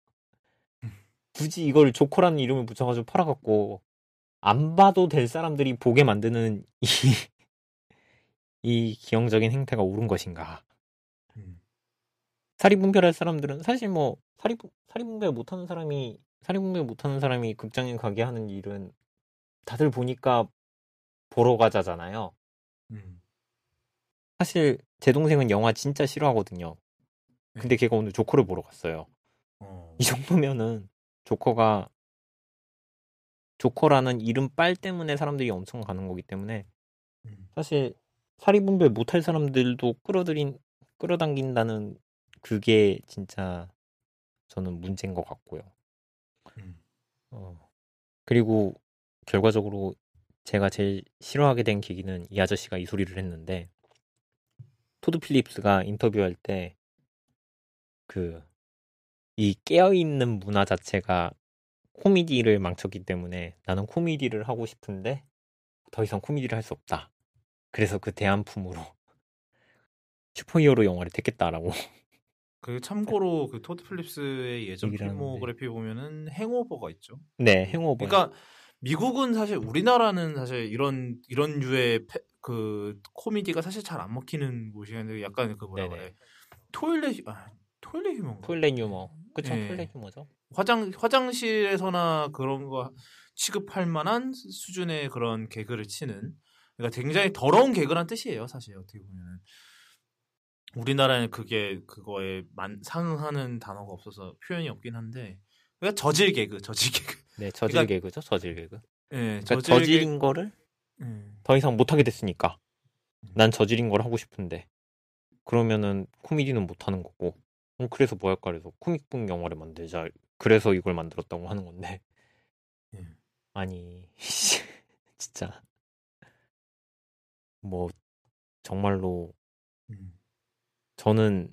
[LAUGHS] 굳이 이걸 조커라는 이름을 붙여가지고 팔아갖고 안 봐도 될 사람들이 보게 만드는 이, [LAUGHS] 이 기형적인 행태가 옳은 것인가? 음. 사리분별할 사람들은 사실 뭐 사리 사리분별 못하는 사람이 사리분별 못하는 사람이 극장에 가게 하는 일은 다들 보니까 보러 가자잖아요. 음. 사실 제 동생은 영화 진짜 싫어하거든요. 근데 걔가 오늘 조커를 보러 갔어요. 어. 이 정도면은 조커가 조커라는 이름 빨 때문에 사람들이 엄청 가는 거기 때문에 음. 사실 사리 분별 못할 사람들도 끌어들인 끌어당긴다는 그게 진짜 저는 문제인 것 같고요. 음. 어. 그리고 결과적으로 제가 제일 싫어하게 된 계기는 이 아저씨가 이 소리를 했는데 토드 필립스가 인터뷰할 때 그 이 깨어있는 문화 자체가 코미디를 망쳤기 때문에 나는 코미디를 하고 싶은데 더 이상 코미디를 할 수 없다. 그래서 그 대안품으로 [LAUGHS] 슈퍼히어로 영화를 택했다라고. 그 참고로 그 토드 필립스의 예전. 필모그래피 보면은 행오버가 있죠. 네, 행오버. 그러니까 미국은 사실 우리나라는 사실 이런 이런 류의 패- 그 코미디가 사실 잘 안 먹히는 곳이었는데 약간 그 뭐라 네네. 그래 toilet 아, toilet humor인가 toilet 유머. 그쵸, 예. toilet 유머죠. 화장 화장실에서나 그런 거 취급할 만한 수준의 그런 개그를 치는 그러니까 굉장히 더러운 개그란 뜻이에요 사실 어떻게 보면은 우리나라는 그게 그거에 만, 상응하는 단어가 없어서 표현이 없긴 한데 그러니까 저질 개그 저질 개그 네, 저질 그러니까- 개그죠, 저질 개그. 예 그러니까 저질 저질인 개그 거를 예. 더 이상 못 하게 됐으니까 음. 난 저질인 걸 하고 싶은데 그러면은 코미디는 못 하는 거고 음, 그래서 뭐 할까 그래서 코믹북 영화를 만들자 그래서 이걸 만들었다고 하는 건데 예. 아니 [LAUGHS] 진짜 뭐 정말로 음. 저는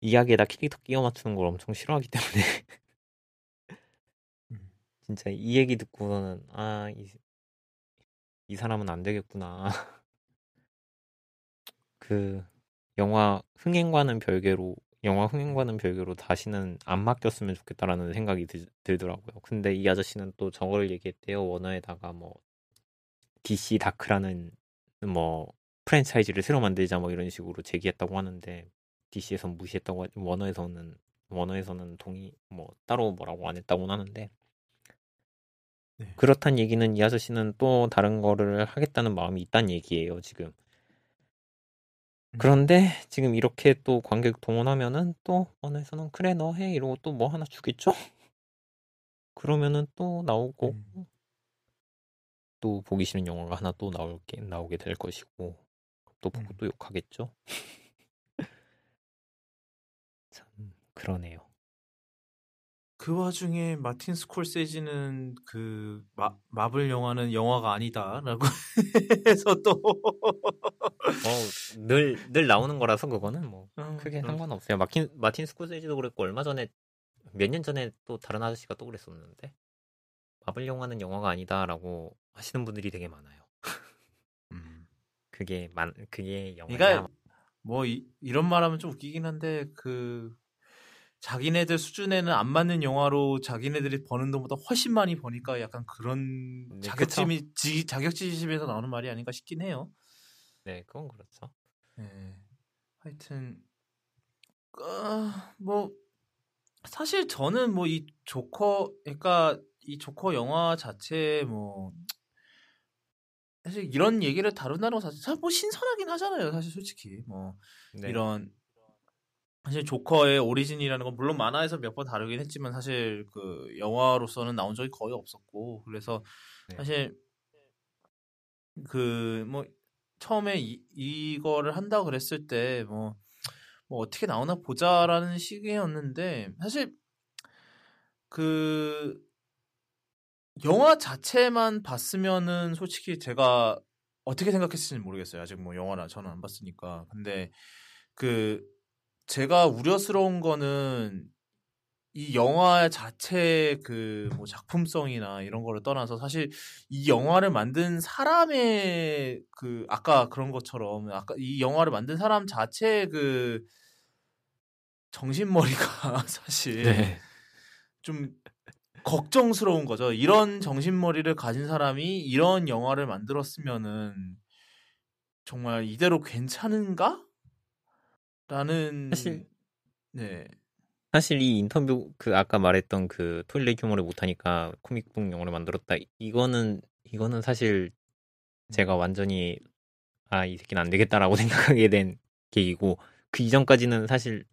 이야기에다 캐릭터 끼워 맞추는 걸 엄청 싫어하기 때문에 음. [LAUGHS] 진짜 이 얘기 듣고는 아, 이, 이 사람은 안 되겠구나. [LAUGHS] 그 영화 흥행과는 별개로 영화 흥행과는 별개로 다시는 안 맡겼으면 좋겠다라는 생각이 들, 들더라고요. 근데 이 아저씨는 또 저걸 얘기했대요. 원어에다가 뭐 DC 다크라는 뭐 프랜차이즈를 새로 만들자 뭐 이런 식으로 제기했다고 하는데 DC에선 무시했다고 하- 원어에서는 원어에서는 동의 뭐 따로 뭐라고 안 했다고 하는데 네. 그렇단 얘기는 이 아저씨는 또 다른 거를 하겠다는 마음이 있다는 얘기예요 지금 음. 그런데 지금 이렇게 또 관객 동원하면은 또 원어에서는 그래 너 해 이러고 또 뭐 하나 주겠죠 [LAUGHS] 그러면은 또 나오고 음. 또 보기 싫은 영화가 하나 또 나올 게 나오게 될 것이고 또 보고 음. 또 욕하겠죠 참 그러네요 그 와중에 마틴 스콜세지는 그 마, 마블 영화는 영화가 아니다라고 [LAUGHS] 해서 또 뭐늘 늘 나오는 거라서 그거는 뭐 어, 크게 상관없어요. 마틴 마틴 스코세지도 그랬고 얼마 전에 몇 년 전에 또 다른 아저씨가 또 그랬었는데 마블 영화는 영화가 아니다라고 하시는 분들이 되게 많아요. 음. 그게 만 그게 영화야. 그러니까 뭐 이, 이런 말하면 좀 웃기긴 한데 그 자기네들 수준에는 안 맞는 영화로 자기네들이 버는 돈보다 훨씬 많이 버니까 약간 그런 네, 자격지심이 지, 자격지심에서 나오는 말이 아닌가 싶긴 해요. 네, 그건 그렇죠. 예. 하여튼 아, 뭐 사실 저는 뭐 이 조커 그러니까 이 조커 영화 자체 뭐 사실 이런 얘기를 다룬다는 거 자체 사실 뭐 신선하긴 하잖아요. 사실 솔직히 뭐 네. 이런 사실 조커의 오리진이라는 건 물론 만화에서 몇 번 다루긴 했지만 사실 그 영화로서는 나온 적이 거의 없었고 그래서 네. 사실 그 뭐 처음에 이, 이거를 한다고 그랬을 때뭐 뭐 어떻게 나오나 보자라는 시기였는데 사실 그 영화 자체만 봤으면은 솔직히 제가 어떻게 생각했을지 모르겠어요. 아직 뭐 영화나 저는 안 봤으니까. 근데 그 제가 우려스러운 거는 이 영화 자체 그뭐 작품성이나 이런 거를 떠나서 사실 이 영화를 만든 사람의 그 아까 그런 것처럼 아까 이 영화를 만든 사람 자체 그 정신머리가 [LAUGHS] 사실 네. 좀 걱정스러운 거죠. 이런 정신머리를 가진 사람이 이런 영화를 만들었으면은 정말 이대로 괜찮은가? 라는 사실- 네. 사실 이 인터뷰 그 아까 말했던 그 toilet humor를 못하니까 comic book 영화를 만들었다. 이거는 이거는 사실 제가 완전히 아 이 새끼는 안 되겠다라고 [LAUGHS] 생각하게 된 계기고 그 이전까지는 사실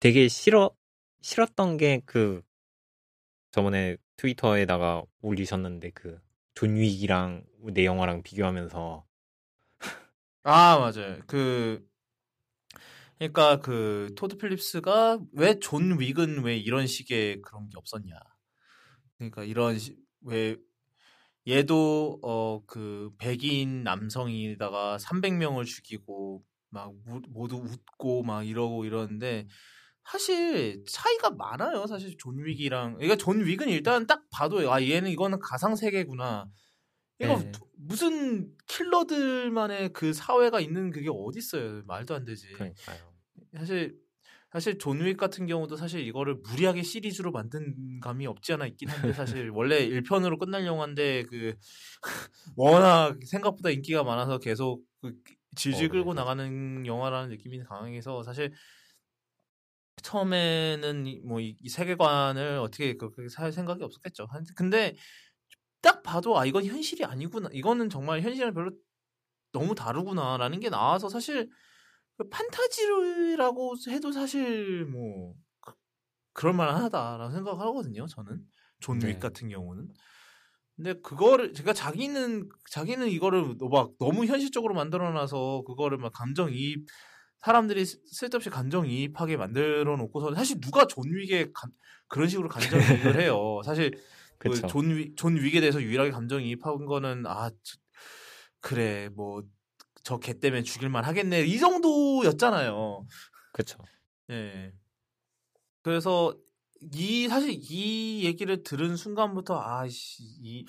되게 싫어 싫었던 게 그 저번에 트위터에다가 올리셨는데 그 존 윅이랑 내 영화랑 비교하면서 아, 맞아요. 그 그러니까 그 토드 필립스가 왜 존 윅은 왜 이런 식의 그런 게 없었냐. 그러니까 이런 시, 왜 얘도 어 그 백인 남성이다가 300명을 죽이고 막 우- 모두 웃고 막 이러고 이러는데 사실 차이가 많아요. 사실 존 윅이랑 그러니까 존 윅은 일단 딱 봐도 아 얘는 이거는 가상 세계구나. 이거 네. 무슨 킬러들만의 그 사회가 있는 그게 어디 있어요? 말도 안 되지. 그러니까요. 사실 사실 존 윅 같은 경우도 사실 이거를 무리하게 시리즈로 만든 감이 없지 않아 있긴 한데 사실 [LAUGHS] 원래 1편으로 끝날 영화인데 그 [LAUGHS] 워낙 생각보다 인기가 많아서 계속 그 질질 어, 끌고 네. 나가는 영화라는 느낌이 강해서 사실 처음에는 뭐 이 세계관을 어떻게 그렇게 살 생각이 없었겠죠. 한- 근데 딱 봐도 아 이건 현실이 아니구나. 이거는 정말 현실이랑 별로 너무 다르구나라는 게 나와서 사실 그 판타지라고 해도 사실 뭐 그- 그럴 만하다라고 생각을 하거든요. 저는 존윅 네. 같은 경우는. 근데 그거를 제가 자기는 자기는 이거를 막 너무 현실적으로 만들어놔서 그거를 막 감정이입 사람들이 쓸- 쓸데없이 감정이입하게 만들어 놓고서 사실 누가 존 윅에 감- 그런 식으로 감정이입을 해요. [LAUGHS] 사실. 그존 윅, 존 윅에 대해서 유일하게 감정이입한 거는 아 저- 그래 뭐 저 개 때문에 죽일만 하겠네 이 정도였잖아요. 그쵸. 예. 그래서 이 사실 이 얘기를 들은 순간부터 아씨 이,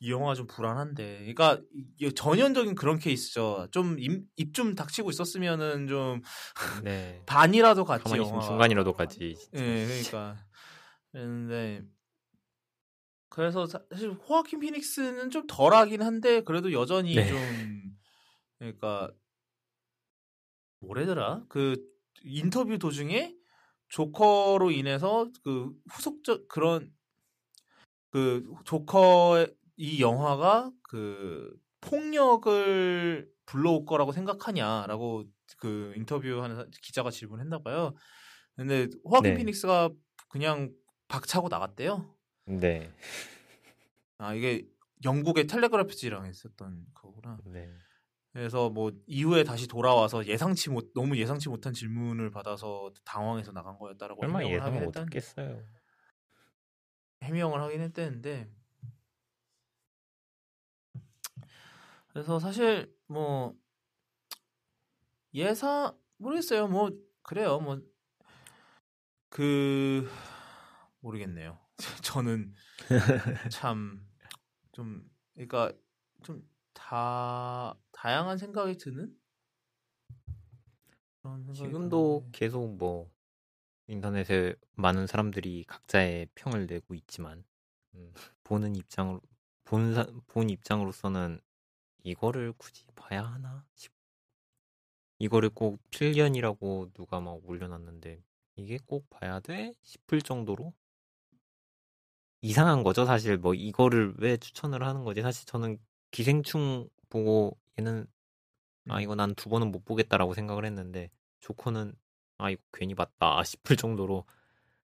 이 영화 좀 불안한데. 그러니까 이- 전형적인 그런 케이스죠. 좀입좀 닥치고 있었으면은 좀 네. [LAUGHS] 반이라도 같이 영화가. 중간이라도. 진짜. 예, 그러니까. 그런데 그래서 사- 사실 호아킨 피닉스는 좀 덜하긴 한데 그래도 여전히 네. 좀 그러니까 뭐래더라 그 인터뷰 도중에 조커로 인해서 그 후속적 그런 그 조커 이 영화가 그 폭력을 불러올 거라고 생각하냐라고 그 인터뷰하는 사- 기자가 질문했나 봐요. 근데 호아킨 네. 피닉스가 그냥 박차고 나갔대요. 네. 아 이게 영국의 텔레그래프지랑 했었던 거구나. 네. 그래서 뭐 이후에 다시 돌아와서 예상치 못 너무 예상치 못한 질문을 받아서 당황해서 나간 거였다라고 설마 해명을 예상 하긴 못 했던 했겠어요. 해명을 하긴 했대는데. 그래서 사실 뭐 예상 모르겠어요. 뭐 그래요. 뭐 그 모르겠네요. [LAUGHS] 저는 참 좀 그러니까 좀다 다양한 생각이 드는 지금도 드는데. 계속 뭐 인터넷에 많은 사람들이 각자의 평을 내고 있지만 음, 보는 입장으로 본, 사, 본 입장으로서는 이거를 굳이 봐야 하나 싶. 이거를 꼭 필연이라고 누가 막 올려놨는데 이게 꼭 봐야 돼 싶을 정도로 이상한 거죠 사실 뭐 이거를 왜 추천을 하는 거지 사실 저는 기생충 보고 얘는 아 음. 이거 난 두 번은 못 보겠다라고 생각을 했는데 조커는 아 이거 괜히 봤다 싶을 정도로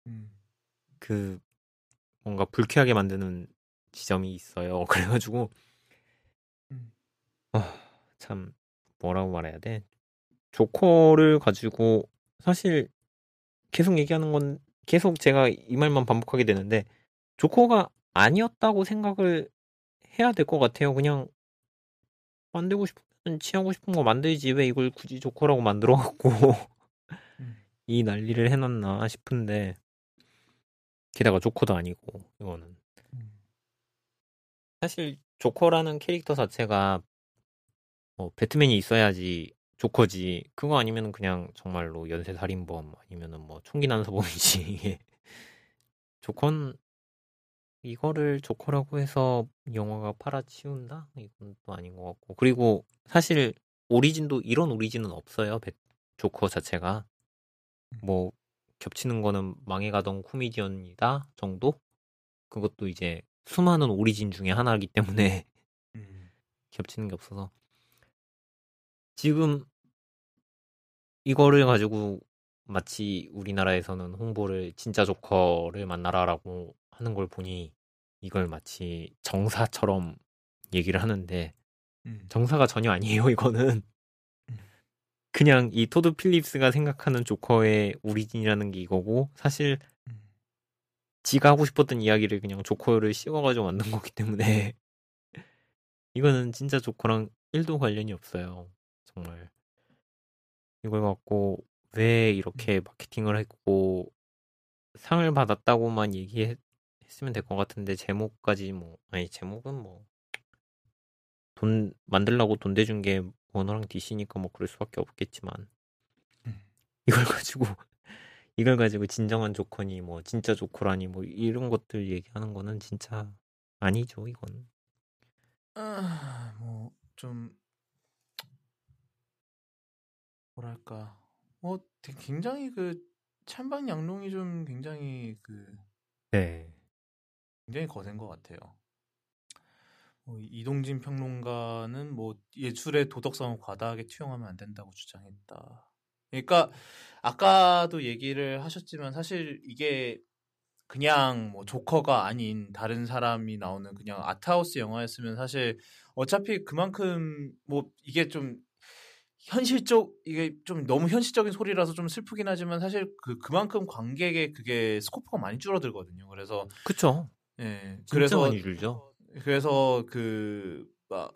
음. 그 뭔가 불쾌하게 만드는 지점이 있어요. [LAUGHS] 그래가지고 음. 아, 참 뭐라고 말해야 돼? 조커를 가지고 사실 계속 얘기하는 건 계속 제가 이 말만 반복하게 되는데 조커가 아니었다고 생각을 해야 될 것 같아요. 그냥 만들고 싶으면 취하고 싶은 거 만들지 왜 이걸 굳이 조커라고 만들어 갖고 음. [LAUGHS] 이 난리를 해놨나 싶은데 게다가 조커도 아니고 이거는 음. 사실 조커라는 캐릭터 자체가 뭐 배트맨이 있어야지 조커지 그거 아니면 그냥 정말로 연쇄 살인범 아니면은 뭐 총기 난사범이지 [LAUGHS] 조커는 이거를 조커라고 해서 영화가 팔아치운다? 이건 또 아닌 것 같고. 그리고 사실 오리진도 이런 오리진은 없어요 배- 조커 자체가. 뭐 겹치는 거는 망해가던 코미디언이다 정도? 그것도 이제 수많은 오리진 중에 하나이기 때문에 음. [LAUGHS] 겹치는 게 없어서. 지금 이거를 가지고 마치 우리나라에서는 홍보를 진짜 조커를 만나라라고 하는 걸 보니 이걸 마치 정사처럼 얘기를 하는데 음. 정사가 전혀 아니에요 이거는 음. 그냥 이 토드 필립스가 생각하는 조커의 오리진이라는 게 이거고 사실 음. 지가 하고 싶었던 이야기를 그냥 조커를 씌워가지고 만든 거기 때문에 [LAUGHS] 이거는 진짜 조커랑 1도 관련이 없어요. 정말 이걸 갖고 왜 이렇게 마케팅을 했고 상을 받았다고만 얘기 했으면 될 것 같은데 제목까지 뭐 아니 제목은 뭐 돈 만들라고 돈 대준 게 워너랑 DC니까 뭐 그럴 수밖에 없겠지만 음. 이걸 가지고 [LAUGHS] 이걸 가지고 진정한 조커니 뭐 진짜 조커라니 뭐 이런 것들 얘기하는 거는 진짜 아니죠 이건. 아, 뭐좀 뭐랄까. 뭐 굉장히 그 찬반 양론이 좀 굉장히 그 네 굉장히 거센 것 같아요. 뭐 이동진 평론가는 뭐 예술의 도덕성을 과다하게 투영하면 안 된다고 주장했다. 그러니까 아까도 얘기를 하셨지만 사실 이게 그냥 뭐 조커가 아닌 다른 사람이 나오는 그냥 아트하우스 영화였으면 사실 어차피 그만큼 뭐 이게 좀 현실적 이게 좀 너무 현실적인 소리라서 좀 슬프긴 하지만 사실 그 그만큼 관객의 그게 스코프가 많이 줄어들거든요. 그래서 그쵸 예 그래서 많이 줄죠 그래서 그 막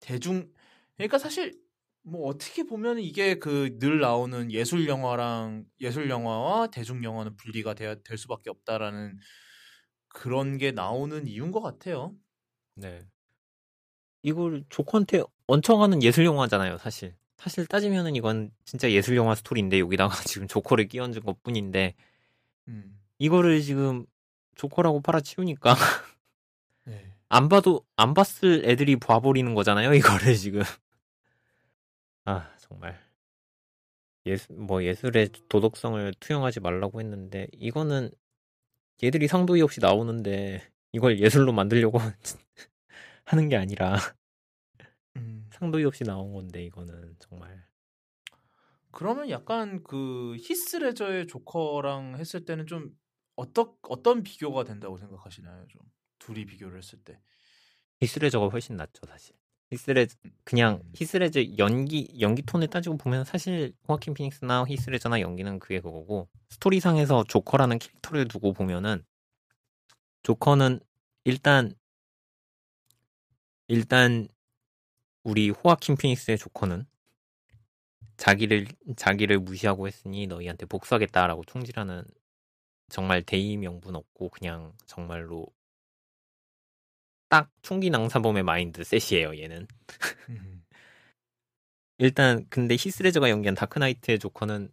대중 그러니까 사실 뭐 어떻게 보면 이게 그 늘 나오는 예술 영화랑 예술 영화와 대중 영화는 분리가 돼야 될 수밖에 없다라는 그런 게 나오는 이유인 것 같아요. 네 이걸 조커한테 얹혀가는 예술 영화잖아요 사실 사실 따지면은 이건 진짜 예술 영화 스토리인데 여기다가 [LAUGHS] 지금 조커를 끼얹은 것 뿐인데 음. 이거를 지금 조커라고 팔아치우니까. 네. [LAUGHS] 안 봐도 안 봤을 애들이 봐버리는 거잖아요 이거를 지금. 아 정말. 예술 뭐 예술의 도덕성을 투영하지 말라고 했는데 이거는 얘들이 상도이 없이 나오는데 이걸 예술로 만들려고 [LAUGHS] 하는 게 아니라. 음. 상도이 없이 나온 건데 이거는 정말. 그러면 약간 그 히스레저의 조커랑 했을 때는 좀 어떤 어떤 비교가 된다고 생각하시나요? 좀 둘이 비교를 했을 때. 히스레저가 훨씬 낫죠 사실 히스레 그냥 음. 히스레저 연기 연기 톤을 따지고 보면 사실 호아킨 피닉스나 히스레저나 연기는 그게 그거고 스토리상에서 조커라는 캐릭터를 두고 보면은 조커는 일단 일단 우리 호아킨 피닉스의 조커는 자기를 자기를 무시하고 했으니 너희한테 복수하겠다라고 총질하는 정말 대의 명분 없고 그냥 정말로 딱 총기 낭사범의 마인드 셋이에요 얘는 음. 일단 근데 히스레저가 연기한 다크나이트의 조커는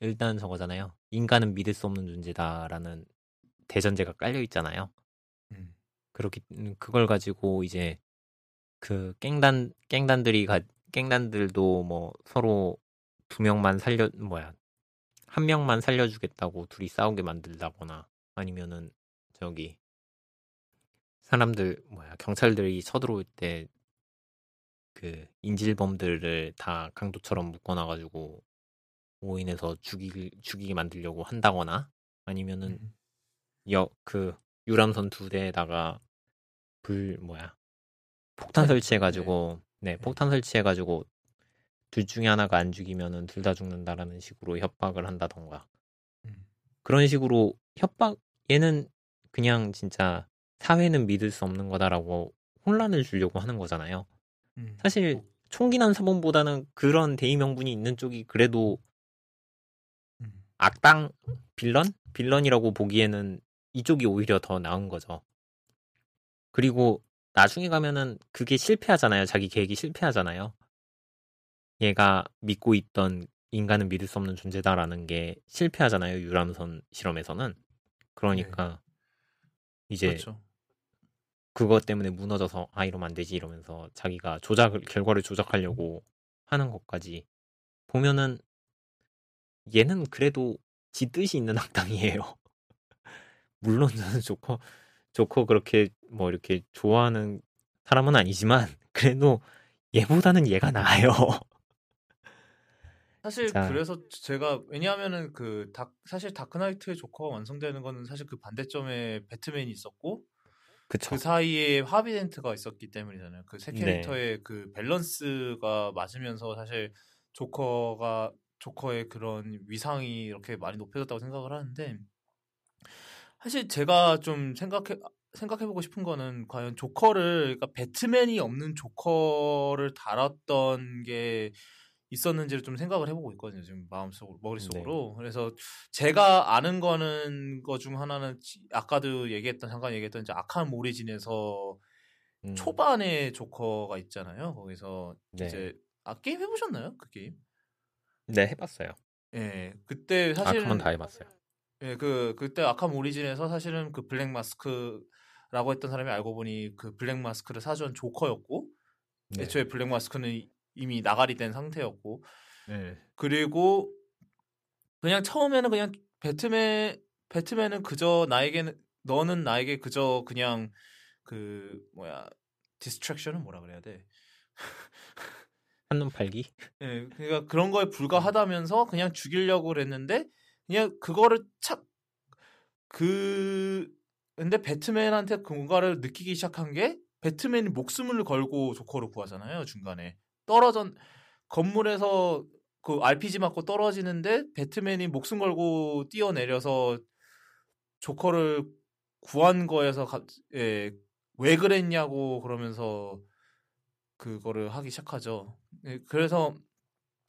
일단 저거잖아요 인간은 믿을 수 없는 존재다라는 대전제가 깔려 있잖아요 음. 그렇기 음, 그걸 가지고 이제 그 깽단 깽단들이 가 깽단들도 뭐 서로 두 명만 살려 뭐야 한 명만 살려주겠다고 둘이 싸우게 만들다거나 아니면은 저기 사람들 뭐야 경찰들이 쳐들어올 때 그 인질범들을 다 강도처럼 묶어놔가지고 오인해서 죽이 죽이게 만들려고 한다거나 아니면은 음. 여그 유람선 두 대에다가 불 뭐야 폭탄 설치해가지고 네. 폭탄 설치해가지고 둘 중에 하나가 안 죽이면은 둘 다 죽는다라는 식으로 협박을 한다던가 음. 그런 식으로 협박 얘는 그냥 진짜 사회는 믿을 수 없는 거다라고 혼란을 주려고 하는 거잖아요. 음. 사실 총기난 사범보다는 그런 대의 명분이 있는 쪽이 그래도 음. 악당 빌런 빌런이라고 보기에는 이쪽이 오히려 더 나은 거죠. 그리고 나중에 가면은 그게 실패하잖아요. 자기 계획이 실패하잖아요. 얘가 믿고 있던 인간은 믿을 수 없는 존재다라는 게 실패하잖아요. 유람선 실험에서는. 그러니까 이제 그렇죠. 그것 때문에 무너져서 아 이러면 안 되지 이러면서 자기가 조작을 결과를 조작하려고 하는 것까지 보면은 얘는 그래도 지 뜻이 있는 [LAUGHS] 악당이에요. 물론 저는 조커 조커 그렇게 뭐 이렇게 좋아하는 사람은 아니지만 그래도 얘보다는 얘가 나아요. 사실 자. 그래서 제가 왜냐하면은 그 다, 사실 다크나이트의 조커가 완성되는 거는 사실 그 반대점에 배트맨이 있었고 그쵸? 그 사이에 하비덴트가 있었기 때문이잖아요. 그세 네. 캐릭터의 그 밸런스가 맞으면서 사실 조커가 조커의 그런 위상이 이렇게 많이 높여졌다고 생각을 하는데 사실 제가 좀 생각해 생각해보고 싶은 거는 과연 조커를 그러니까 배트맨이 없는 조커를 달았던 게 있었는지를 좀 생각을 해보고 있거든요. 지금 마음속으로 머릿속으로. 그래서 제가 아는 거는 거 중 하나는 지- 아까도 얘기했던 잠깐 얘기했던 이제 아캄 오리진에서 음, 초반에 조커가 있잖아요. 거기서 네. 이제 아 게임 해보셨나요? 그 게임? 네 해봤어요. 예, 그때 사실은 아캄은 다 해봤어요. 예, 그 그때 아캄 오리진에서 사실은 그 블랙 마스크라고 했던 사람이 알고 보니 그 블랙 마스크를 사칭한 조커였고 네. 애초에 블랙 마스크는 이미 나가리 된 상태였고 네. 그리고 그냥 처음에는 그냥 배트맨 배트맨은 그저 나에게는 너는 나에게 그저 그냥 그 뭐야 디스트랙션은 뭐라 그래야 돼? [LAUGHS] 한눈 팔기? 예, 그러니까 그런 거에 불과하다면서 그냥 죽이려고 그랬는데 그냥 그거를 착그 근데 배트맨한테 뭔가를 느끼기 시작한 게 배트맨이 목숨을 걸고 조커를 구하잖아요 중간에 떨어전 건물에서 그 RPG 맞고 떨어지는데 배트맨이 목숨 걸고 뛰어내려서 조커를 구한 거에서 가, 예, 왜 그랬냐고 그러면서 그거를 하기 시작하죠. 예, 그래서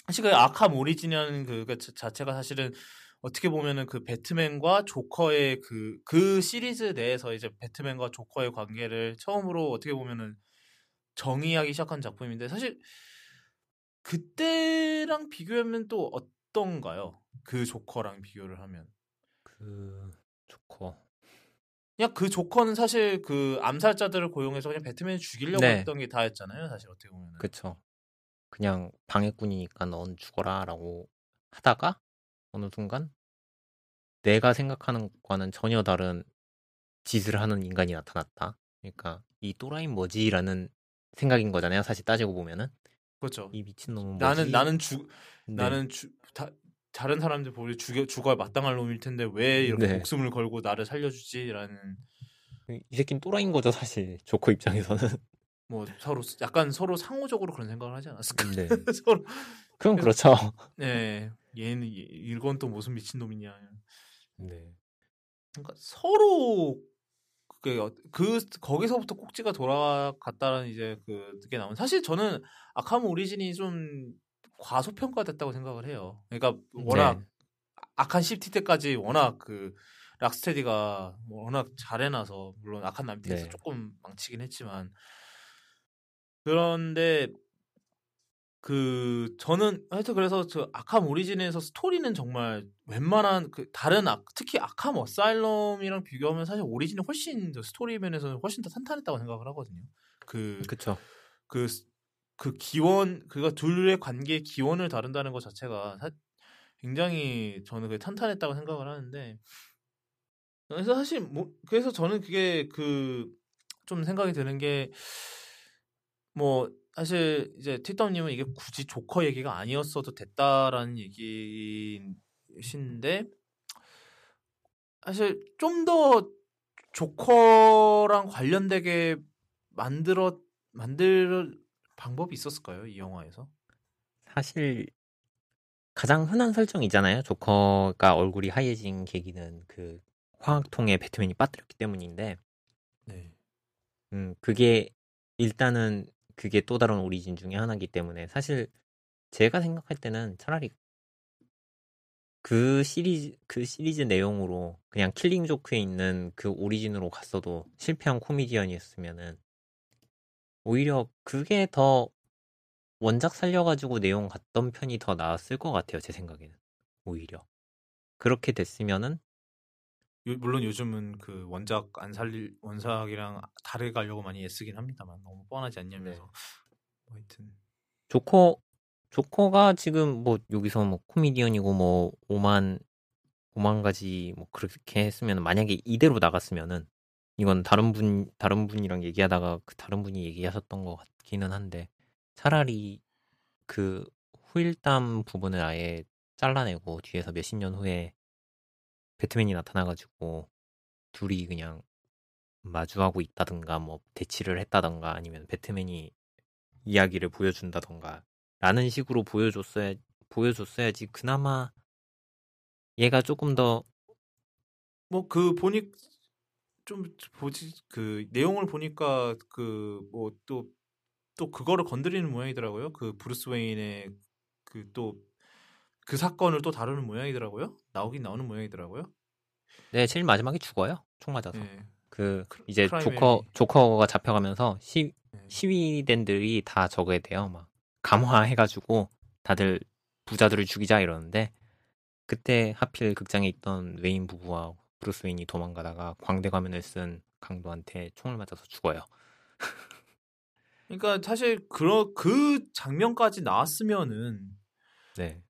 사실 그 아캄 오리진이라는 그, 그 자- 자체가 사실은 어떻게 보면은 그 배트맨과 조커의 그, 그 시리즈 내에서 이제 배트맨과 조커의 관계를 처음으로 어떻게 보면은 정의하기 시작한 작품인데 사실 그때랑 비교하면 또 어떤가요? 그 조커랑 비교를 하면. 그 조커. 그냥 그 조커는 사실 그 암살자들을 고용해서 그냥 배트맨을 죽이려고 네. 했던 게 다였잖아요. 사실 어떻게 보면. 그쵸. 그냥 방해꾼이니까 넌 죽어라라고 하다가 어느 순간 내가 생각하는 것과는 전혀 다른 짓을 하는 인간이 나타났다. 그러니까 이 또라이 뭐지라는 생각인 거잖아요. 사실 따지고 보면은 그렇죠. 이 미친 놈은 뭐지? 나는 나는 죽 네. 나는 주, 다, 다른 사람들 보기 죽여 죽어야 마땅할 놈일 텐데 왜 이렇게 네. 목숨을 걸고 나를 살려주지라는 이 새끼는 또라이인 거죠 사실 조커 입장에서는. [LAUGHS] 뭐 서로 약간 서로 상호적으로 그런 생각을 하지 않았을까? 네. [LAUGHS] 서로 그럼 그렇죠. [LAUGHS] 네 얘는 얘- 이건 또 무슨 미친 놈이냐. 네. 그러니까 서로 어- 그 거기서부터 꼭지가 돌아갔다는 이제 그게 나온 사실 저는 아캄 오리진이 좀 과소평가됐다고 생각을 해요. 그러니까 워낙 네. 아캄 시티 때까지 워낙 그 락스테디가 워낙 잘해놔서 물론 아캄 나이트에서 네. 조금 망치긴 했지만 그런데 그 저는 하여튼 그래서 저 아캄 오리진에서 스토리는 정말 웬만한 그 다른 아, 특히 아캄 어사일럼이랑 비교하면 사실 오리진이 훨씬 더 스토리 면에서는 훨씬 더 탄탄했다고 생각을 하거든요. 그 그쵸. 그, 그 기원, 그가 둘의 관계의 기원을 다룬다는 것 자체가 사- 굉장히 저는 그게 탄탄했다고 생각을 하는데, 그래서 사실 뭐, 그래서 저는 그게 그, 좀 생각이 드는 게, 뭐, 사실 이제 티덤님은 이게 굳이 조커 얘기가 아니었어도 됐다라는 얘기신데, 사실 좀 더 조커랑 관련되게 만들어 만들 방법이 있었을까요? 이 영화에서? 사실 가장 흔한 설정이잖아요. 조커가 얼굴이 하얘진 계기는 그 화학통에 배트맨이 빠뜨렸기 때문인데, 네. 음, 그게 일단은 그게 또 다른 오리진 중에 하나이기 때문에 사실 제가 생각할 때는 차라리 그 시리즈 그 시리즈 내용으로 그냥 Killing Joke에 있는 그 origin으로 갔어도 실패한 코미디언이었으면은 오히려 그게 더 원작 살려가지고 내용 갔던 편이 더 나았을 것 같아요 제 생각에는. 오히려. 그렇게 됐으면은 요- 물론 요즘은 그 원작 안 살릴 원작이랑 다르게 가려고 많이 애쓰긴 합니다만 너무 뻔하지 않냐면서 네. 뭐 하여튼 조커 조커가 지금 뭐 여기서 뭐 코미디언이고 뭐 5만 5만 가지 뭐 그렇게 했으면 만약에 이대로 나갔으면은 이건 다른 분 다른 분이랑 얘기하다가 그 다른 분이 얘기하셨던 것 같기는 한데 차라리 그 후일담 부분을 아예 잘라내고 뒤에서 몇십 년 후에 배트맨이 나타나가지고 둘이 그냥 마주하고 있다든가 뭐 대치를 했다든가 아니면 배트맨이 이야기를 보여준다던가 라는 식으로 보여줬어야 보여줬어야지 그나마 얘가 조금 더 뭐 그 보니 좀 보지 그 내용을 보니까 그 뭐 또또 그거를 건드리는 모양이더라고요. 그 브루스 웨인의 그 또 그 사건을 또 다루는 모양이더라고요. 나오긴 나오는 모양이더라고요. 네, 제일 마지막에 죽어요. 총 맞아서. 예. 그 크- 이제 조커 조커가 잡혀가면서 시 예. 시위대들이 다 저거에 돼요. 막 감화해가지고 다들 부자들을 죽이자 이러는데 그때 하필 극장에 있던 웨인 부부와 브루스 웨인이 도망가다가 광대 가면을 쓴 강도한테 총을 맞아서 죽어요. 그러니까 사실 그러 그 장면까지 나왔으면은 네,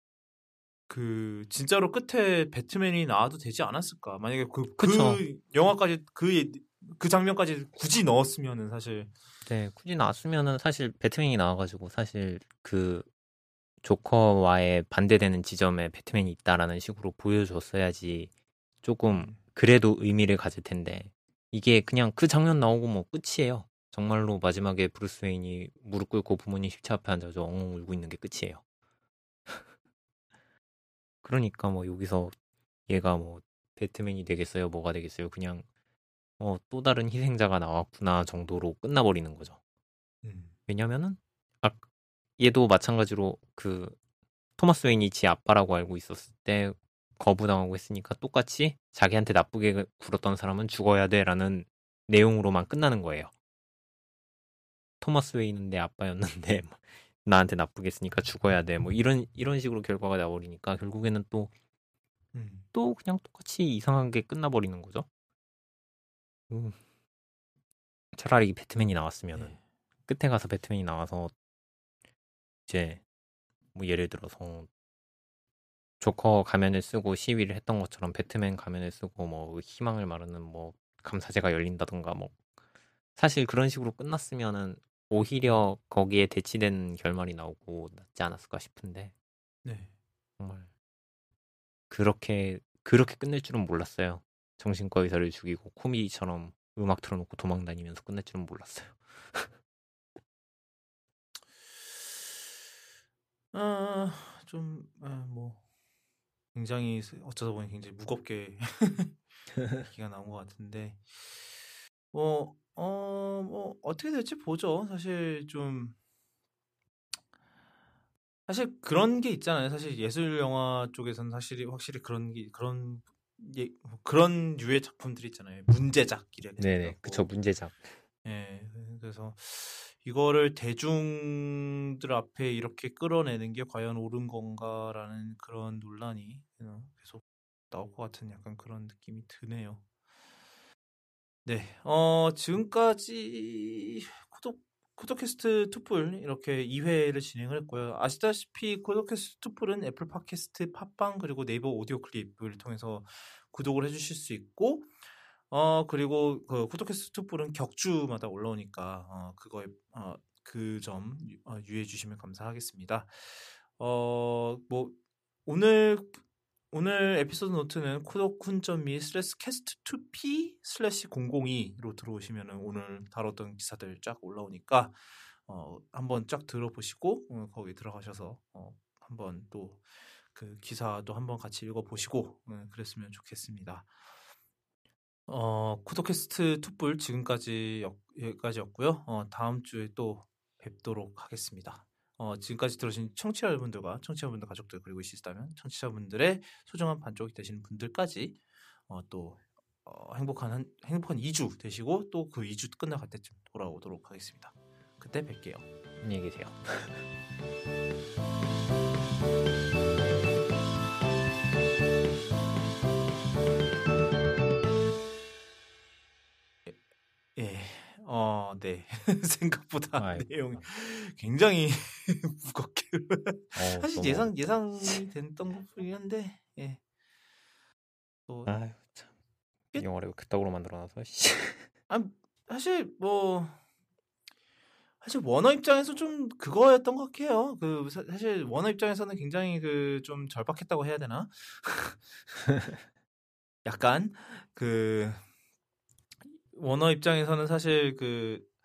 그 진짜로 끝에 배트맨이 나와도 되지 않았을까? 만약에 그, 그 그쵸. 영화까지 그, 그 장면까지 굳이 넣었으면은 사실 네 굳이 나왔으면은 사실 배트맨이 나와가지고 사실 그 조커와의 반대되는 지점에 배트맨이 있다라는 식으로 보여줬어야지 조금 음, 그래도 의미를 가질 텐데 이게 그냥 그 장면 나오고 뭐 끝이에요. 정말로 마지막에 브루스 웨인이 무릎 꿇고 부모님 시체 앞에 앉아서 엉엉 울고 있는 게 끝이에요. 그러니까 뭐 여기서 얘가 뭐 배트맨이 되겠어요, 뭐가 되겠어요? 그냥 어, 또 다른 희생자가 나왔구나 정도로 끝나버리는 거죠. 음. 왜냐면은 아, 얘도 마찬가지로 그 토마스 웨인이 지 아빠라고 알고 있었을 때 거부당하고 했으니까 똑같이 자기한테 나쁘게 굴었던 사람은 죽어야 돼라는 내용으로만 끝나는 거예요. 토마스 웨인은 내 아빠였는데 [LAUGHS] 나한테 나쁘게 했으니까 죽어야 돼. 뭐 이런 이런 식으로 결과가 나버리니까 결국에는 또또 음. 그냥 똑같이 이상하게 끝나버리는 거죠. 음. 차라리 배트맨이 나왔으면은 네. 끝에 가서 배트맨이 나와서 이제 뭐 예를 들어서 조커 가면을 쓰고 시위를 했던 것처럼 배트맨 가면을 쓰고 뭐 희망을 말하는 뭐 감사제가 열린다던가 뭐 사실 그런 식으로 끝났으면은 오히려 거기에 대치된 결말이 나오고 낫지 않았을까 싶은데 네. 정말 그렇게 그렇게 끝낼 줄은 몰랐어요. 정신과 의사를 죽이고 코미디처럼 음악 틀어놓고 도망 다니면서 끝낼 줄은 몰랐어요. 아, 좀, 아, 뭐, 굉장히, 어쩌다 보니 굉장히 무겁게 [LAUGHS] [LAUGHS] 얘기가 나온 것 같은데, 뭐, 어, 뭐, 어떻게 될지 보죠. 사실 좀, 사실 그런 게 있잖아요. 사실 예술 영화 쪽에서는 사실 확실히 그런 게, 그런, 예, 뭐 그런 류의 작품들이 있잖아요. 문제작이라고. 네네, 그쵸 문제작. 예, 그래서 이거를 대중들 앞에 이렇게 끌어내는 게 과연 옳은 건가라는 그런 논란이 어, 계속 나올 것 같은 약간 그런 느낌이 드네요. 네, 어, 지금까지 구독, 쿠도캐스트 투뿔 이렇게 2회를 진행을 했고요. 아시다시피 쿠도캐스트 투뿔은 애플 팟캐스트, 팟빵, 그리고 네이버 오디오 클립을 통해서 구독을 해주실 수 있고, 어 그리고 그 쿠도캐스트 투뿔은 격주마다 올라오니까 어 그거에 어 그점 어, 유의해 주시면 감사하겠습니다. 어 뭐 오늘 오늘 에피소드 노트는 kudokun.me 슬래시 cast 2p 슬래시 002로 들어오시면은 오늘 다뤘던 기사들 쫙 올라오니까 어 한번 쫙 들어보시고 어, 거기 들어가셔서 어 한번 또 그 기사도 한번 같이 읽어보시고 어, 그랬으면 좋겠습니다. 어, 쿠도캐스트 투뿔 지금까지 여, 기까지였고요. 어, 다음 주에 또 뵙도록 하겠습니다. 어, 지금까지 들으신 청취자분들과 청취자분들 가족들 그리고 있으시다면 청취자분들의 소중한 반쪽이 되시는 분들까지 어, 또 어, 행복한 한, 행복한 2주 되시고 또 그 2주 끝나갈 때쯤 돌아오도록 하겠습니다. 그때 뵐게요. 안녕히 계세요. [LAUGHS] 어, 네. [LAUGHS] 생각보다 아이고. 내용이 굉장히 [LAUGHS] 무겁게. 어, 사실 너무- 예상 예상이 됐던 것뿐이긴 한데, 예. 또 아유 참 끝? 영화를 그따구로 만들어놔서 씨. [LAUGHS] 아, 사실 뭐 사실 워너 입장에서 좀 그거였던 것 같아요. 그 사- 사실 워너 입장에서는 굉장히 그 좀 절박했다고 해야 되나? 약간 그 워너 입장에서는 사실 그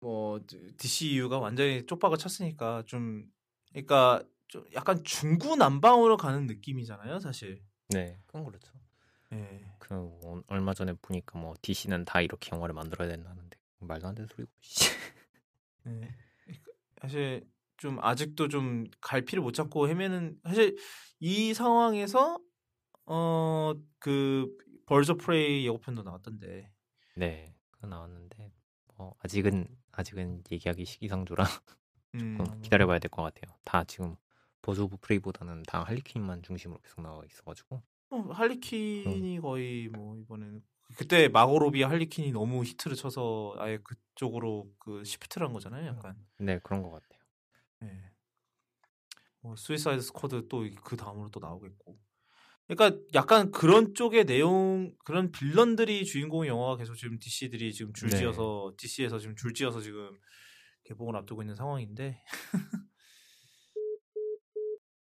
뭐 DCU가 완전히 쪽박을 쳤으니까 좀 그러니까 좀 약간 중구난방으로 가는 느낌이잖아요, 사실. 네 그건 그렇죠. 예. 그 어, 얼마 전에 보니까 뭐 DC는 다 이렇게 영화를 만들어야 된다는데 말도 안 되는 소리고. 씨. 네. 사실 좀 아직도 좀 갈피를 못 잡고 헤매는 사실 이 상황에서 어그 Birds of Prey 예고편도 나왔던데 네 그거 나왔는데 뭐 아직은 아직은 얘기하기 시기상조라 [LAUGHS] 음, 조금 기다려봐야 될 것 같아요. 다 지금 Birds of Prey보다는 다 할리퀸만 중심으로 계속 나와 있어가지고 어, 할리퀸이 거의 뭐 이번에는 그때 마고로비 할리퀸이 너무 히트를 쳐서 아예 그쪽으로 그 shift를 한 거잖아요, 약간. 네 그런 것 같아요. 예. 뭐 Suicide Squad 또 그 다음으로 또 나오겠고. 그러니까 약간 그런 쪽의 내용 그런 빌런들이 주인공의 영화가 계속 지금 DC들이 지금 줄지어서 DC에서 지금 줄지어서 지금 개봉을 앞두고 있는 상황인데 [LAUGHS]